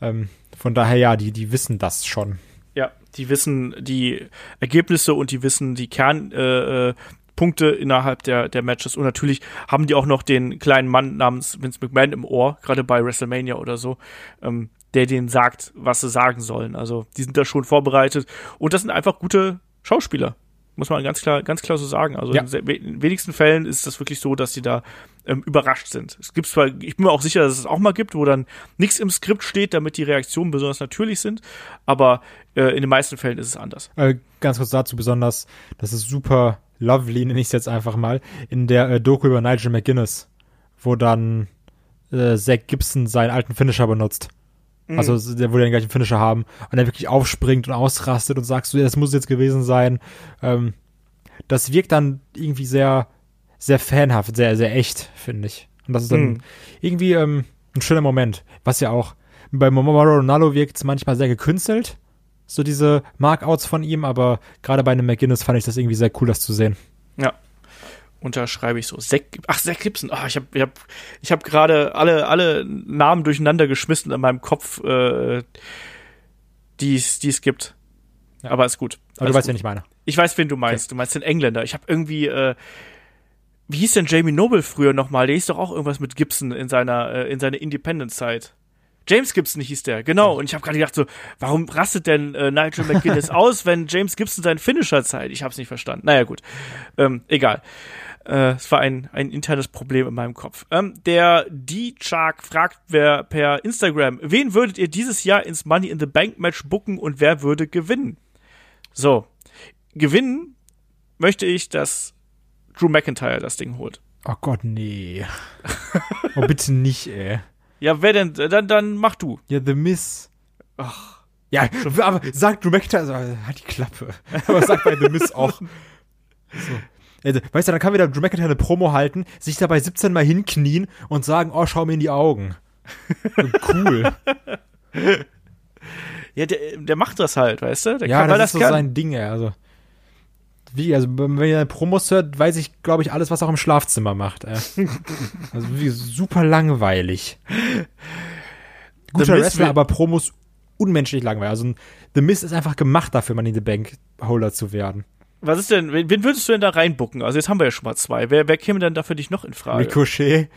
Ähm, von daher ja, die, die wissen das schon. Ja, die wissen die Ergebnisse und die wissen die Kernpunkte äh, äh innerhalb der, der Matches. Und natürlich haben die auch noch den kleinen Mann namens Vince McMahon im Ohr, gerade bei WrestleMania oder so. Ähm, der denen sagt, was sie sagen sollen. Also die sind da schon vorbereitet und das sind einfach gute Schauspieler, muss man ganz klar, ganz klar so sagen. Also ja. in den wenigsten Fällen ist das wirklich so, dass die da ähm, überrascht sind. Es gibt zwar, ich bin mir auch sicher, dass es auch mal gibt, wo dann nichts im Skript steht, damit die Reaktionen besonders natürlich sind, aber äh, in den meisten Fällen ist es anders. Äh, ganz kurz dazu besonders, das ist super lovely, nenne ich es jetzt einfach mal, in der äh, Doku über Nigel McGuinness, wo dann äh, Zach Gibson seinen alten Finisher benutzt. Mhm. Also der würde den gleichen Finisher haben und der wirklich aufspringt und ausrastet und sagst du, das muss jetzt gewesen sein. Ähm, das wirkt dann irgendwie sehr, sehr fanhaft, sehr, sehr echt, finde ich. Und das ist dann mhm. irgendwie ähm, ein schöner Moment. Was ja auch bei Momoro Ronaldo wirkt es manchmal sehr gekünstelt. So diese Markouts von ihm, aber gerade bei einem McGuinness fand ich das irgendwie sehr cool, das zu sehen. Ja, unterschreibe ich so. Zack, ach, Zack Gibson. Oh, ich habe ich hab, ich hab gerade alle, alle Namen durcheinander geschmissen in meinem Kopf, äh, die es gibt. Ja. Aber ist gut. Aber du weißt gut. ja nicht meine. Ich weiß, wen du meinst. Okay. Du meinst den Engländer. Ich habe irgendwie, äh, wie hieß denn Jamie Noble früher nochmal? Der hieß doch auch irgendwas mit Gibson in seiner, äh, in seiner Independent-Zeit. James Gibson hieß der, genau. Und ich habe gerade gedacht so, warum rastet denn äh, Nigel McGuinness [LAUGHS] aus, wenn James Gibson seinen Finisher zeigt? Ich habe es nicht verstanden. Naja, gut. Ähm, egal. Äh, es war ein, ein internes Problem in meinem Kopf. Ähm, der D-Chark fragt wer per Instagram, wen würdet ihr dieses Jahr ins Money in the Bank Match bucken und wer würde gewinnen? So. Gewinnen möchte ich, dass Drew McIntyre das Ding holt. Oh Gott, nee. oh, bitte nicht, ey. Ja, wer denn? Dann, dann mach du. Ja, The Miss. Ach. Ja, aber sag Drew McIntyre, also, halt die Klappe. Aber sag bei The Miss auch. [LAUGHS] So. Also, weißt du, dann kann wieder Drew McIntyre eine Promo halten, sich dabei 17 Mal hinknien und sagen, oh, schau mir in die Augen. cool. [LAUGHS] ja, der, der macht das halt, weißt du? Der ja, kann, das, das ist so kann. sein Ding. Also, wie, also, wenn ihr Promos hört, weiß ich, glaube ich, alles, was er auch im Schlafzimmer macht. [LAUGHS] Also, wie, super langweilig. Guter Wrestler, aber Promos unmenschlich langweilig. Also, The Mist ist einfach gemacht dafür, man in the Bank Holder zu werden. Was ist denn, wen würdest du denn da reinbucken? Also jetzt haben wir ja schon mal zwei. Wer, wer käme denn da für dich noch in Frage? Ricochet,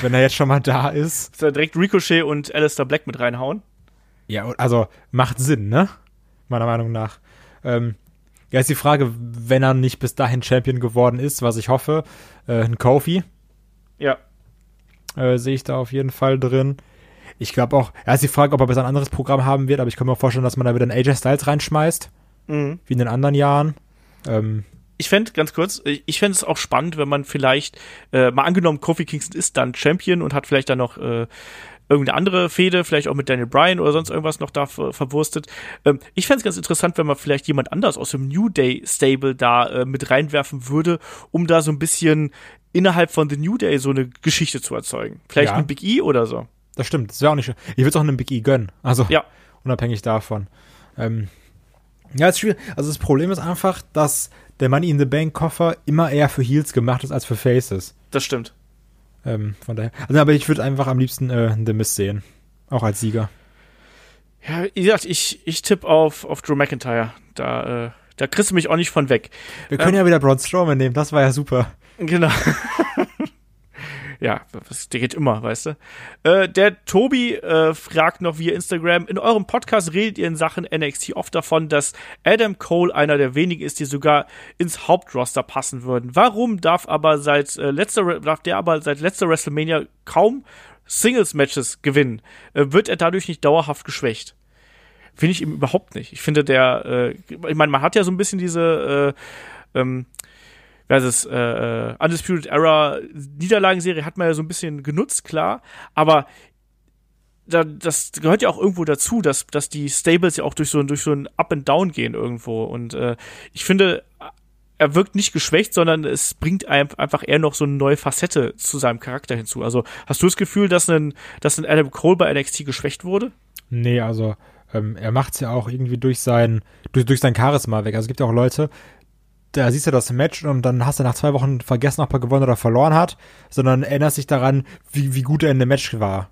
wenn er jetzt schon mal da ist. [LAUGHS] Soll direkt Ricochet und Alistair Black mit reinhauen? Ja, also macht Sinn, ne? Meiner Meinung nach. Ähm, ja, ist die Frage, wenn er nicht bis dahin Champion geworden ist, was ich hoffe, äh, ein Kofi. Ja. Äh, Sehe ich da auf jeden Fall drin. Ich glaube auch, ja, ist die Frage, ob er besser ein anderes Programm haben wird, aber ich kann mir vorstellen, dass man da wieder einen AJ Styles reinschmeißt. Mhm. Wie in den anderen Jahren. Ähm, ich fände, ganz kurz, ich fände es auch spannend, wenn man vielleicht, äh, mal angenommen, Kofi Kingston ist dann Champion und hat vielleicht dann noch äh, irgendeine andere Fehde, vielleicht auch mit Daniel Bryan oder sonst irgendwas noch da ver verwurstet. Ähm, ich fände es ganz interessant, wenn man vielleicht jemand anders aus dem New Day Stable da äh, mit reinwerfen würde, um da so ein bisschen innerhalb von The New Day so eine Geschichte zu erzeugen. Vielleicht ja. ein Big E oder so. Das stimmt, das wäre auch nicht schön. Ich würde es auch einem Big E gönnen. Also, ja. unabhängig davon. Ähm, ja, ist schwierig. Also das Problem ist einfach, dass der Money in the Bank Koffer immer eher für Heels gemacht ist als für Faces. Das stimmt. Ähm, von daher. Also, aber ich würde einfach am liebsten äh, The Miss sehen. Auch als Sieger. Ja, wie gesagt, ich, ich tippe auf, auf Drew McIntyre. Da, äh, da kriegst du mich auch nicht von weg. Wir können ähm, ja wieder Braun Strowman nehmen, das war ja super. Genau. [LAUGHS] ja, der geht immer, weißt du. Äh, der Tobi äh, fragt noch via Instagram, in eurem Podcast redet ihr in Sachen NXT oft davon, dass Adam Cole einer der wenigen ist, die sogar ins Hauptroster passen würden. Warum darf aber seit äh, letzter darf der aber seit letzter WrestleMania kaum Singles-Matches gewinnen? Äh, wird er dadurch nicht dauerhaft geschwächt? Finde ich ihm überhaupt nicht. Ich finde der, äh, ich meine, man hat ja so ein bisschen diese äh, ähm, das äh, äh, Undisputed Era Niederlagenserie hat man ja so ein bisschen genutzt, klar, aber da, das gehört ja auch irgendwo dazu, dass, dass die Stables ja auch durch so, durch so ein Up and Down gehen irgendwo. Und äh, ich finde, er wirkt nicht geschwächt, sondern es bringt einfach eher noch so eine neue Facette zu seinem Charakter hinzu. Also hast du das Gefühl, dass ein, dass ein Adam Cole bei NXT geschwächt wurde? Nee, also ähm, er macht es ja auch irgendwie durch sein, durch, durch sein Charisma weg. Also es gibt ja auch Leute, da siehst du das Match und dann hast du nach zwei Wochen vergessen, ob er gewonnen oder verloren hat, sondern erinnerst dich daran, wie, wie gut er in dem Match war.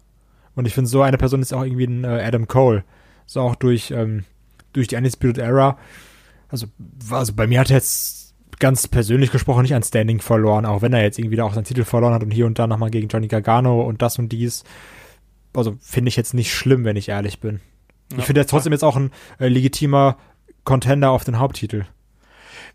Und ich finde, so eine Person ist auch irgendwie ein äh, Adam Cole. So auch durch, ähm, durch die Undisputed Era. Also, also bei mir hat er jetzt ganz persönlich gesprochen nicht ein Standing verloren, auch wenn er jetzt irgendwie da auch seinen Titel verloren hat und hier und da nochmal gegen Johnny Gargano und das und dies. Also finde ich jetzt nicht schlimm, wenn ich ehrlich bin. Ja, ich finde er trotzdem jetzt auch ein äh, legitimer Contender auf den Haupttitel.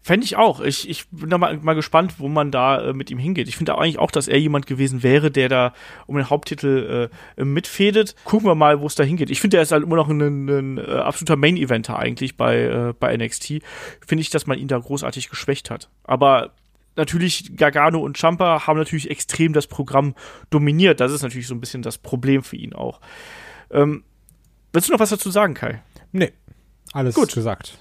Fände ich auch. Ich, ich bin da mal, mal gespannt, wo man da äh, mit ihm hingeht. Ich finde eigentlich auch, dass er jemand gewesen wäre, der da um den Haupttitel äh, mitfädet. Gucken wir mal, wo es da hingeht. Ich finde, er ist halt immer noch ein, ein, ein äh, absoluter Main-Eventer eigentlich bei, äh, bei NXT. Finde ich, dass man ihn da großartig geschwächt hat. Aber natürlich, Gargano und Champa haben natürlich extrem das Programm dominiert. Das ist natürlich so ein bisschen das Problem für ihn auch. Ähm, willst du noch was dazu sagen, Kai? Nee, alles Gut. gesagt.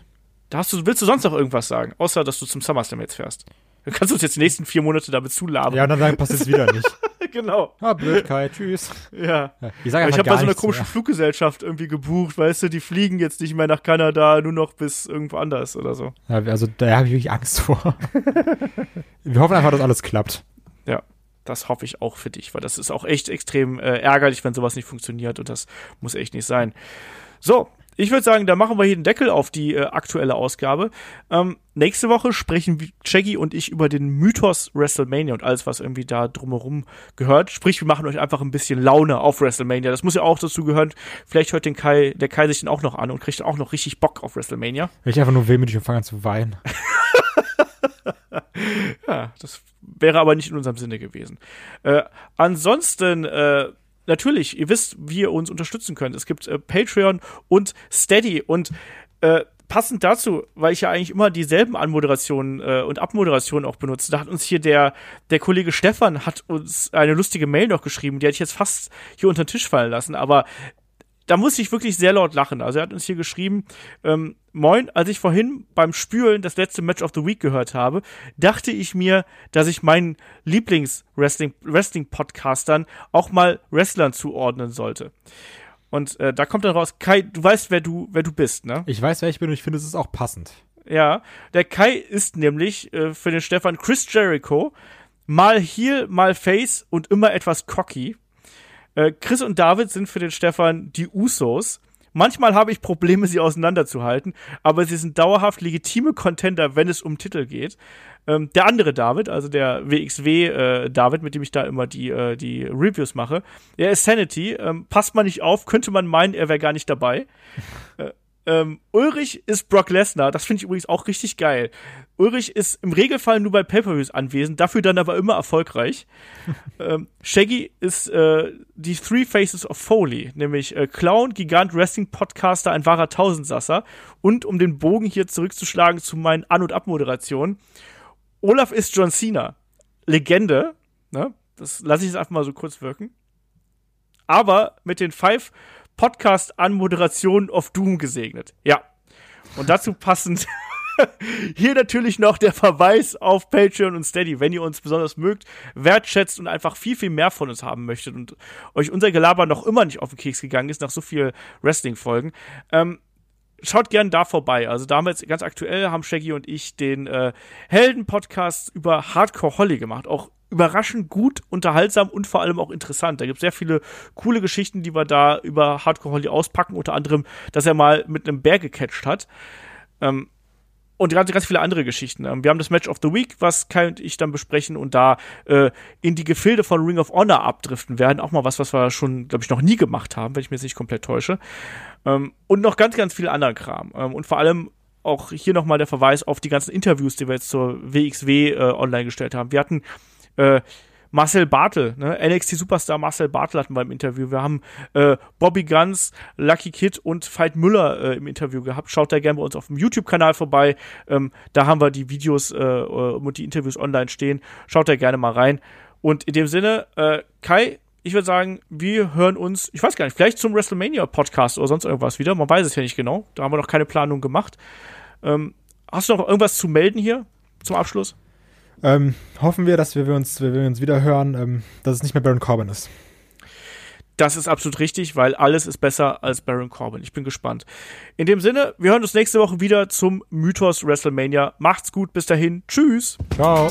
Da hast du, willst du sonst noch irgendwas sagen, außer dass du zum SummerSlam jetzt fährst? Dann kannst du uns jetzt die nächsten vier Monate damit zulabern. Ja, und dann passt es wieder nicht. [LAUGHS] genau. Ah, Blödkeit, tschüss. Ja. ja ich, ich habe bei so einer komischen mehr. Fluggesellschaft irgendwie gebucht, weißt du, die fliegen jetzt nicht mehr nach Kanada, nur noch bis irgendwo anders oder so. Ja, also da habe ich wirklich Angst vor. [LAUGHS] Wir hoffen einfach, dass alles klappt. Ja, das hoffe ich auch für dich, weil das ist auch echt extrem äh, ärgerlich, wenn sowas nicht funktioniert und das muss echt nicht sein. So, ich würde sagen, da machen wir hier den Deckel auf die äh, aktuelle Ausgabe. Ähm, nächste Woche sprechen Shaggy und ich über den Mythos WrestleMania und alles, was irgendwie da drumherum gehört. Sprich, wir machen euch einfach ein bisschen Laune auf WrestleMania. Das muss ja auch dazu gehören. Vielleicht hört den Kai, der Kai sich den auch noch an und kriegt auch noch richtig Bock auf WrestleMania. Wenn ich einfach nur wehmütig und fange an zu weinen. [LAUGHS] ja, das wäre aber nicht in unserem Sinne gewesen. Äh, ansonsten, äh, natürlich, ihr wisst, wie ihr uns unterstützen könnt. Es gibt äh, Patreon und Steady. Und äh, passend dazu, weil ich ja eigentlich immer dieselben Anmoderationen äh, und Abmoderationen auch benutze, da hat uns hier der, der Kollege Stefan hat uns eine lustige Mail noch geschrieben, die hätte ich jetzt fast hier unter den Tisch fallen lassen, aber da muss ich wirklich sehr laut lachen. Also er hat uns hier geschrieben, ähm, moin, als ich vorhin beim Spülen das letzte Match of the Week gehört habe, dachte ich mir, dass ich meinen Lieblings-Wrestling-Podcastern auch mal Wrestlern zuordnen sollte. Und äh, da kommt dann raus, Kai, du weißt, wer du, wer du bist, ne? Ich weiß, wer ich bin und ich finde, es ist auch passend. Ja, der Kai ist nämlich äh, für den Stefan Chris Jericho, mal Heel, mal Face und immer etwas cocky. Äh, Chris und David sind für den Stefan die Usos. Manchmal habe ich Probleme, sie auseinanderzuhalten, aber sie sind dauerhaft legitime Contender, wenn es um Titel geht. Ähm, der andere David, also der WXW äh, mit dem ich da immer die, äh, die Reviews mache, er ist Sanity. Ähm, passt man nicht auf, könnte man meinen, er wäre gar nicht dabei. äh, [LAUGHS] ähm, Ulrich ist Brock Lesnar. Das finde ich übrigens auch richtig geil. Ulrich ist im Regelfall nur bei Pay-Per-Views anwesend, dafür dann aber immer erfolgreich. [LAUGHS] ähm, Shaggy ist äh, die Three Faces of Foley, nämlich äh, Clown, Gigant, Wrestling Podcaster, ein wahrer Tausendsasser. Und um den Bogen hier zurückzuschlagen zu meinen An- und Abmoderationen, Olaf ist John Cena. Legende, ne? Das lasse ich jetzt einfach mal so kurz wirken. Aber mit den Five Podcast an Moderation of Doom gesegnet. Ja. Und dazu passend [LAUGHS] hier natürlich noch der Verweis auf Patreon und Steady, wenn ihr uns besonders mögt, wertschätzt und einfach viel, viel mehr von uns haben möchtet und euch unser Gelaber noch immer nicht auf den Keks gegangen ist nach so viel Wrestling-Folgen. Ähm, schaut gern da vorbei. Also damals ganz aktuell haben Shaggy und ich den äh, Helden-Podcast über Hardcore Holly gemacht. Auch überraschend gut, unterhaltsam und vor allem auch interessant. Da gibt es sehr viele coole Geschichten, die wir da über Hardcore Holly auspacken. Unter anderem, dass er mal mit einem Bär gecatcht hat. Ähm, und ganz, ganz viele andere Geschichten. Ähm, wir haben das Match of the Week, was Kai und ich dann besprechen und da äh, in die Gefilde von Ring of Honor abdriften werden. Auch mal was, was wir schon, glaube ich, noch nie gemacht haben, wenn ich mir jetzt nicht komplett täusche. Ähm, und noch ganz, ganz viel anderen Kram. Ähm, und vor allem auch hier nochmal der Verweis auf die ganzen Interviews, die wir jetzt zur WXW äh, online gestellt haben. Wir hatten äh, Marcel Bartel, ne? NXT Superstar Marcel Bartel hatten wir im Interview. Wir haben äh, Bobby Guns, Lucky Kid und Veit Müller äh, im Interview gehabt. Schaut da gerne bei uns auf dem YouTube-Kanal vorbei. Ähm, da haben wir die Videos äh, äh, und die Interviews online stehen. Schaut da gerne mal rein. Und in dem Sinne, äh, Kai, ich würde sagen, wir hören uns, ich weiß gar nicht, vielleicht zum WrestleMania Podcast oder sonst irgendwas wieder. Man weiß es ja nicht genau. Da haben wir noch keine Planung gemacht. Ähm, hast du noch irgendwas zu melden hier zum Abschluss? Ähm, hoffen wir, dass wir, uns, wenn wir uns wieder hören, ähm, dass es nicht mehr Baron Corbin ist. Das ist absolut richtig, weil alles ist besser als Baron Corbin. Ich bin gespannt. In dem Sinne, wir hören uns nächste Woche wieder zum Mythos WrestleMania. Macht's gut, bis dahin. Tschüss. Ciao.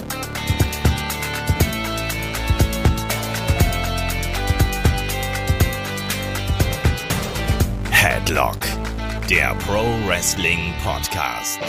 Headlock, der Pro Wrestling Podcast.